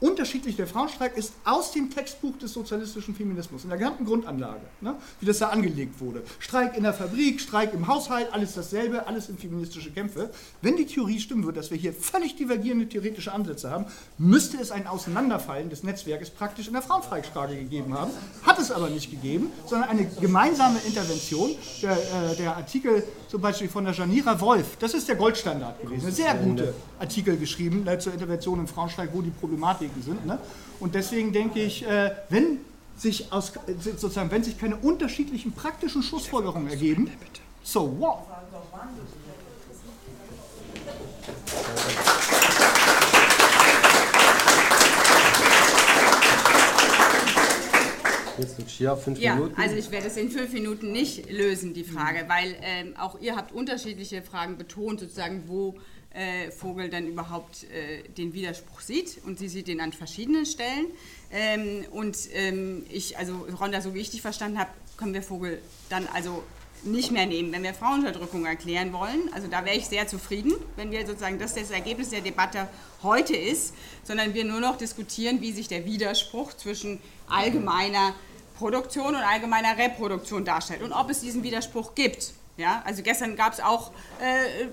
unterschiedlich. Der Frauenstreik ist aus dem Textbuch des sozialistischen Feminismus, in der gesamten Grundanlage, ne, wie das da angelegt wurde. Streik in der Fabrik, Streik im Haushalt, alles dasselbe, alles sind feministische Kämpfe. Wenn die Theorie stimmen würde, dass wir hier völlig divergierende theoretische Ansätze haben, müsste es ein Auseinanderfallen des Netzwerkes praktisch in der Frauenstreikfrage gegeben haben. Hat es aber nicht gegeben, sondern eine gemeinsame Intervention. Der, äh, der Artikel zum Beispiel von der Janira Wolf, das ist der Goldstandard gewesen. Eine sehr gute Artikel geschrieben äh, zur Intervention im Frauenstreik, wo die Problematiken sind. Ne? Und deswegen denke ich, äh, wenn sich aus, sozusagen, wenn sich keine unterschiedlichen praktischen Schlussfolgerungen ergeben, so what? Jetzt Lucia, fünf ja, Minuten. Also ich werde es in fünf Minuten nicht lösen, die Frage, weil ähm, auch ihr habt unterschiedliche Fragen betont, sozusagen, wo äh, Vogel dann überhaupt äh, den Widerspruch sieht und sie sieht den an verschiedenen Stellen. Ähm, und ähm, ich, also Ronda, so wie ich dich verstanden habe, können wir Vogel dann also nicht mehr nehmen, wenn wir Frauenunterdrückung erklären wollen. Also da wäre ich sehr zufrieden, wenn wir sozusagen das das Ergebnis der Debatte heute ist, sondern wir nur noch diskutieren, wie sich der Widerspruch zwischen allgemeiner Produktion und allgemeiner Reproduktion darstellt und ob es diesen Widerspruch gibt. Ja, also gestern gab es auch äh,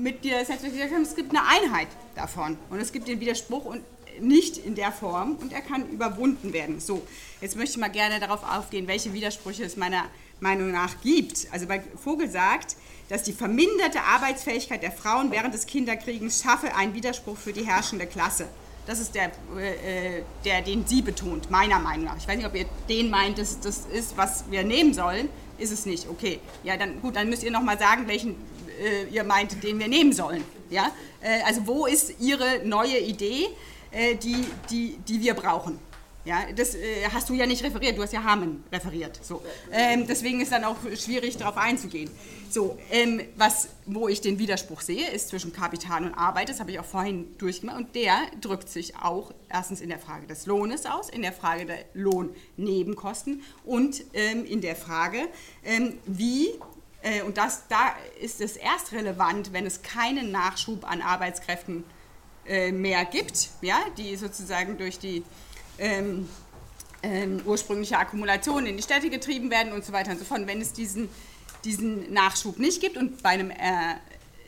mit dir gesagt haben, es gibt eine Einheit davon und es gibt den Widerspruch und nicht in der Form und er kann überwunden werden. So, jetzt möchte ich mal gerne darauf aufgehen, welche Widersprüche es meiner Meinung nach gibt. Also bei Vogel sagt, dass die verminderte Arbeitsfähigkeit der Frauen während des Kinderkriegens schaffe einen Widerspruch für die herrschende Klasse. Das ist der, äh, der, den sie betont, meiner Meinung nach. Ich weiß nicht, ob ihr den meint, dass das ist, was wir nehmen sollen. Ist es nicht. Okay. Ja, dann gut, dann müsst ihr nochmal sagen, welchen äh, ihr meint, den wir nehmen sollen. Ja? Äh, also wo ist Ihre neue Idee, äh, die, die, die wir brauchen? Ja, das äh, hast du ja nicht referiert, du hast ja Hamen referiert. So. Ähm, deswegen ist dann auch schwierig, darauf einzugehen. So, ähm, was, wo ich den Widerspruch sehe, ist zwischen Kapital und Arbeit. Das habe ich auch vorhin durchgemacht. Und der drückt sich auch erstens in der Frage des Lohnes aus, in der Frage der Lohnnebenkosten und ähm, in der Frage, ähm, wie äh, und das, da ist es erst relevant, wenn es keinen Nachschub an Arbeitskräften äh, mehr gibt, ja, die sozusagen durch die ähm, ähm, ursprüngliche Akkumulation in die Städte getrieben werden und so weiter und so fort. Wenn es diesen, diesen Nachschub nicht gibt und bei einem äh,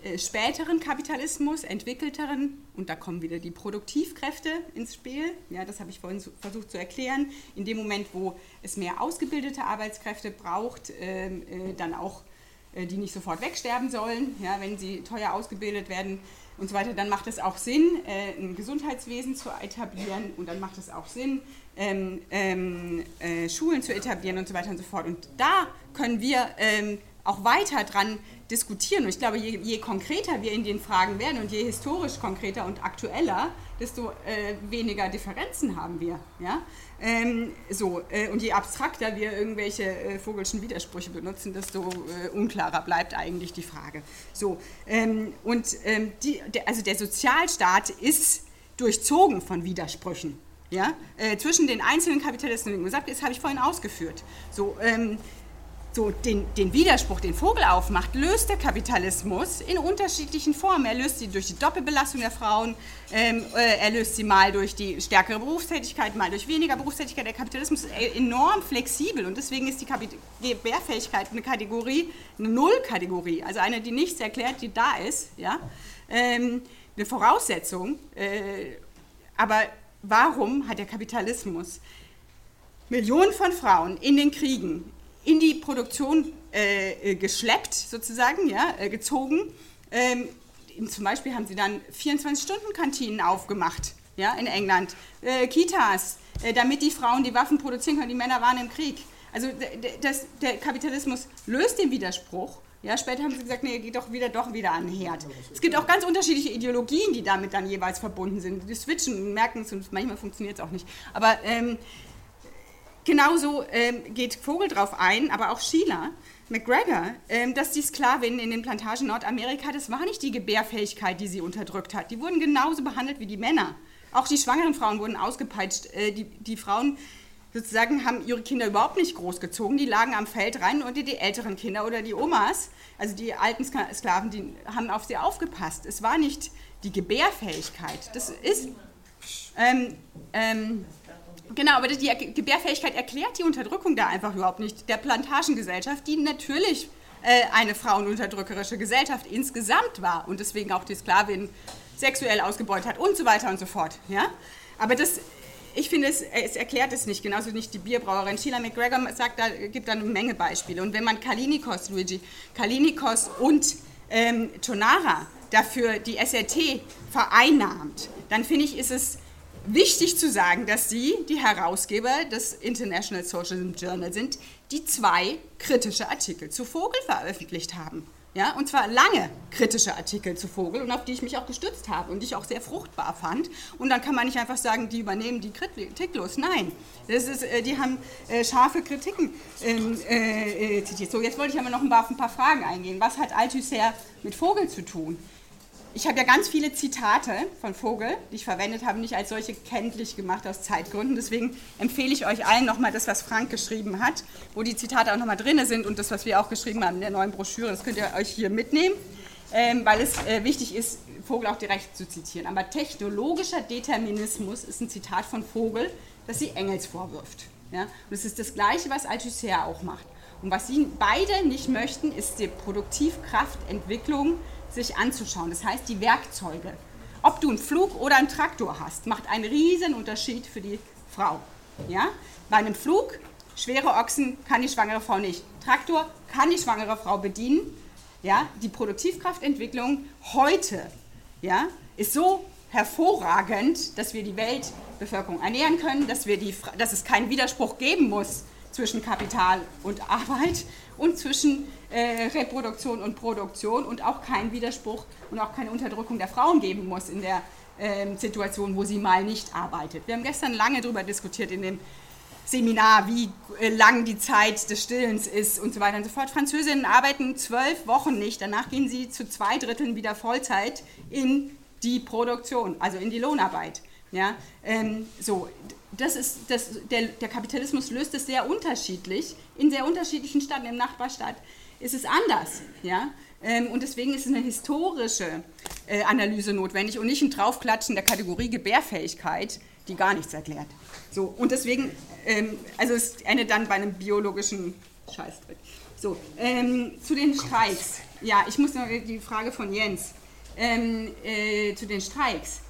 äh, späteren Kapitalismus, entwickelteren, und da kommen wieder die Produktivkräfte ins Spiel, ja, das habe ich vorhin so, versucht zu erklären, in dem Moment, wo es mehr ausgebildete Arbeitskräfte braucht, ähm, äh, dann auch äh, die nicht sofort wegsterben sollen, ja, wenn sie teuer ausgebildet werden, und so weiter, dann macht es auch Sinn, äh, ein Gesundheitswesen zu etablieren und dann macht es auch Sinn, ähm, ähm, äh, Schulen zu etablieren und so weiter und so fort. Und da können wir ähm, auch weiter dran diskutieren. Und ich glaube, je, je, konkreter wir in den Fragen werden und je historisch konkreter und aktueller, desto äh, weniger Differenzen haben wir. Ja? Ähm, so, äh, und je abstrakter wir irgendwelche äh, vogelschen Widersprüche benutzen, desto äh, unklarer bleibt eigentlich die Frage. So, ähm, und ähm, die, der, also der Sozialstaat ist durchzogen von Widersprüchen. Ja? Äh, zwischen den einzelnen Kapitalisten, wie gesagt, das habe ich vorhin ausgeführt. So, ähm, so den, den Widerspruch, den Vogel aufmacht, löst der Kapitalismus in unterschiedlichen Formen. Er löst sie durch die Doppelbelastung der Frauen, ähm, äh, er löst sie mal durch die stärkere Berufstätigkeit, mal durch weniger Berufstätigkeit. Der Kapitalismus ist enorm flexibel und deswegen ist die Gebärfähigkeit eine Kategorie, eine Nullkategorie, also eine, die nichts erklärt, die da ist, ja? Ähm, eine Voraussetzung. Äh, aber warum hat der Kapitalismus Millionen von Frauen in den Kriegen in die Produktion äh, äh, geschleppt, sozusagen, ja, äh, gezogen. Ähm, zum Beispiel haben sie dann 24-Stunden-Kantinen aufgemacht ja, in England, äh, Kitas, äh, damit die Frauen die Waffen produzieren können, die Männer waren im Krieg. Also das, der Kapitalismus löst den Widerspruch. Ja, später haben sie gesagt, nee, geht doch wieder, doch wieder an den Herd. Es gibt auch ganz unterschiedliche Ideologien, die damit dann jeweils verbunden sind. Die switchen, merken es und manchmal funktioniert es auch nicht. Aber ähm, Genauso ähm, geht Vogel drauf ein, aber auch Sheila McGregor, ähm, dass die Sklavinnen in den Plantagen Nordamerika, das war nicht die Gebärfähigkeit, die sie unterdrückt hat. Die wurden genauso behandelt wie die Männer. Auch die schwangeren Frauen wurden ausgepeitscht. Äh, die, die Frauen sozusagen haben ihre Kinder überhaupt nicht großgezogen. Die lagen am Feld rein und die, die älteren Kinder oder die Omas, also die alten Sklaven, die haben auf sie aufgepasst. Es war nicht die Gebärfähigkeit. Das ist ähm, ähm, Genau, aber die Gebärfähigkeit erklärt die Unterdrückung da einfach überhaupt nicht. Der Plantagengesellschaft, die natürlich äh, eine frauenunterdrückerische Gesellschaft insgesamt war und deswegen auch die Sklavin sexuell ausgebeutet hat und so weiter und so fort. Ja? Aber das, ich finde, es, es erklärt es nicht, genauso nicht die Bierbrauerin. Sheila McGregor sagt, da gibt da eine Menge Beispiele. Und wenn man Kalinikos, Luigi, Kalinikos und ähm, Tonara dafür die SRT vereinnahmt, dann finde ich, ist es wichtig zu sagen, dass Sie die Herausgeber des International Socialism Journal sind, die zwei kritische Artikel zu Vogel veröffentlicht haben. Ja, und zwar lange kritische Artikel zu Vogel und auf die ich mich auch gestützt habe und die ich auch sehr fruchtbar fand. Und dann kann man nicht einfach sagen, die übernehmen die kritiklos. Nein, das ist, äh, die haben äh, scharfe Kritiken ähm, äh, zitiert. So, jetzt wollte ich aber noch ein paar, ein paar Fragen eingehen. Was hat Althusser mit Vogel zu tun? Ich habe ja ganz viele Zitate von Vogel, die ich verwendet habe, nicht als solche kenntlich gemacht aus Zeitgründen. Deswegen empfehle ich euch allen nochmal das, was Frank geschrieben hat, wo die Zitate auch nochmal drin sind und das, was wir auch geschrieben haben in der neuen Broschüre. Das könnt ihr euch hier mitnehmen, ähm, weil es äh, wichtig ist, Vogel auch direkt zu zitieren. Aber technologischer Determinismus ist ein Zitat von Vogel, das sie Engels vorwirft. Und es ist das Gleiche, was Althusser auch macht. Und was sie beide nicht möchten, ist die Produktivkraftentwicklung sich anzuschauen. Das heißt, die Werkzeuge. Ob du einen Flug oder einen Traktor hast, macht einen riesen Unterschied für die Frau. Ja? Bei einem Flug, schwere Ochsen kann die schwangere Frau nicht. Traktor kann die schwangere Frau bedienen. Ja? Die Produktivkraftentwicklung heute ja, ist so hervorragend, dass wir die Weltbevölkerung ernähren können, dass, wir die, dass es keinen Widerspruch geben muss zwischen Kapital und Arbeit und zwischen äh, Reproduktion und Produktion und auch keinen Widerspruch und auch keine Unterdrückung der Frauen geben muss in der äh, Situation, wo sie mal nicht arbeitet. Wir haben gestern lange darüber diskutiert in dem Seminar, wie äh, lang die Zeit des Stillens ist und so weiter und so fort. Französinnen arbeiten zwölf Wochen nicht, danach gehen sie zu zwei Dritteln wieder Vollzeit in die Produktion, also in die Lohnarbeit. Ja, ähm, so, das ist, das, der, der Kapitalismus löst es sehr unterschiedlich. In sehr unterschiedlichen Staaten, im Nachbarstaat ist es anders. Ja? Ähm, und deswegen ist es eine historische äh, Analyse notwendig und nicht ein Draufklatschen der Kategorie Gebärfähigkeit, die gar nichts erklärt. So, und deswegen, ähm, also es endet dann bei einem biologischen Scheißdreck. So, ähm, zu den Streiks. Ja, ich muss noch die Frage von Jens. Ähm, äh, zu den Streiks.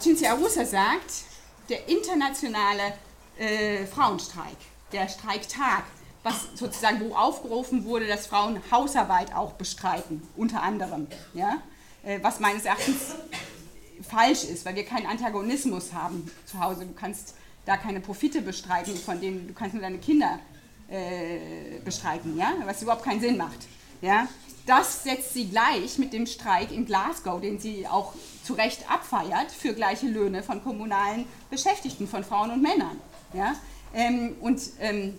Cinzia Russa sagt, der internationale äh, Frauenstreik, der Streiktag, was sozusagen wo aufgerufen wurde, dass Frauen Hausarbeit auch bestreiten, unter anderem, ja, äh, was meines Erachtens falsch ist, weil wir keinen Antagonismus haben zu Hause. Du kannst da keine Profite bestreiten, von denen du kannst nur deine Kinder äh, bestreiten, ja, was überhaupt keinen Sinn macht, ja. Das setzt sie gleich mit dem Streik in Glasgow, den sie auch zu Recht abfeiert, für gleiche Löhne von kommunalen Beschäftigten, von Frauen und Männern. Ja? Ähm, und ähm,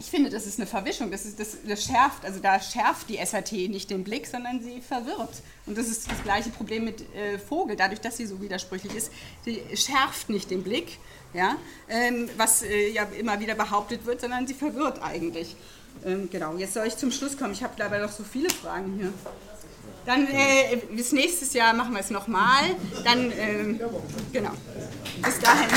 ich finde, das ist eine Verwischung, das, ist, das, das, schärft, also da schärft die SAT nicht den Blick, sondern sie verwirrt. Und das ist das gleiche Problem mit äh, Vogel, dadurch, dass sie so widersprüchlich ist, sie schärft nicht den Blick, ja? Ähm, was äh, ja immer wieder behauptet wird, sondern sie verwirrt eigentlich. Ähm, genau, jetzt soll ich zum Schluss kommen. Ich habe leider noch so viele Fragen hier. Dann äh, bis nächstes Jahr machen wir es nochmal. Dann, ähm, genau. Bis dahin.